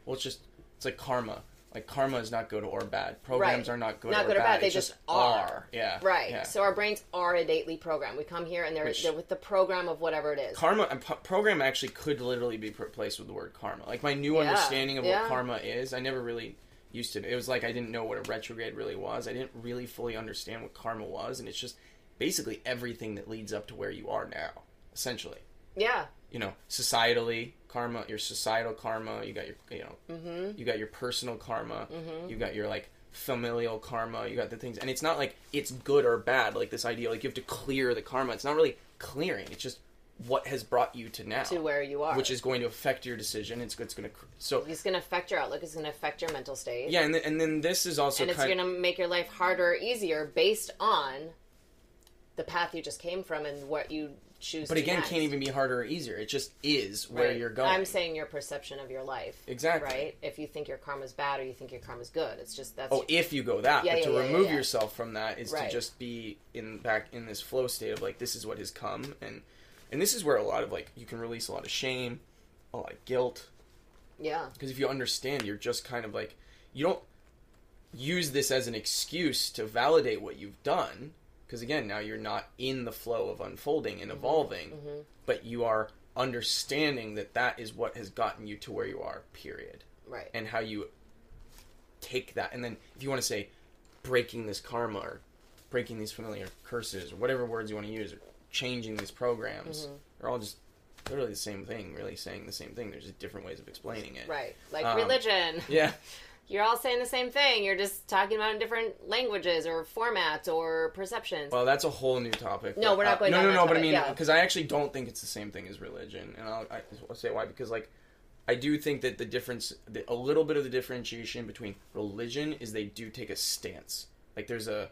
Speaker 2: well, it's just it's like karma. Like karma is not good or bad. Programs
Speaker 1: Right.
Speaker 2: are not good
Speaker 1: Not
Speaker 2: or
Speaker 1: good or
Speaker 2: bad.
Speaker 1: bad, they
Speaker 2: It's
Speaker 1: just are.
Speaker 2: Yeah.
Speaker 1: Right.
Speaker 2: Yeah.
Speaker 1: So our brains are innately programmed. We come here and they're
Speaker 2: Which-
Speaker 1: they're with the program of whatever it is.
Speaker 2: karma and p- program actually could literally be replaced with the word karma. Like my new
Speaker 1: Yeah,
Speaker 2: understanding of
Speaker 1: yeah.
Speaker 2: what karma is, I never really used to. It was like I didn't know what a retrograde really was. I didn't really fully understand what karma was, and it's just basically everything that leads up to where you are now, essentially.
Speaker 1: Yeah.
Speaker 2: You know, societally, karma, your societal karma. You got your, you know,
Speaker 1: Mm-hmm.
Speaker 2: you got your personal karma. You got your like familial karma. You got the things, and it's not like it's good or bad. Like this idea, like you have to clear the karma. It's not really clearing. It's just what has brought you to now
Speaker 1: To where you are.
Speaker 2: which is going to affect your decision. It's, it's going to so
Speaker 1: it's going to affect your outlook. It's going to affect your mental state.
Speaker 2: yeah, and then, and then this is also
Speaker 1: and it's going to make your life harder or easier based on the path you just came from and what you choose
Speaker 2: but again,
Speaker 1: next.
Speaker 2: can't even be harder or easier. It just is where
Speaker 1: Right.
Speaker 2: you're going.
Speaker 1: I'm saying your perception of your life.
Speaker 2: Exactly.
Speaker 1: Right? If you think your karma's bad or you think your karma's good. It's just that's
Speaker 2: Oh, if you go that,
Speaker 1: Yeah,
Speaker 2: but
Speaker 1: yeah,
Speaker 2: to
Speaker 1: yeah,
Speaker 2: remove yourself from that is
Speaker 1: Right.
Speaker 2: to just be in back in this flow state of like this is what has come, and and this is where a lot of like you can release a lot of shame, a lot of guilt,
Speaker 1: yeah.
Speaker 2: because if you understand, you're just kind of like you don't use this as an excuse to validate what you've done because again now you're not in the flow of unfolding and mm-hmm. evolving mm-hmm. but you are understanding that that is what has gotten you to where you are period.
Speaker 1: Right.
Speaker 2: and how you take that. And then if you want to say breaking this karma or breaking these familiar curses or whatever words you want to use or changing these programs mm-hmm. they're all just literally the same thing really saying the same thing. There's just different ways of explaining it.
Speaker 1: Right. Like
Speaker 2: Um,
Speaker 1: religion.
Speaker 2: yeah
Speaker 1: You're all saying the same thing. You're just talking about in different languages or formats or perceptions.
Speaker 2: Well, that's a whole new topic.
Speaker 1: No,
Speaker 2: but,
Speaker 1: we're not
Speaker 2: uh,
Speaker 1: going
Speaker 2: No,
Speaker 1: down
Speaker 2: no,
Speaker 1: that
Speaker 2: no. But I
Speaker 1: topic,
Speaker 2: mean,
Speaker 1: yeah.
Speaker 2: because I actually don't think it's the same thing as religion, and I'll, I'll say why. Because like, I do think that the difference, the, a little bit of the differentiation between religion is they do take a stance. Like, there's a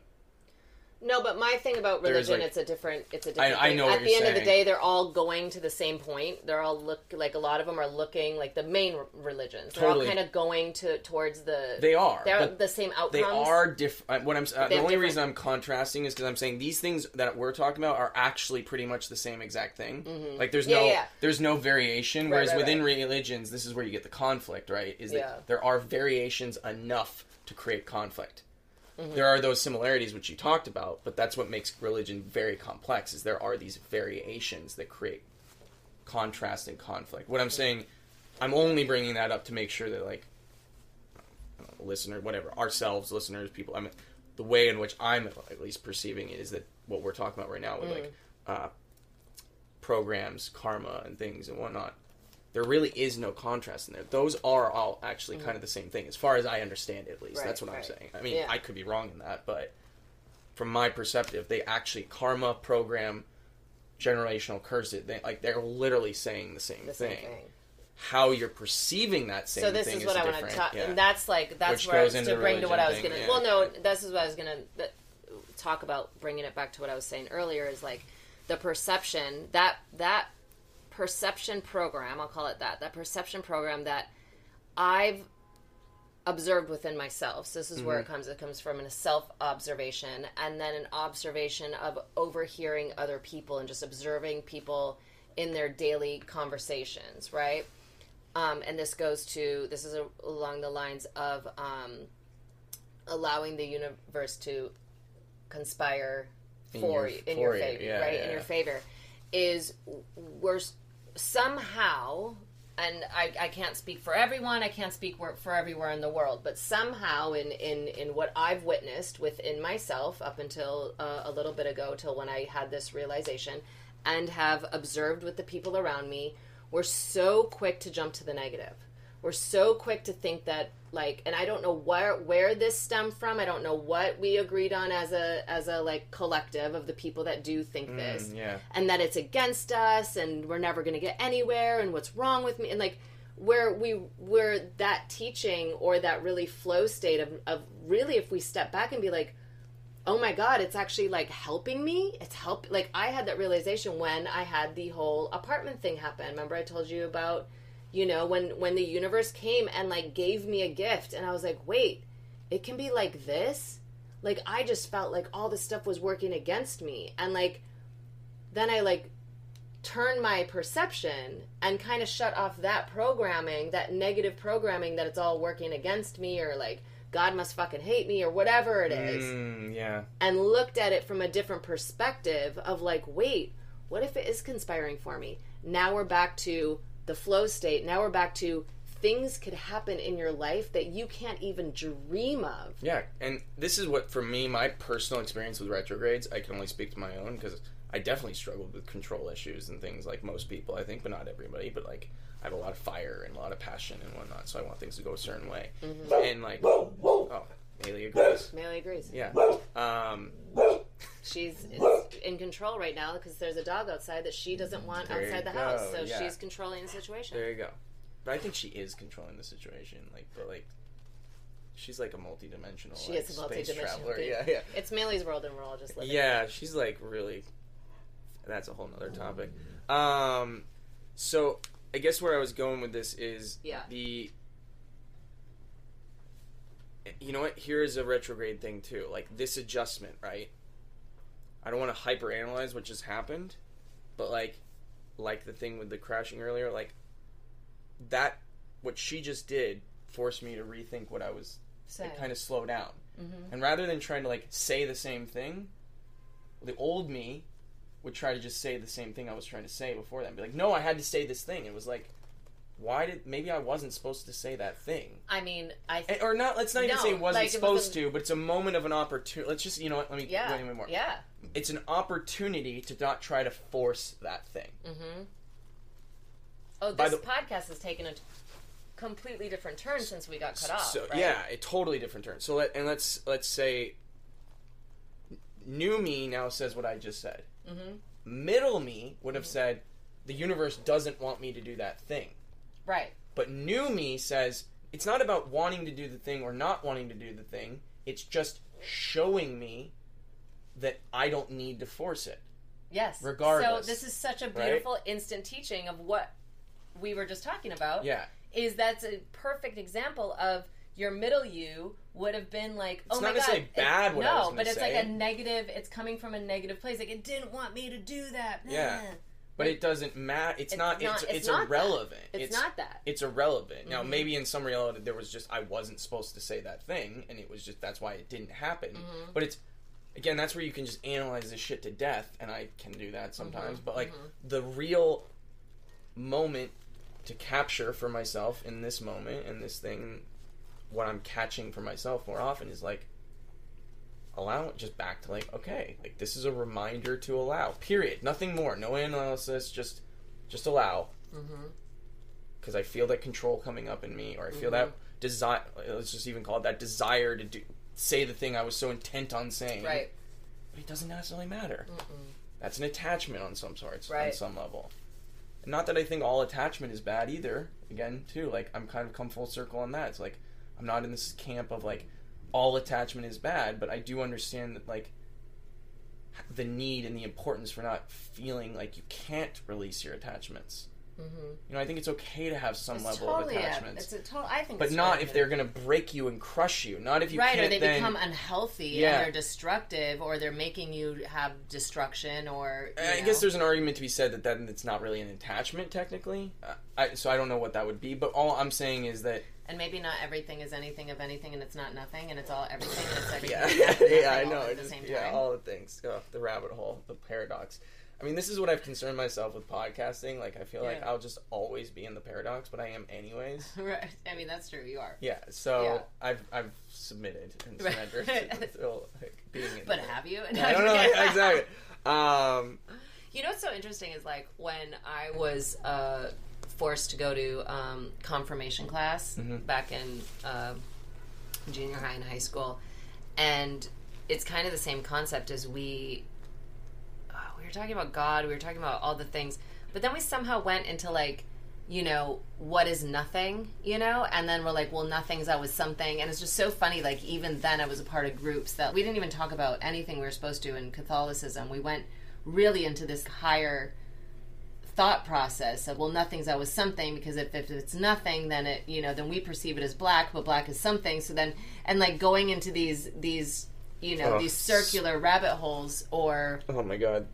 Speaker 1: No, but my thing about
Speaker 2: There's,
Speaker 1: religion,
Speaker 2: like-
Speaker 1: it's a different. It's a different.
Speaker 2: I
Speaker 1: thing.
Speaker 2: know what
Speaker 1: At the
Speaker 2: you're
Speaker 1: end of the
Speaker 2: saying.
Speaker 1: day, they're all going to the same point. They're all look like a lot of them are looking like the main r- religions. They're
Speaker 2: Totally.
Speaker 1: all kind of going to towards the.
Speaker 2: they are.
Speaker 1: They're
Speaker 2: but
Speaker 1: the same outcomes.
Speaker 2: they are different. What I'm uh, the only
Speaker 1: different-
Speaker 2: reason I'm contrasting is because I'm saying these things that we're talking about are actually pretty much the same exact thing. Like there's
Speaker 1: Mm-hmm. Yeah,
Speaker 2: no
Speaker 1: yeah.
Speaker 2: there's no variation.
Speaker 1: Right,
Speaker 2: Whereas
Speaker 1: right,
Speaker 2: within religions, this is where you get the conflict. Right? Is that
Speaker 1: Yeah.
Speaker 2: there are variations enough to create conflict.
Speaker 1: Mm-hmm.
Speaker 2: There are those similarities which you talked about, but that's what makes religion very complex. Is there are these variations that create contrast and conflict. What I'm saying, I'm only bringing that up to make sure that like know, listener, whatever, ourselves, listeners, people. I mean, the way in which I'm at least perceiving it is that what we're talking about right now with like uh, programs, karma, and things and whatnot. There really is no contrast in there. Those are all actually mm-hmm. kind of the same thing, as far as I understand. At least
Speaker 1: Right,
Speaker 2: that's what I'm saying. I mean,
Speaker 1: Yeah.
Speaker 2: I could be wrong in that, but from my perspective, they actually karma, program, generational curse it. They like they're literally saying the same,
Speaker 1: the
Speaker 2: thing.
Speaker 1: same thing.
Speaker 2: How you're perceiving that same
Speaker 1: So this is what I want to talk,
Speaker 2: yeah.
Speaker 1: and that's like that's
Speaker 2: Which
Speaker 1: where to bring to what I was gonna.
Speaker 2: thing,
Speaker 1: Well, no, this is what I was gonna th- talk about. Bringing it back to what I was saying earlier is like the perception that that perception program. I'll call it that. That perception program that I've observed within myself. So this is where it
Speaker 2: Mm-hmm.
Speaker 1: comes. It comes from a self observation and then an observation of overhearing other people and just observing people in their daily conversations, right? Um, and this goes to this is a, along the lines of um, allowing the universe to conspire
Speaker 2: In
Speaker 1: for
Speaker 2: your-
Speaker 1: you in
Speaker 2: for
Speaker 1: your
Speaker 2: you,
Speaker 1: favor,
Speaker 2: yeah,
Speaker 1: right?
Speaker 2: yeah.
Speaker 1: In your favor is we're somehow and I, I can't speak for everyone i can't speak for everywhere in the world but somehow in, in, in what i've witnessed within myself up until uh, a little bit ago till when i had this realization and have observed with the people around me we're so quick to jump to the negative we're so quick to think that like and i don't know where where this stemmed from. I don't know what we agreed on as a as a like collective of the people that do think this.
Speaker 2: Mm, yeah.
Speaker 1: and that it's against us and we're never going to get anywhere and what's wrong with me. And like where we where that teaching or that really flow state of, of really if we step back and be like oh my god it's actually like helping me? It's help like i had that realization when i had the whole apartment thing happen. Remember i told you about you know when when the universe came and like gave me a gift and i was like wait it can be like this like i just felt like all this stuff was working against me and like then I like turn my perception and kind of shut off that programming, that negative programming that it's all working against me or like God must fucking hate me or whatever it is,
Speaker 2: Mm, yeah.
Speaker 1: and looked at it from a different perspective of like, wait, what if it is conspiring for me? Now we're back to the flow state. Now we're back to things could happen in your life that you can't even dream of.
Speaker 2: Yeah, and this is what for me, my personal experience with retrogrades. I can only speak to my own because I definitely struggled with control issues and things like most people, I think, but not everybody. But like, I have a lot of fire and a lot of passion and whatnot, so I want things to go a certain way. And like, oh, Haley agrees.
Speaker 1: Maley agrees.
Speaker 2: Yeah. Um,
Speaker 1: She's in control right now because there's a dog outside that she doesn't want
Speaker 2: There
Speaker 1: outside the
Speaker 2: you
Speaker 1: house. So
Speaker 2: yeah.
Speaker 1: she's controlling the situation.
Speaker 2: there you go. But I think she is controlling the situation. Like, but like, she's like a multi-dimensional.
Speaker 1: She
Speaker 2: like,
Speaker 1: is a
Speaker 2: space
Speaker 1: multi-dimensional.
Speaker 2: Yeah, yeah.
Speaker 1: It's Maley's world and we're all just living.
Speaker 2: Yeah, she's like really. That's a whole nother topic. Um, so I guess where I was going with this is
Speaker 1: Yeah.
Speaker 2: the. You know what? Here's a retrograde thing too. Like this adjustment, right? I don't want to hyper analyze what just happened, but like, like the thing with the crashing earlier, like that, what she just did forced me to rethink what I was like, kind of slow down.
Speaker 1: Mhm.
Speaker 2: And rather than trying to like say the same thing, the old me would try to just say the same thing I was trying to say before that. Be like, no, I had to say this thing. It was like, why did maybe I wasn't supposed to say that thing,
Speaker 1: I mean, I.
Speaker 2: And- or not? Let's not even
Speaker 1: No,
Speaker 2: say wasn't
Speaker 1: like,
Speaker 2: supposed
Speaker 1: wasn't-
Speaker 2: to, but it's a moment of an opportunity. Let's just you know what? Let me
Speaker 1: yeah.
Speaker 2: wait a minute more.
Speaker 1: Yeah.
Speaker 2: It's an opportunity to not try to force that thing.
Speaker 1: Mm-hmm. Oh, this
Speaker 2: the-
Speaker 1: podcast has taken a t- completely different turn since we got cut off.
Speaker 2: So
Speaker 1: right?
Speaker 2: yeah, a totally different turn. So let and let's let's say new me now says what I just said.
Speaker 1: Mm-hmm.
Speaker 2: Middle me would have said the universe doesn't want me to do that thing.
Speaker 1: Right.
Speaker 2: But new me says it's not about wanting to do the thing or not wanting to do the thing. It's just showing me that I don't need to force it.
Speaker 1: Yes.
Speaker 2: Regardless,
Speaker 1: So this is such a beautiful instant teaching of what we were just talking about.
Speaker 2: Yeah.
Speaker 1: Is that's a perfect example of your middle you would have been like, oh
Speaker 2: It's
Speaker 1: my
Speaker 2: not
Speaker 1: god, it-
Speaker 2: bad what I
Speaker 1: no, but it's
Speaker 2: say.
Speaker 1: like a negative. It's coming from a negative place. Like it didn't want me to do that.
Speaker 2: Yeah.
Speaker 1: Nah.
Speaker 2: But it doesn't matter. It's,
Speaker 1: It's
Speaker 2: not,
Speaker 1: not-
Speaker 2: It's,
Speaker 1: it's
Speaker 2: it's,
Speaker 1: not
Speaker 2: irrelevant.
Speaker 1: It's, not that.
Speaker 2: It's irrelevant. Now,
Speaker 1: Mhm.
Speaker 2: maybe in some reality, there was just I wasn't supposed to say that thing, and it was just that's why it didn't happen.
Speaker 1: Mhm.
Speaker 2: But it's again, that's where you can just analyze this shit to death, and I can do that sometimes.
Speaker 1: Mhm,
Speaker 2: But like
Speaker 1: mhm.
Speaker 2: the real moment to capture for myself in this moment and this thing, what I'm catching for myself more often is like allow it just back to like okay like this is a reminder to allow period nothing more no analysis just just allow
Speaker 1: Mm-hmm.
Speaker 2: because I feel that control coming up in me, or I feel that desire. Let's just even call it that desire to do say the thing I was so intent on saying.
Speaker 1: Right.
Speaker 2: But it doesn't necessarily matter.
Speaker 1: Mm-mm.
Speaker 2: That's an attachment on some sorts, on some level. And not that I think all attachment is bad either. Again, too, like I'm kind of come full circle on that. It's like I'm not in this camp of like all attachment is bad, but I do understand that like the need and the importance for not feeling like you can't release your attachments.
Speaker 1: Mm-hmm.
Speaker 2: You know, I think it's okay to have some
Speaker 1: It's
Speaker 2: level
Speaker 1: totally
Speaker 2: of
Speaker 1: a-
Speaker 2: attachments,
Speaker 1: it's a total. I think,
Speaker 2: but
Speaker 1: it's
Speaker 2: not if they're going to break you and crush you. Not if you
Speaker 1: right, or they
Speaker 2: then.
Speaker 1: become unhealthy
Speaker 2: Yeah.
Speaker 1: and they're destructive, or they're making you have destruction, or
Speaker 2: I
Speaker 1: know.
Speaker 2: guess there's an argument to be said that then it's not really an attachment technically. Uh, I, so I don't know what that would be, but all I'm saying is that
Speaker 1: and maybe not everything is anything of anything, and it's not nothing, and it's all everything, it's everything.
Speaker 2: yeah, yeah, I know.
Speaker 1: at the same
Speaker 2: yeah,
Speaker 1: time.
Speaker 2: all the things. Oh, the rabbit hole, the paradox. I mean, this is what I've concerned myself with podcasting. Like, I feel like I'll just always be in the paradox, but I am anyways.
Speaker 1: right. I mean, that's true. You are.
Speaker 2: Yeah, so
Speaker 1: Yeah.
Speaker 2: I've I've submitted and
Speaker 1: Right.
Speaker 2: surrendered to, to, like, being in
Speaker 1: But
Speaker 2: there.
Speaker 1: have you?
Speaker 2: I don't know exactly. Um,
Speaker 1: You know what's so interesting is like when I was uh, forced to go to um, confirmation class
Speaker 2: Mhm.
Speaker 1: back in uh, junior high and high school, and it's kind of the same concept as we were talking about God, we were talking about all the things, but then we somehow went into like you know what is nothing you know and then we're like well nothing's always something and it's just so funny like even then i was a part of groups that we didn't even talk about anything we were supposed to in catholicism we went really into this higher thought process of well nothing's always something because if, if it's nothing then it you know then we perceive it as black but black is something so then and like going into these these you know
Speaker 2: Ugh.
Speaker 1: these circular rabbit holes or
Speaker 2: oh my god.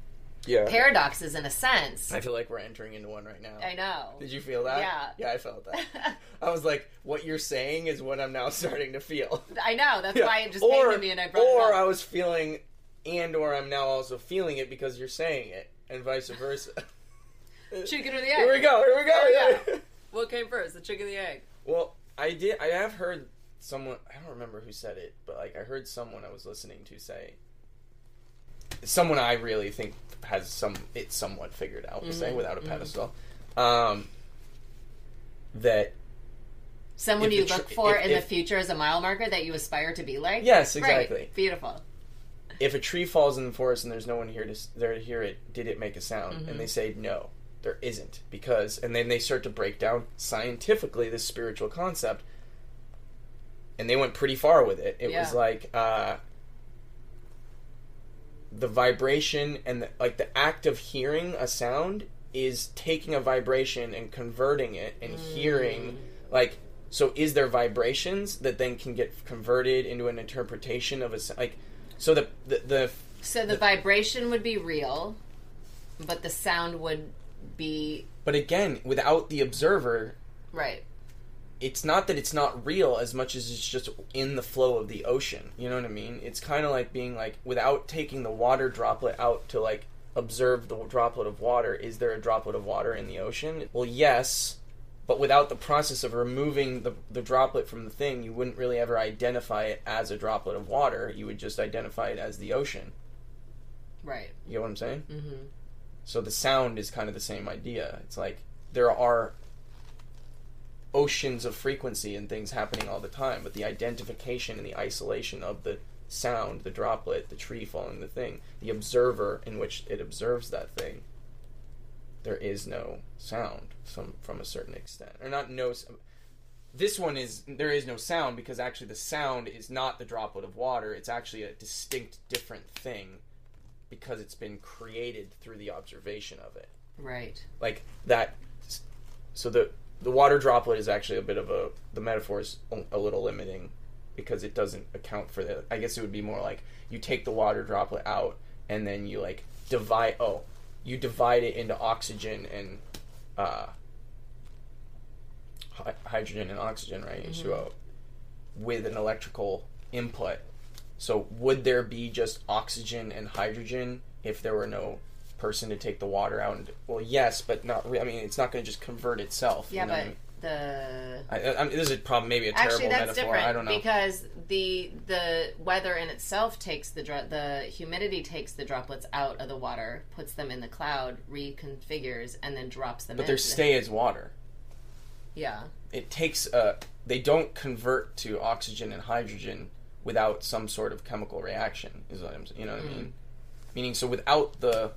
Speaker 2: Yeah.
Speaker 1: paradoxes in a sense.
Speaker 2: I feel like we're entering into one right now.
Speaker 1: I know.
Speaker 2: Did you feel that?
Speaker 1: Yeah.
Speaker 2: Yeah, I felt that. I was like, what you're saying is what I'm now starting to feel.
Speaker 1: I know. That's
Speaker 2: Yeah.
Speaker 1: why it just
Speaker 2: or,
Speaker 1: came to me and I brought it.
Speaker 2: Or
Speaker 1: it
Speaker 2: I was feeling, and or I'm now also feeling it because you're saying it, and vice versa.
Speaker 1: Chicken or the egg?
Speaker 2: Here we go. Here we go.
Speaker 1: There we
Speaker 2: yeah.
Speaker 1: What came first, the chicken or the egg?
Speaker 2: Well, I did. I have heard someone. I don't remember who said it, but like I heard someone I was listening to say. Someone I really think has some it somewhat figured out.
Speaker 1: Mhm,
Speaker 2: without a
Speaker 1: mhm.
Speaker 2: pedestal. Um, that
Speaker 1: Someone you look for
Speaker 2: if-
Speaker 1: in the future as a mile marker that you aspire to be like?
Speaker 2: Yes,
Speaker 1: Right.
Speaker 2: exactly.
Speaker 1: Beautiful.
Speaker 2: if a tree falls in the forest and there's no one here to there to hear it, did it make a sound?
Speaker 1: Mhm.
Speaker 2: And they say no, there isn't because, and then they start to break down scientifically this spiritual concept, and they went pretty far with it. It was like uh, the vibration and the, like the act of hearing a sound is taking a vibration and converting it and mm. hearing like so is there vibrations that then can get converted into an interpretation of a like so the the, the
Speaker 1: So the vibration would be real, but the sound would be
Speaker 2: but again without the observer
Speaker 1: right.
Speaker 2: It's not that it's not real as much as it's just in the flow of the ocean you know what i mean it's kind of like being like without taking the water droplet out to like observe the droplet of water is there a droplet of water in the ocean well yes but without the process of removing the, the droplet from the thing you wouldn't really ever identify it as a droplet of water you would just identify it as the ocean
Speaker 1: Right.
Speaker 2: you get what i'm saying
Speaker 1: Mm-hmm.
Speaker 2: so the sound is kind of the same idea. It's like there are oceans of frequency and things happening all the time, but the identification and the isolation of the sound, the droplet, the tree falling, the thing, the observer in which it observes that thing, there is no sound from from a certain extent, or not no. This one is there is no sound because actually the sound is not the droplet of water. It's actually a distinct different thing because it's been created through the observation of it
Speaker 1: Right.
Speaker 2: like that so the the water droplet is actually a bit of a the metaphor is a little limiting because it doesn't account for the i guess it would be more like you take the water droplet out and then you like divide oh you divide it into oxygen and uh hy- hydrogen and oxygen right? H2O, with an electrical input. So would there be just oxygen and hydrogen if there were no person to take the water out? And well, yes, but not. Re- I mean, it's not going to just convert itself.
Speaker 1: Yeah,
Speaker 2: you know
Speaker 1: but the
Speaker 2: I, I mean, this is probably maybe a terrible
Speaker 1: actually that's
Speaker 2: metaphor.
Speaker 1: different
Speaker 2: I don't know.
Speaker 1: because the the weather in itself takes the dro- the humidity takes the droplets out of the water, puts them in the cloud, reconfigures, and then drops them.
Speaker 2: but
Speaker 1: in.
Speaker 2: their stay as water.
Speaker 1: Yeah.
Speaker 2: It takes. Uh, they don't convert to oxygen and hydrogen without some sort of chemical reaction. Is what I'm. You know what I mean? Meaning, so without the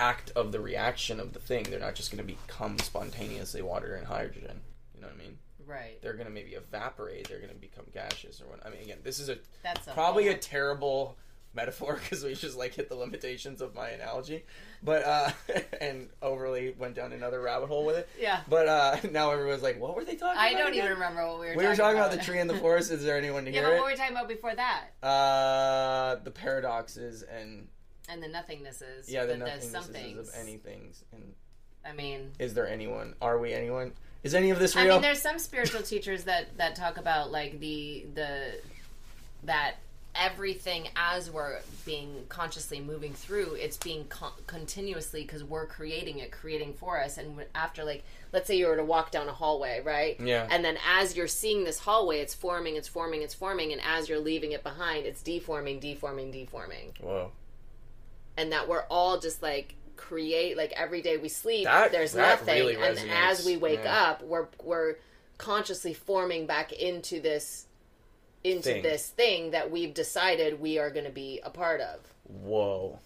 Speaker 2: act of the reaction of the thing, they're not just going to become spontaneously water and hydrogen. You know what I mean?
Speaker 1: Right.
Speaker 2: they're going to maybe evaporate. They're going to become gaseous or what. I mean, again, this is a
Speaker 1: That's a
Speaker 2: probably a terrible metaphor because we just like hit the limitations of my analogy, but uh, and overly went down another rabbit hole with it.
Speaker 1: Yeah.
Speaker 2: But uh, now everyone's like, "What were they talking
Speaker 1: I
Speaker 2: about?"
Speaker 1: don't even remember what we were. Talking about.
Speaker 2: We were talking about the tree in the forest. Is there anyone to
Speaker 1: yeah,
Speaker 2: hear
Speaker 1: but
Speaker 2: it?
Speaker 1: what were we talking about before that?
Speaker 2: Uh, the paradoxes and
Speaker 1: And the nothingnesses.
Speaker 2: yeah, the
Speaker 1: that there's some
Speaker 2: nothingnesses of anythings. And
Speaker 1: I mean,
Speaker 2: is there anyone? Are we anyone? Is any of this real?
Speaker 1: I mean, there's some spiritual teachers that that talk about like the the that everything as we're being consciously moving through, it's being con- continuously because we're creating it, creating for us. And after like, let's say you were to walk down a hallway, right?
Speaker 2: Yeah.
Speaker 1: And then as you're seeing this hallway, it's forming, it's forming, it's forming, and as you're leaving it behind, it's deforming, deforming, deforming,
Speaker 2: Whoa.
Speaker 1: And that we're all just like create like every day we sleep
Speaker 2: That-
Speaker 1: there's
Speaker 2: that
Speaker 1: nothing
Speaker 2: really
Speaker 1: and as we wake
Speaker 2: Yeah.
Speaker 1: up we're we're consciously forming back into this into
Speaker 2: Thing.
Speaker 1: this thing that we've decided we are going to be a part of
Speaker 2: Whoa.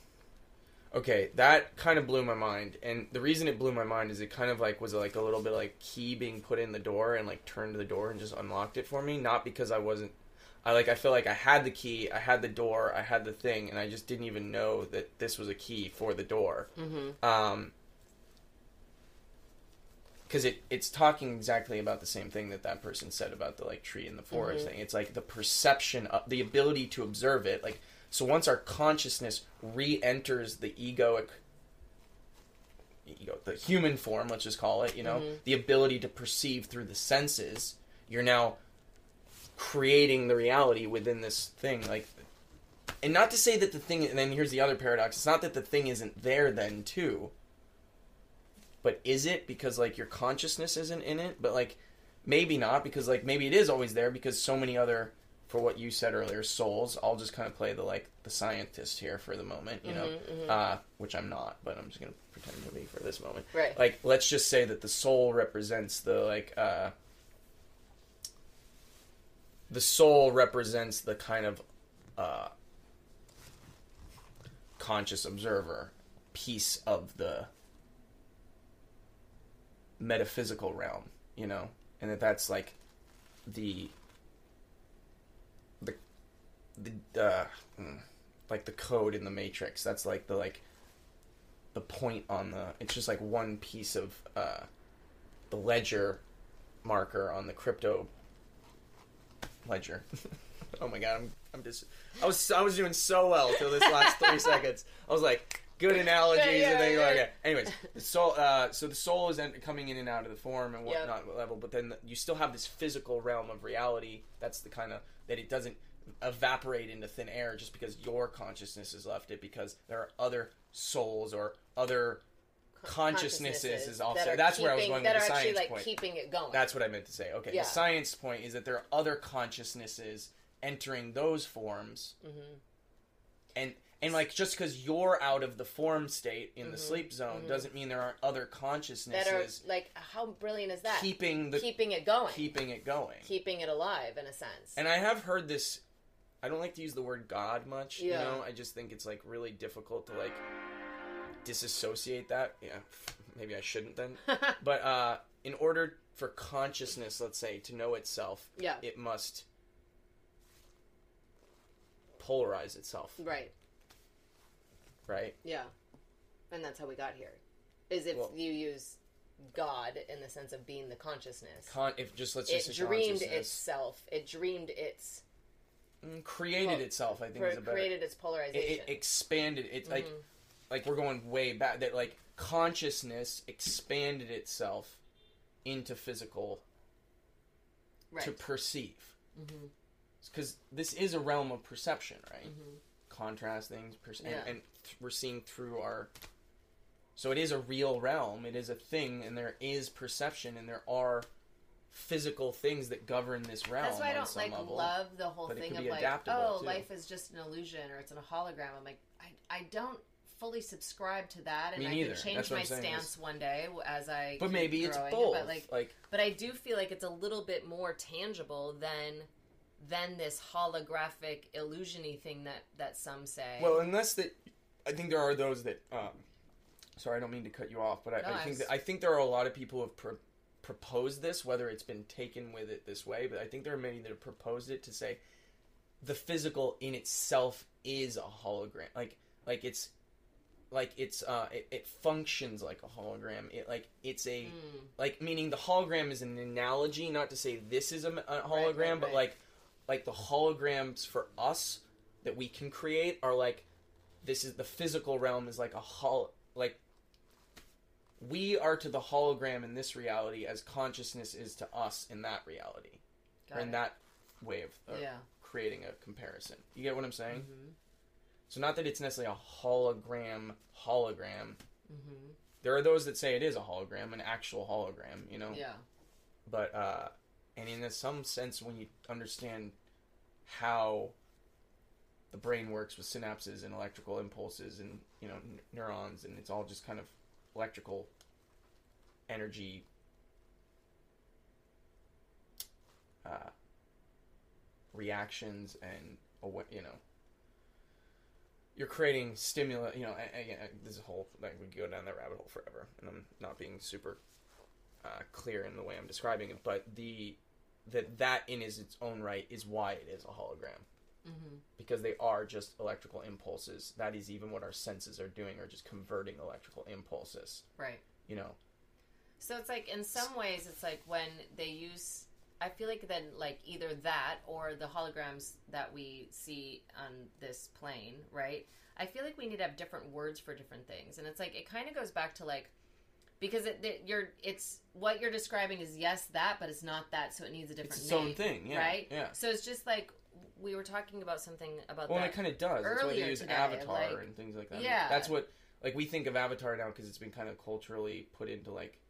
Speaker 2: Okay, that kind of blew my mind, and the reason it blew my mind is it kind of like was like a little bit like key being put in the door and like turned the door and just unlocked it for me. Not because I wasn't, I like I feel like I had the key, I had the door, I had the thing, and I just didn't even know that this was a key for the door.
Speaker 1: mm-hmm.
Speaker 2: Um, because it it's talking exactly about the same thing that that person said about the like tree in the forest
Speaker 1: Mhm.
Speaker 2: thing. It's like the perception of the ability to observe it. Like so, once our consciousness re-enters the egoic, ego, the human form, let's just call it. You know,
Speaker 1: Mhm.
Speaker 2: the ability to perceive through the senses. You're now creating the reality within this thing, like. And not to say that the thing, and then here's the other paradox. It's not that the thing isn't there then too but is it because like your consciousness isn't in it but like maybe not because like maybe it is always there because so many other for what you said earlier souls i'll just kind of play the like the scientist here for the moment you know
Speaker 1: Mhm, mhm.
Speaker 2: uh which i'm not but i'm just gonna pretend to be for this moment
Speaker 1: right.
Speaker 2: like let's just say that the soul represents the like uh the soul represents the kind of uh conscious observer piece of the metaphysical realm you know? And that that's like the the the uh mm, like the code in the matrix. That's like the like the point on the it's just like one piece of uh the ledger marker on the crypto ledger oh my god i'm i'm just i was i was doing so well till this last three seconds i was like good analogies
Speaker 1: Yeah, yeah,
Speaker 2: and then
Speaker 1: yeah.
Speaker 2: okay anyways the soul uh so the soul is en- coming in and out of the form and
Speaker 1: Yep.
Speaker 2: whatnot level but then you still have this physical realm of reality that's the kind of that it doesn't evaporate into thin air just because your consciousness has left it because there are other souls or other consciousnesses is also
Speaker 1: that
Speaker 2: that's where I was going with the
Speaker 1: actually
Speaker 2: science
Speaker 1: like
Speaker 2: point.
Speaker 1: keeping it going.
Speaker 2: That's what I meant to say. Okay,
Speaker 1: Yeah.
Speaker 2: the science point is that there are other consciousnesses entering those forms,
Speaker 1: Mhm.
Speaker 2: and and like just because you're out of the form state in the
Speaker 1: Mhm,
Speaker 2: sleep zone
Speaker 1: mhm.
Speaker 2: doesn't mean there aren't other
Speaker 1: that are
Speaker 2: consciousnesses
Speaker 1: like how brilliant is that?
Speaker 2: keeping the
Speaker 1: keeping it going,
Speaker 2: keeping it going.
Speaker 1: keeping it alive in a sense.
Speaker 2: And I have heard this. I don't like to use the word God much. You
Speaker 1: Yeah.
Speaker 2: know, I just think it's like really difficult to like disassociate that. Yeah, maybe I shouldn't then. But uh, in order for consciousness, let's say, to know itself,
Speaker 1: yeah,
Speaker 2: it must polarize itself,
Speaker 1: right.
Speaker 2: right?
Speaker 1: Yeah, and that's how we got here. Is if
Speaker 2: Well-
Speaker 1: you use God in the sense of being the consciousness.
Speaker 2: Con- if just let's
Speaker 1: it
Speaker 2: just
Speaker 1: dreamed itself. It dreamed its
Speaker 2: Mm, created
Speaker 1: po-
Speaker 2: itself. I think
Speaker 1: pro-
Speaker 2: is a better.
Speaker 1: created its
Speaker 2: It,
Speaker 1: polarization.
Speaker 2: it expanded. It's like
Speaker 1: Mhm.
Speaker 2: Like we're going way back. That like consciousness expanded itself into physical
Speaker 1: right.
Speaker 2: to perceive.
Speaker 1: mm-hmm.
Speaker 2: Because this is a realm of perception, right?
Speaker 1: Mm-hmm.
Speaker 2: Contrast things, perce-
Speaker 1: Yeah.
Speaker 2: and, and th- we're seeing through our. So it is a real realm. It is a thing, and there is perception, and there are physical things that govern this realm.
Speaker 1: That's why I don't like
Speaker 2: level.
Speaker 1: love the whole thing of like, oh,
Speaker 2: too.
Speaker 1: life is just an illusion or it's in a hologram. I'm like, I, I don't fully subscribe to that, and
Speaker 2: Me
Speaker 1: I
Speaker 2: neither.
Speaker 1: could change
Speaker 2: That's what
Speaker 1: my
Speaker 2: I'm saying
Speaker 1: stance one day as I.
Speaker 2: But
Speaker 1: keep
Speaker 2: maybe it's
Speaker 1: growing,
Speaker 2: both.
Speaker 1: But like,
Speaker 2: like
Speaker 1: but I do feel like it's a little bit more tangible than than this holographic illusiony thing that that some say.
Speaker 2: Well, unless that, I think there are those that. Um, sorry, I don't mean to cut you off, but I,
Speaker 1: No,
Speaker 2: I
Speaker 1: I
Speaker 2: think
Speaker 1: was-
Speaker 2: that I think there are a lot of people who have pro- proposed this, whether it's been taken with it this way, but I think there are many that have proposed it to say the physical in itself is a hologram, like like it's like it's uh it, it functions like a hologram. It like it's a
Speaker 1: Mm,
Speaker 2: like meaning the hologram is an analogy, not to say this is a, a hologram,
Speaker 1: right,
Speaker 2: but
Speaker 1: right.
Speaker 2: like like the holograms for us that we can create are like this is the physical realm is like a hol like we are to the hologram in this reality as consciousness is to us in that reality
Speaker 1: got
Speaker 2: or in
Speaker 1: it.
Speaker 2: that way of, of
Speaker 1: yeah.
Speaker 2: creating a comparison you get what i'm saying
Speaker 1: Mm-hmm.
Speaker 2: So not that it's necessarily a hologram hologram
Speaker 1: Mm-hmm.
Speaker 2: there are those that say it is a hologram an actual hologram you know
Speaker 1: Yeah.
Speaker 2: but uh and in some sense when you understand how the brain works with synapses and electrical impulses and you know n- neurons and it's all just kind of electrical energy uh reactions and you know you're creating stimulus you know again this is a whole like we could go down that rabbit hole forever and i'm not being super uh, clear in the way I'm describing it, but the that that in is its own right is why it is a hologram
Speaker 1: Mm-hmm.
Speaker 2: because they are just electrical impulses. That is even what our senses are doing, are just converting electrical impulses.
Speaker 1: Right.
Speaker 2: You know,
Speaker 1: So it's like in some ways, it's like when they use. I feel like then like either that or the holograms that we see on this plane, right? I feel like we need to have different words for different things, and it's like it kind of goes back to like because it, it, you're it's what you're describing is yes that, but it's not that, so it needs a different
Speaker 2: It's its own thing, yeah,
Speaker 1: right?
Speaker 2: yeah.
Speaker 1: So it's just like we were talking about something about
Speaker 2: Well,
Speaker 1: that.
Speaker 2: it kind of does. That's why
Speaker 1: earlier
Speaker 2: they use
Speaker 1: today,
Speaker 2: Avatar
Speaker 1: like-
Speaker 2: and things like that.
Speaker 1: Yeah.
Speaker 2: That's what like we think of Avatar now because it's been kind of culturally put into like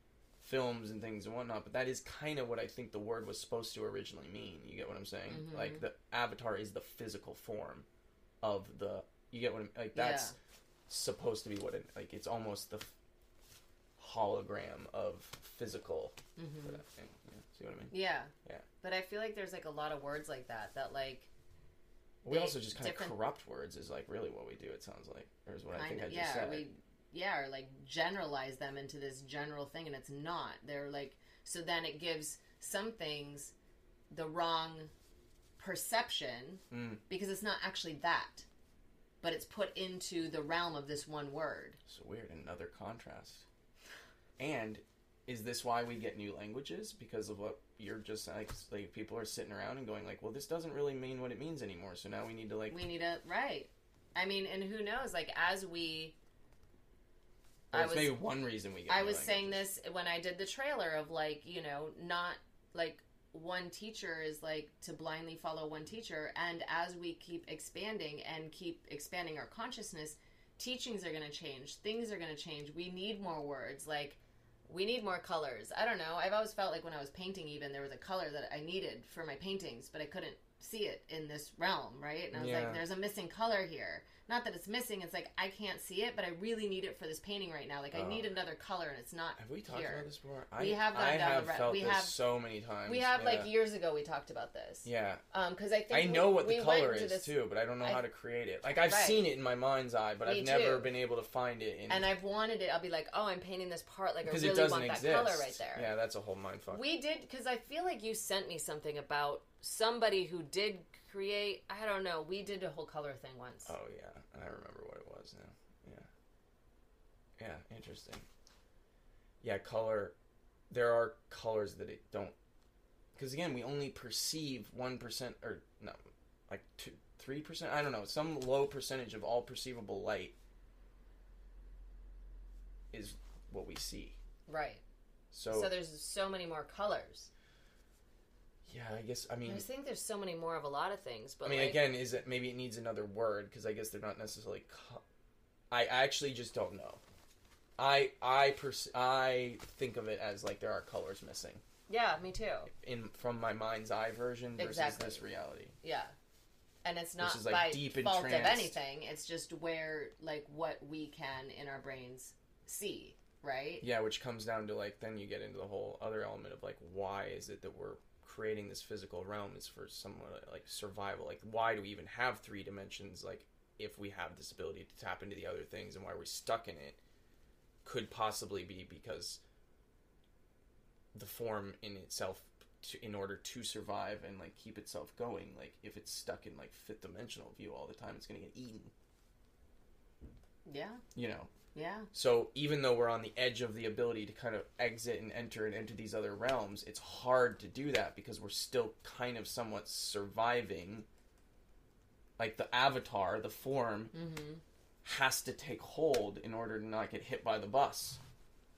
Speaker 2: films and things and whatnot. But that is kind of what I think the word was supposed to originally mean. You get what I'm saying?
Speaker 1: Mhm.
Speaker 2: Like the Avatar is the physical form of the. You get what I'm like? That's supposed to be what it like. It's almost the hologram of physical.
Speaker 1: Mhm.
Speaker 2: for that thing. Yeah. See what I mean?
Speaker 1: Yeah.
Speaker 2: Yeah.
Speaker 1: But I feel like there's like a lot of words like that that like
Speaker 2: We
Speaker 1: They-
Speaker 2: also just kind of corrupt words is like really what we do. It sounds like, or is what I
Speaker 1: kind
Speaker 2: think I just
Speaker 1: yeah
Speaker 2: said.
Speaker 1: we yeah or like generalize them into this general thing and it's not. They're like so then it gives some things the wrong perception
Speaker 2: Mm.
Speaker 1: because it's not actually that. But it's put into the realm of this one word.
Speaker 2: So weird, another contrast. And is this why we get new languages? Because of what you're just like, like people are sitting around and going like, well, this doesn't really mean what it means anymore. So now we need to like,
Speaker 1: We need to right. I mean, and who knows? Like as we I was-
Speaker 2: maybe one reason we get.
Speaker 1: I was saying this when I did the trailer of like, you know, not like one teacher is like to blindly follow one teacher. And as we keep expanding and keep expanding our consciousness, teachings are going to change. Things are going to change. We need more words. Like, we need more colors. I don't know. I've always felt like when I was painting, even there was a color that I needed for my paintings, but I couldn't see it in this realm, right? And I was
Speaker 2: Yeah.
Speaker 1: like, there's a missing color here. Not that it's missing, it's like I can't see it, but I really need it for this painting right now. Like, I
Speaker 2: Oh.
Speaker 1: need another color, and it's not
Speaker 2: Have we talked
Speaker 1: here.
Speaker 2: about this before?
Speaker 1: We
Speaker 2: I,
Speaker 1: have gone
Speaker 2: I
Speaker 1: down the
Speaker 2: have
Speaker 1: ra-
Speaker 2: felt
Speaker 1: we
Speaker 2: this
Speaker 1: have-
Speaker 2: so many times.
Speaker 1: We have
Speaker 2: yeah.
Speaker 1: like years ago we talked about this.
Speaker 2: Yeah,
Speaker 1: Um, because I think
Speaker 2: I know
Speaker 1: we-
Speaker 2: what the
Speaker 1: we
Speaker 2: color is
Speaker 1: this,
Speaker 2: too, but I don't know
Speaker 1: I-
Speaker 2: how to create it. Like I've
Speaker 1: Right.
Speaker 2: seen it in my mind's eye, but
Speaker 1: Me
Speaker 2: I've never
Speaker 1: too.
Speaker 2: been able to find it in
Speaker 1: and I've wanted it. I'll be like, oh, I'm painting this part. Like I
Speaker 2: because
Speaker 1: really
Speaker 2: it doesn't
Speaker 1: want
Speaker 2: exist.
Speaker 1: that color right there.
Speaker 2: Yeah, that's a whole mind fuck.
Speaker 1: We did because I feel like you sent me something about somebody who did create. I don't know. We did a whole color thing once.
Speaker 2: Oh yeah, I remember what it was now. Yeah, yeah, interesting. Yeah, color. There are colors that it don't, because again, we only perceive one percent or no, like two, three percent. I don't know, some low percentage of all perceivable light is what we see.
Speaker 1: Right.
Speaker 2: So,
Speaker 1: So there's so many more colors.
Speaker 2: Yeah, I guess I mean,
Speaker 1: I think there's so many more of a lot of things. But
Speaker 2: I mean,
Speaker 1: like,
Speaker 2: again, is it maybe it needs another word because I guess they're not necessarily. Co- I actually just don't know. I I pers- I think of it as like there are colors missing
Speaker 1: yeah, me too.
Speaker 2: in from my mind's eye version versus
Speaker 1: Exactly.
Speaker 2: this reality.
Speaker 1: Yeah. And it's not
Speaker 2: like,
Speaker 1: by
Speaker 2: deep
Speaker 1: fault of anything. It's just where, like, what we can in our brains see, right?
Speaker 2: Yeah, which comes down to like then you get into the whole other element of like why is it that we're creating this physical realm is for somewhat like survival. Like why do we even have three dimensions? Like if we have this ability to tap into the other things and why we're stuck in it could possibly be because the form in itself to, in order to survive and like keep itself going like if it's stuck in like fifth dimensional view all the time it's going to get eaten
Speaker 1: Yeah.
Speaker 2: you know
Speaker 1: Yeah.
Speaker 2: so even though we're on the edge of the ability to kind of exit and enter and enter these other realms, it's hard to do that because we're still kind of somewhat surviving. Like the avatar, the form,
Speaker 1: Mm-hmm.
Speaker 2: has to take hold in order to not get hit by the bus.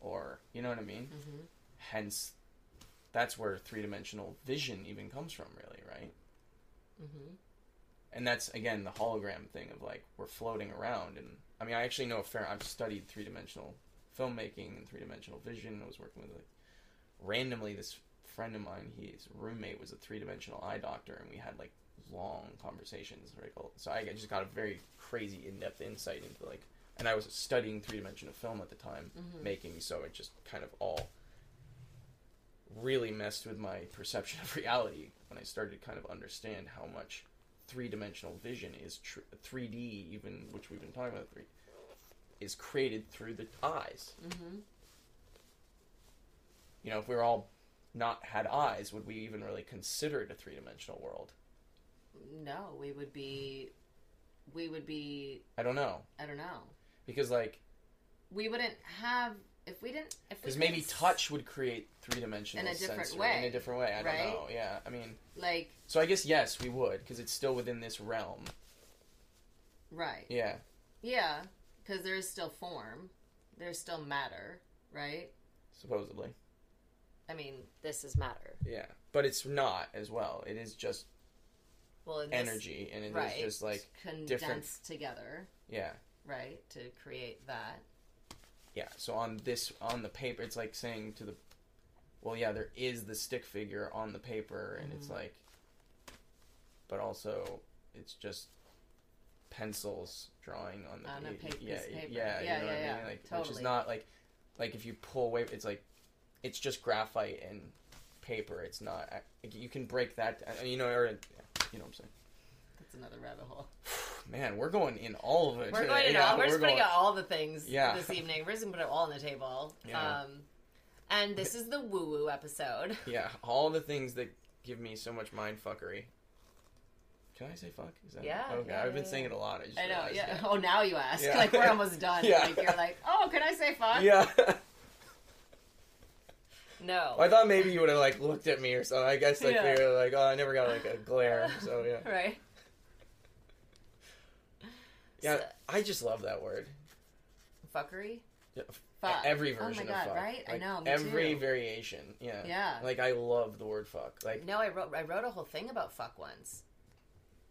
Speaker 2: Or, you know what I mean?
Speaker 1: Mm-hmm.
Speaker 2: Hence, that's where three dimensional vision even comes from, really, right?
Speaker 1: Mm-hmm.
Speaker 2: and that's again the hologram thing of like we're floating around and i mean i actually know a fair i've studied three-dimensional filmmaking and three-dimensional vision i was working with like randomly this friend of mine his roommate was a three-dimensional eye doctor and we had like long conversations right so i just got a very crazy in-depth insight into like and i was studying three-dimensional film at the time
Speaker 1: Mhm.
Speaker 2: making so it just kind of all really messed with my perception of reality when I started to kind of understand how much three dimensional vision is tr- 3D, even which we've been talking about, three is created through the eyes.
Speaker 1: Mm-hmm.
Speaker 2: You know, if we were all not had eyes, would we even really consider it a three dimensional world?
Speaker 1: No, we would be, we would be.
Speaker 2: I don't know
Speaker 1: I don't know.
Speaker 2: because like
Speaker 1: We wouldn't have if we didn't if
Speaker 2: Because maybe touch would create three dimensional
Speaker 1: In a different
Speaker 2: sensory-
Speaker 1: way,
Speaker 2: In a different way. I don't
Speaker 1: right?
Speaker 2: know. Yeah. I mean,
Speaker 1: like
Speaker 2: so I guess yes, we would because it's still within this realm.
Speaker 1: right
Speaker 2: Yeah.
Speaker 1: yeah because there's still form there's still matter right
Speaker 2: Supposedly.
Speaker 1: i mean this is matter
Speaker 2: Yeah. But it's not as well. It is just
Speaker 1: well this-
Speaker 2: energy, and it is
Speaker 1: right
Speaker 2: just like
Speaker 1: condensed
Speaker 2: different-
Speaker 1: together
Speaker 2: yeah.
Speaker 1: right to create that
Speaker 2: Yeah. So on this on the paper, it's like saying to the, well, yeah, there is the stick figure on the paper, and it's
Speaker 1: Mhm.
Speaker 2: like, but also it's just pencils drawing on the
Speaker 1: On a
Speaker 2: pa-
Speaker 1: pa-
Speaker 2: yeah,
Speaker 1: paper.
Speaker 2: yeah, you
Speaker 1: Yeah,
Speaker 2: know
Speaker 1: yeah,
Speaker 2: what I
Speaker 1: yeah.
Speaker 2: mean? Like, which is not like, like if you pull away, it's like, it's just graphite and paper. It's not. You can break that, you know, or you know what I'm saying.
Speaker 1: That's another rabbit hole
Speaker 2: Man, we're going in all of it.
Speaker 1: we're going to
Speaker 2: Yeah,
Speaker 1: all we're just putting
Speaker 2: going-
Speaker 1: out all the things
Speaker 2: Yeah.
Speaker 1: this evening we're just gonna put it all on the table
Speaker 2: Yeah.
Speaker 1: um and this is the woo woo episode
Speaker 2: Yeah, all the things that give me so much mind fuckery. Can I say fuck? Is that
Speaker 1: Yeah,
Speaker 2: Okay,
Speaker 1: yeah,
Speaker 2: I've been saying it a lot. I,
Speaker 1: I know,
Speaker 2: realized,
Speaker 1: yeah. Oh, now you ask. Like we're almost done.
Speaker 2: Yeah.
Speaker 1: Like you're like, oh, can I say fuck?
Speaker 2: Yeah.
Speaker 1: No.
Speaker 2: I thought maybe you would have like looked at me or something. I guess like
Speaker 1: Yeah.
Speaker 2: they were like, oh, I never got like a glare. So yeah,
Speaker 1: Right.
Speaker 2: Yeah.
Speaker 1: So- uh,
Speaker 2: I just love that word.
Speaker 1: fuckery.
Speaker 2: Yeah,
Speaker 1: Fuck.
Speaker 2: Every version
Speaker 1: Oh my God,
Speaker 2: of fuck,
Speaker 1: right? I know, me
Speaker 2: every
Speaker 1: too.
Speaker 2: variation. Yeah.
Speaker 1: Yeah.
Speaker 2: Like I love the word fuck. Like
Speaker 1: No, I wrote I wrote a whole thing about fuck once.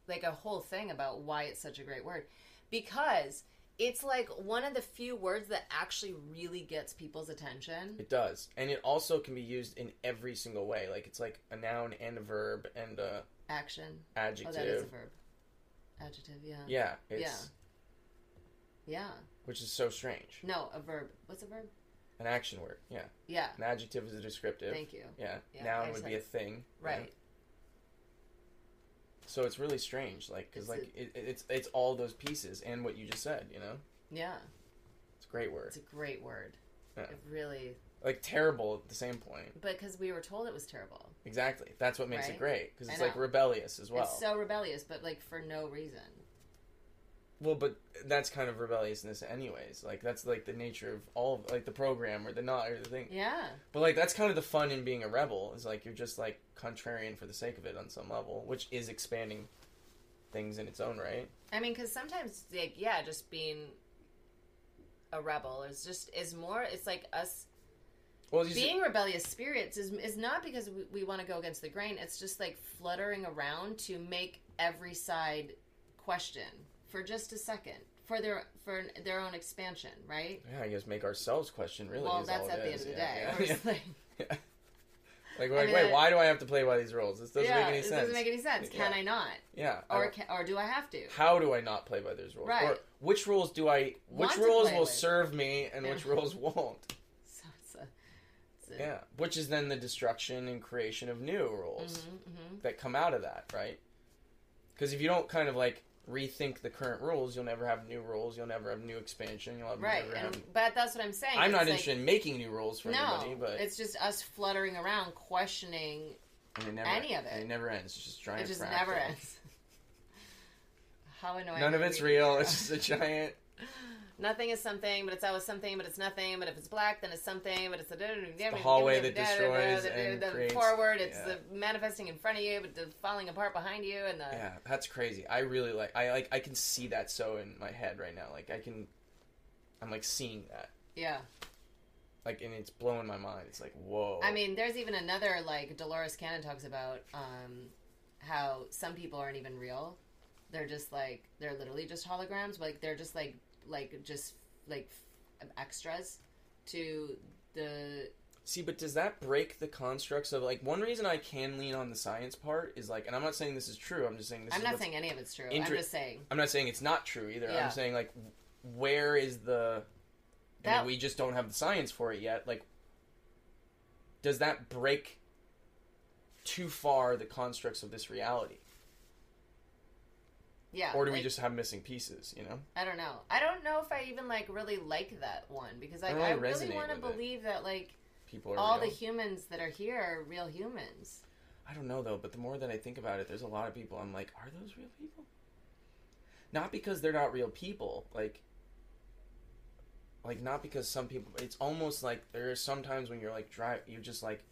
Speaker 1: Like a whole thing about why it's such a great word. Because it's like one of the few words that actually really gets people's attention.
Speaker 2: it does, and it also can be used in every single way. Like it's like a noun and a verb and a
Speaker 1: Action.
Speaker 2: adjective.
Speaker 1: Oh, that is a verb. Adjective, yeah.
Speaker 2: Yeah. It's
Speaker 1: Yeah.
Speaker 2: which is so strange.
Speaker 1: No, a verb. What's a verb?
Speaker 2: An action word. Yeah.
Speaker 1: Yeah.
Speaker 2: An adjective is a descriptive.
Speaker 1: Thank you.
Speaker 2: Yeah.
Speaker 1: Yeah,
Speaker 2: Noun would be a thing. yeah.
Speaker 1: Right.
Speaker 2: So it's really strange, like, because like it, it's it's all those pieces and what you just said. You know,
Speaker 1: Yeah.
Speaker 2: it's a great word.
Speaker 1: It's a great word.
Speaker 2: Yeah.
Speaker 1: It really
Speaker 2: Like terrible at the same point.
Speaker 1: But because we were told it was terrible.
Speaker 2: Exactly. That's what makes it great because it's like rebellious as well.
Speaker 1: It's so rebellious, but like for no reason.
Speaker 2: Well, but that's kind of rebelliousness, anyways. Like that's like the nature of all of, like the program or the not or the thing.
Speaker 1: Yeah.
Speaker 2: But like that's kind of the fun in being a rebel is like you're just like contrarian for the sake of it on some level, which is expanding things in its own right.
Speaker 1: I mean, because sometimes, like, yeah, just being a rebel is just is more. It's like us
Speaker 2: Well, you see-
Speaker 1: being rebellious spirits is is not because we, we want to go against the grain. It's just like fluttering around to make every side question for just a second for their for their own expansion, right?
Speaker 2: yeah, I guess make ourselves question really.
Speaker 1: well, that's at the end of the
Speaker 2: Yeah,
Speaker 1: day.
Speaker 2: yeah.
Speaker 1: Like,
Speaker 2: Like,
Speaker 1: I mean,
Speaker 2: wait, why do I have to play by these rules? This doesn't make any
Speaker 1: this
Speaker 2: sense.
Speaker 1: doesn't make any sense. Can. I not,
Speaker 2: yeah.
Speaker 1: Or can, or do I have to?
Speaker 2: how do I not play by these rules?
Speaker 1: Right.
Speaker 2: Or which rules do I? Which
Speaker 1: to
Speaker 2: rules will
Speaker 1: with.
Speaker 2: serve me and which rules won't?
Speaker 1: So it's a, it's a,
Speaker 2: Yeah. Which is then the destruction and creation of new rules
Speaker 1: Mhm, mhm.
Speaker 2: that come out of that, right? Because if you don't kind of like rethink the current rules, you'll never have new rules. You'll never have new expansion. You'll have
Speaker 1: Right,
Speaker 2: never
Speaker 1: and,
Speaker 2: have.
Speaker 1: but that's what I'm saying.
Speaker 2: I'm not
Speaker 1: like-
Speaker 2: interested in making new rules for
Speaker 1: no,
Speaker 2: anybody, but
Speaker 1: it's just us fluttering around, questioning.
Speaker 2: and it never,
Speaker 1: any of it.
Speaker 2: and it never ends. It's just giant.
Speaker 1: it just never ends. How annoying!
Speaker 2: None of it's real. It's just a giant.
Speaker 1: Nothing is something, but it's always something, but it's nothing. But if it's black, then it's something. But it's the, the
Speaker 2: hallway that destroys and creates-
Speaker 1: forward. It's
Speaker 2: yeah.
Speaker 1: the manifesting in front of you, but the falling apart behind you, and the
Speaker 2: Yeah, that's crazy. I really like. I like. I can see that so in my head right now. Like I can. I'm like seeing that.
Speaker 1: yeah.
Speaker 2: Like and it's blowing my mind. It's like whoa.
Speaker 1: I mean, there's even another like Dolores Cannon talks about um, how some people aren't even real. They're just like they're literally just holograms. Like they're just like like just like extras to the
Speaker 2: See, but does that break the constructs of like one reason I can lean on the science part is like, and I'm not saying this is true. I'm just saying this.
Speaker 1: I'm not saying any of it's true.
Speaker 2: inter-
Speaker 1: I'm just saying
Speaker 2: I'm not saying it's not true either.
Speaker 1: Yeah.
Speaker 2: I'm saying like, where is the?
Speaker 1: That-
Speaker 2: mean, we just don't have the science for it yet. Like, does that break too far the constructs of this reality,
Speaker 1: yeah.
Speaker 2: or do we just have missing pieces? You know.
Speaker 1: I don't know. I don't know if I even like really like that one because like
Speaker 2: don't
Speaker 1: I
Speaker 2: really
Speaker 1: want to
Speaker 2: with it.
Speaker 1: believe that like
Speaker 2: People are
Speaker 1: all
Speaker 2: real.
Speaker 1: the humans that are here are real humans.
Speaker 2: I don't know though, but the more that I think about it, there's a lot of people I'm like, are those real people? Not because they're not real people, like like not because some people it's almost like there are sometimes when you're like drive you're just like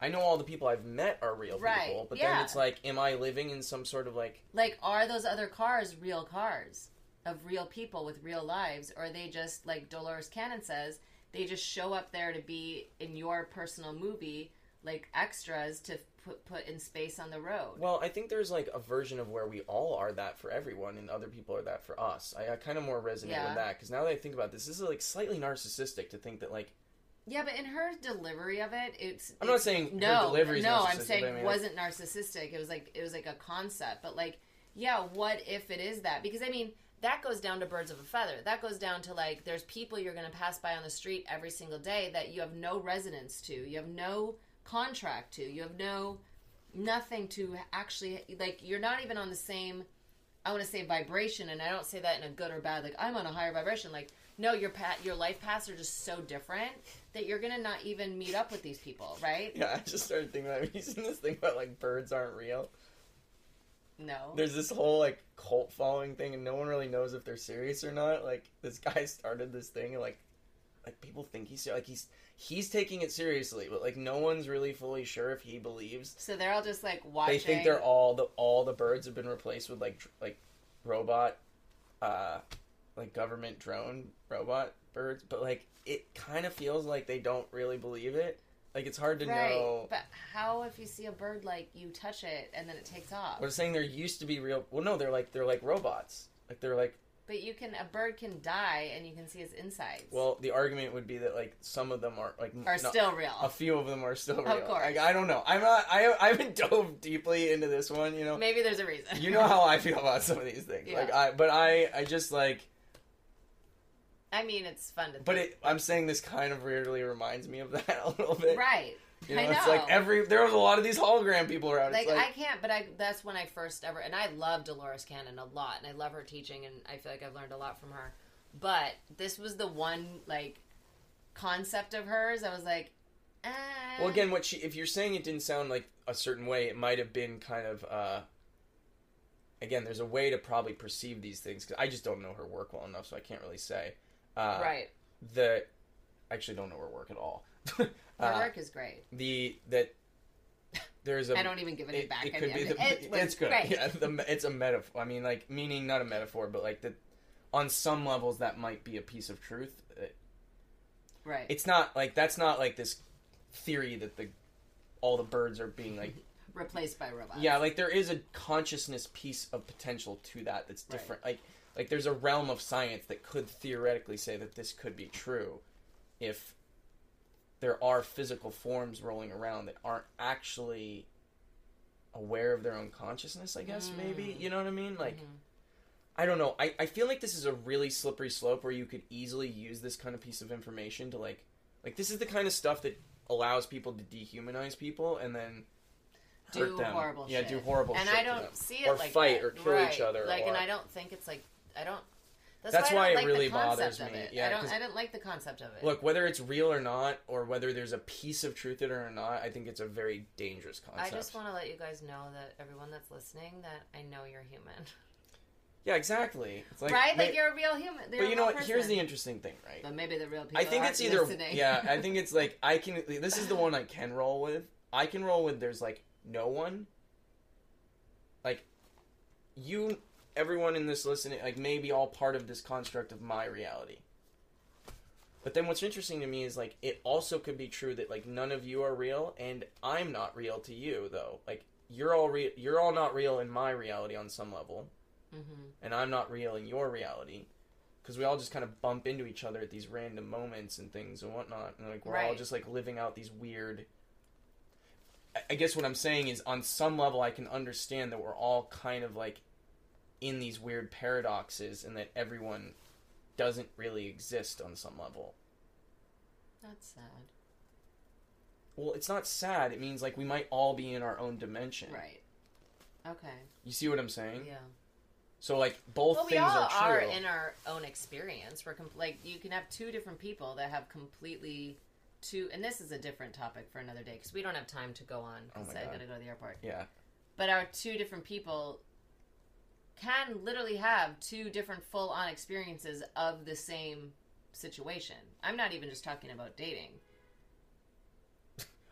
Speaker 2: I know all the people I've met are real
Speaker 1: Right,
Speaker 2: people, but
Speaker 1: yeah.
Speaker 2: then it's like, am I living in some sort of like
Speaker 1: Like, are those other cars real cars of real people with real lives? Or are they just, like Dolores Cannon says, they just show up there to be in your personal movie, like extras to put, put in space on the road?
Speaker 2: Well, I think there's like a version of where we all are that for everyone, and other people are that for us. I, I kind of more resonate
Speaker 1: Yeah.
Speaker 2: with that because now that I think about this, this is like slightly narcissistic to think that like
Speaker 1: Yeah, but in her delivery of it, it's
Speaker 2: I'm not saying her
Speaker 1: no, no. I'm saying
Speaker 2: but I mean,
Speaker 1: wasn't narcissistic. It was like it was like a concept, but like, yeah, what if it is that? Because I mean, that goes down to birds of a feather. That goes down to like, there's people you're going to pass by on the street every single day that you have no resonance to, you have no contract to, you have no nothing to actually like. You're not even on the same. I want to say vibration, and I don't say that in a good or bad. Like I'm on a higher vibration. Like no, your pat, your life paths are just so different that you're gonna not even meet up with these people, right?
Speaker 2: yeah, I just started thinking about seen this thing about like birds aren't real?
Speaker 1: No.
Speaker 2: There's this whole like cult following thing, and no one really knows if they're serious or not. Like this guy started this thing, and like like people think he's like he's he's taking it seriously, but like no one's really fully sure if he believes.
Speaker 1: So they're all just like watching.
Speaker 2: They think they're all the all the birds have been replaced with like dr- like robot, uh, like government drone robot birds, but like it kind of feels like they don't really believe it. Like it's hard to
Speaker 1: right.
Speaker 2: know.
Speaker 1: But how if you see a bird like you touch it and then it takes off?
Speaker 2: We're saying there used to be real. Well, no, they're like they're like robots. Like they're like
Speaker 1: But you can a bird can die and you can see its insides.
Speaker 2: well, the argument would be that like some of them are like
Speaker 1: are
Speaker 2: no,
Speaker 1: still real.
Speaker 2: a few of them are still real.
Speaker 1: Of course.
Speaker 2: Like, I don't know. I'm not. I I haven't dove deeply into this one. You know.
Speaker 1: Maybe there's a reason.
Speaker 2: You know how I feel about some of these things.
Speaker 1: Yeah.
Speaker 2: Like I, but I I just like.
Speaker 1: I mean, it's fun to.
Speaker 2: But
Speaker 1: think.
Speaker 2: it, I'm saying this kind of weirdly reminds me of that a little bit.
Speaker 1: right.
Speaker 2: You know,
Speaker 1: I
Speaker 2: it's
Speaker 1: know.
Speaker 2: like every there was a lot of these hologram people around.
Speaker 1: Like,
Speaker 2: like
Speaker 1: I can't, but I that's when I first ever and I love Dolores Cannon a lot and I love her teaching and I feel like I've learned a lot from her. But this was the one like concept of hers. I was like, eh.
Speaker 2: well, again, what she if you're saying it didn't sound like a certain way, it might have been kind of. uh Again, there's a way to probably perceive these things because I just don't know her work well enough, so I can't really say. Uh,
Speaker 1: right.
Speaker 2: The I actually don't know her work at all.
Speaker 1: Her
Speaker 2: Uh,
Speaker 1: work is great.
Speaker 2: the that there's a
Speaker 1: I don't even give any
Speaker 2: it,
Speaker 1: back.
Speaker 2: it could be the,
Speaker 1: it
Speaker 2: it's good
Speaker 1: Great.
Speaker 2: yeah the, it's a metaphor i mean like meaning not a metaphor but like that. on some levels that might be a piece of truth It-
Speaker 1: Right.
Speaker 2: it's not like that's not like this theory that the all the birds are being like
Speaker 1: Replaced by robots.
Speaker 2: yeah like there is a consciousness piece of potential to that that's
Speaker 1: Right.
Speaker 2: different like like there's a realm of science that could theoretically say that this could be true if there are physical forms rolling around that aren't actually aware of their own consciousness i guess maybe
Speaker 1: Mm.
Speaker 2: you know what i mean like
Speaker 1: Mhm.
Speaker 2: i don't know I, I feel like this is a really slippery slope where you could easily use this kind of piece of information to like like this is the kind of stuff that allows people to dehumanize people and then hurt
Speaker 1: do
Speaker 2: them
Speaker 1: horrible
Speaker 2: yeah
Speaker 1: shit.
Speaker 2: do horrible
Speaker 1: and I don't see it
Speaker 2: Or
Speaker 1: like
Speaker 2: fight
Speaker 1: that.
Speaker 2: or kill
Speaker 1: Right.
Speaker 2: each other
Speaker 1: Like, and I don't think it's like I don't. That's,
Speaker 2: That's
Speaker 1: why, I
Speaker 2: why
Speaker 1: don't
Speaker 2: it
Speaker 1: like
Speaker 2: really bothers me.
Speaker 1: It.
Speaker 2: Yeah,
Speaker 1: I don't. I didn't like the concept of it.
Speaker 2: Look, whether it's real or not, or whether there's a piece of truth in it or not, I think it's a very dangerous concept.
Speaker 1: I just want to let you guys know that everyone that's listening, that I know you're human,
Speaker 2: yeah, exactly. It's like,
Speaker 1: right?
Speaker 2: may-
Speaker 1: Like you're a real human. You're
Speaker 2: but you know what? Here's the interesting thing, right?
Speaker 1: But maybe the real people.
Speaker 2: I think
Speaker 1: aren't
Speaker 2: it's either
Speaker 1: listening.
Speaker 2: yeah. I think it's like I can. This is the one I can roll with. I can roll with. There's like no one. Like, you, everyone in this listening, like maybe all part of this construct of my reality. But then what's interesting to me is like it also could be true that like none of you are real and I'm not real to you though. Like you're all real. You're all not real in my reality on some level
Speaker 1: hmm
Speaker 2: and I'm not real in your reality. Because we all just kind of bump into each other at these random moments and things and whatnot, and like we're all just like living out these weird. I guess what I'm saying is, on some level, I can understand that we're all kind of like in these weird paradoxes, and that everyone doesn't really exist on some level.
Speaker 1: That's sad.
Speaker 2: Well, it's not sad. It means like we might all be in our own dimension.
Speaker 1: Right. Okay.
Speaker 2: You see what I'm saying?
Speaker 1: Yeah.
Speaker 2: So like both
Speaker 1: Well, we all
Speaker 2: are
Speaker 1: are, in our own experience. We're com- like you can have two different people that have completely two, and this is a different topic for another day because we don't have time to go on
Speaker 2: Oh
Speaker 1: because
Speaker 2: my
Speaker 1: I gotta go to the airport.
Speaker 2: yeah.
Speaker 1: But our two different people can literally have two different full-on experiences of the same situation. I'm not even just talking about dating.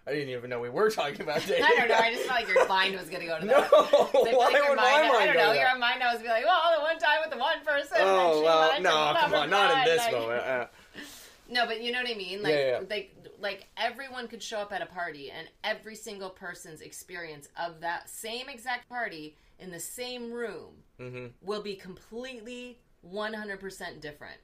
Speaker 2: I didn't even know we were talking about dating.
Speaker 1: I don't know. I just felt like your mind was going to go to
Speaker 2: no,
Speaker 1: that. So I
Speaker 2: why
Speaker 1: like
Speaker 2: would
Speaker 1: mind,
Speaker 2: my mind
Speaker 1: I don't know.
Speaker 2: that?
Speaker 1: Your mind knows be like, well, the one time with the one person.
Speaker 2: Oh well, no, come on, not in this
Speaker 1: like-
Speaker 2: moment. Uh,
Speaker 1: No, but you know what I mean. Like,
Speaker 2: Yeah, yeah.
Speaker 1: like, like everyone could show up at a party, and every single person's experience of that same exact party in the same room
Speaker 2: hmm
Speaker 1: will be completely 100% different.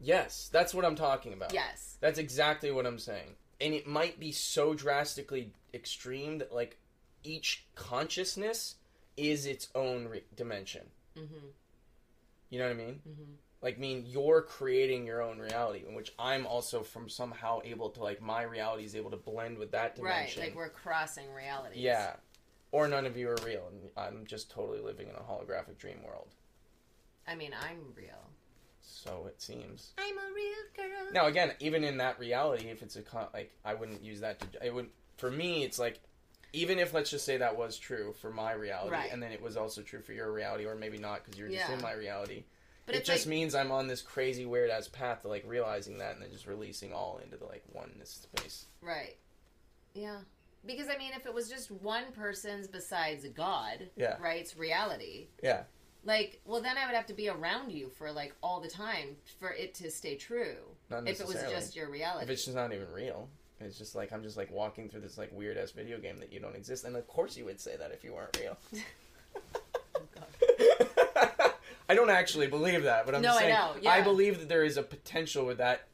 Speaker 2: Yes, that's what I'm talking about.
Speaker 1: Yes.
Speaker 2: That's exactly what I'm saying. And it might be so drastically extreme that like each consciousness is its own re- dimension.
Speaker 1: Mm-hmm.
Speaker 2: You know what I mean?
Speaker 1: Mm-hmm.
Speaker 2: Like, mean you're creating your own reality, in which I'm also from somehow able to like my reality is able to blend with that dimension. Right.
Speaker 1: Like we're crossing realities.
Speaker 2: yeah. Or none of you are real, and I'm just totally living in a holographic dream world.
Speaker 1: I mean, I'm real.
Speaker 2: So it seems.
Speaker 1: I'm a real girl.
Speaker 2: Now again, even in that reality, if it's a con- like, I wouldn't use that to. It would for me. It's like, even if let's just say that was true for my reality,
Speaker 1: Right.
Speaker 2: and then it was also true for your reality, or maybe not because you're just
Speaker 1: Yeah.
Speaker 2: in my reality.
Speaker 1: But
Speaker 2: it just
Speaker 1: like,
Speaker 2: means I'm on this crazy weird ass path to like realizing that, and then just releasing all into the like oneness space.
Speaker 1: right. Yeah. Because I mean, if it was just one person's besides God,
Speaker 2: Yeah.
Speaker 1: right's reality,
Speaker 2: Yeah.
Speaker 1: like, well, then I would have to be around you for like all the time for it to stay true.
Speaker 2: Not
Speaker 1: If it was just your reality.
Speaker 2: if it's just not even real. It's just like I'm just like walking through this like weird ass video game that you don't exist, and of course you would say that if you weren't real. Oh, I don't actually believe that, but I'm
Speaker 1: No,
Speaker 2: just
Speaker 1: I
Speaker 2: saying
Speaker 1: know, yeah.
Speaker 2: believe that there is a potential with that.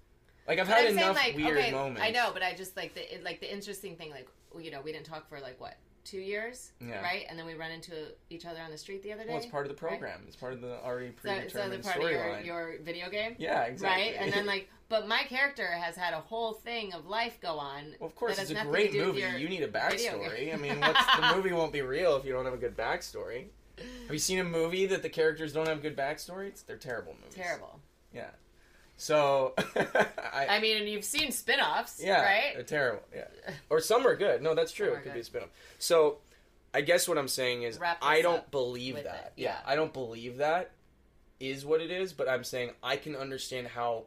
Speaker 2: Like I've
Speaker 1: But
Speaker 2: had
Speaker 1: I'm saying,
Speaker 2: enough
Speaker 1: like,
Speaker 2: weird
Speaker 1: okay,
Speaker 2: moments.
Speaker 1: I know, but I just like the like the interesting thing, like you know, we didn't talk for like what two years,
Speaker 2: Yeah.
Speaker 1: right? And then we run into each other on the street the other day.
Speaker 2: Well, it's part of the
Speaker 1: right?
Speaker 2: program. It's part of the already
Speaker 1: So, so
Speaker 2: predetermined
Speaker 1: part of your,
Speaker 2: storyline.
Speaker 1: your video game,
Speaker 2: Yeah, exactly.
Speaker 1: right? And then like, but my character has had a whole thing of life go on.
Speaker 2: well, of course, it's a great
Speaker 1: to do with
Speaker 2: movie. You need a backstory. I mean, what's, the movie won't be real if you don't have a good backstory. Have you seen a movie that the characters don't have good backstories? They're terrible movies.
Speaker 1: Terrible.
Speaker 2: Yeah. So, I,
Speaker 1: I mean, and you've seen spin-offs,
Speaker 2: yeah,
Speaker 1: right?
Speaker 2: they're terrible. Yeah, or some are good. No, that's true. It could be a spin-off. So, I guess what I'm saying is, I don't believe that. Yeah.
Speaker 1: yeah.
Speaker 2: I don't believe that is what it is. But I'm saying I can understand how.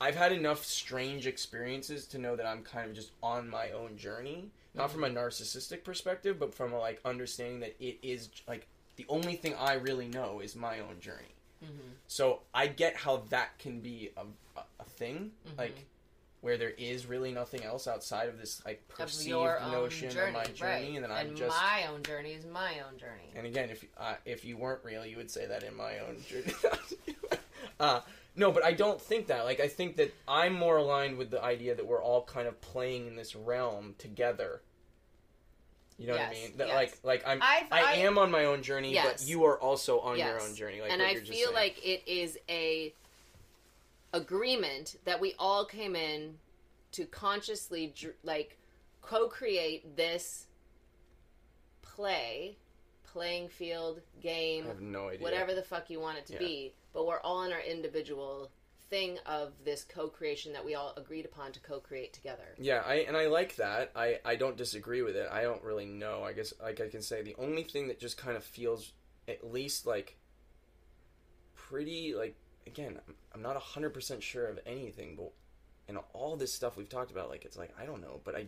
Speaker 2: I've had enough strange experiences to know that I'm kind of just on my own journey, not from a
Speaker 1: Mm-hmm.
Speaker 2: narcissistic perspective, but from a like understanding that it is like the only thing I really know is my own journey.
Speaker 1: Mhm.
Speaker 2: So I get how that can be a, a, a thing,
Speaker 1: Mhm.
Speaker 2: like where there is really nothing else outside of this like perceived
Speaker 1: own
Speaker 2: notion
Speaker 1: journey,
Speaker 2: of my journey,
Speaker 1: right?
Speaker 2: and then I'm
Speaker 1: and
Speaker 2: just.
Speaker 1: my own journey is my own journey.
Speaker 2: And again, if uh, if you weren't real, you would say that in my own journey. uh, no, but I don't think that. Like I think that I'm more aligned with the idea that we're all kind of playing in this realm together. You know what I mean? That
Speaker 1: yes.
Speaker 2: like like I'm
Speaker 1: I've-
Speaker 2: I,
Speaker 1: I-
Speaker 2: am on my own journey,
Speaker 1: Yes.
Speaker 2: but you are also on your own journey. Like
Speaker 1: and I feel like it is a agreement that we all came in to consciously like co-create this play playing field game
Speaker 2: I have no idea.
Speaker 1: whatever the fuck you want it to
Speaker 2: Yeah.
Speaker 1: be but we're all in our individual thing of this co-creation that we all agreed upon to co-create together
Speaker 2: Yeah, I and I like that. I I don't disagree with it. I don't really know. I guess like I can say the only thing that just kind of feels at least like pretty like again, I'm- not 100% sure of anything, but and all this stuff we've talked about like it's like I don't know, but I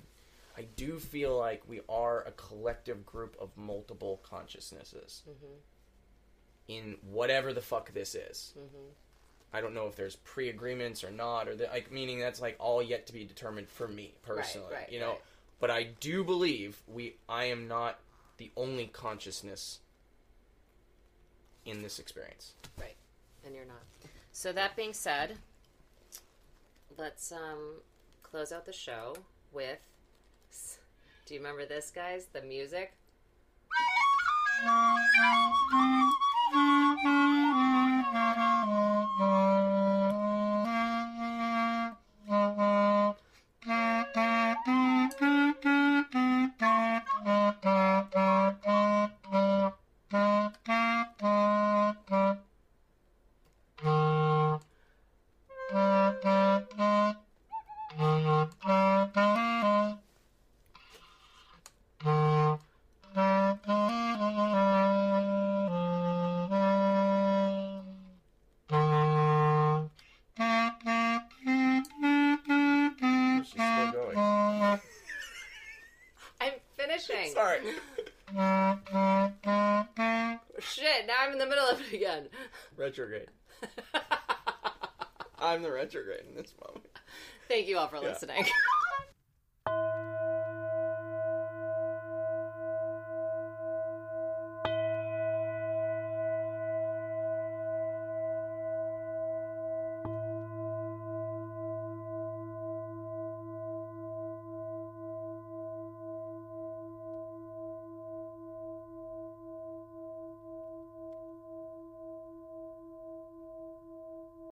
Speaker 2: I do feel like we are a collective group of multiple consciousnesses
Speaker 1: mm-hmm.
Speaker 2: In whatever the fuck this is.
Speaker 1: Mm-hmm.
Speaker 2: I don't know if there's pre-agreements or not, or the, like meaning that's like all yet to be determined for me personally.
Speaker 1: right,
Speaker 2: you know,
Speaker 1: right.
Speaker 2: but I do believe we. I am not the only consciousness in this experience.
Speaker 1: Right, and you're not. So that being said, let's um close out the show with. Do you remember this, guys? The music. Thank you. Listening.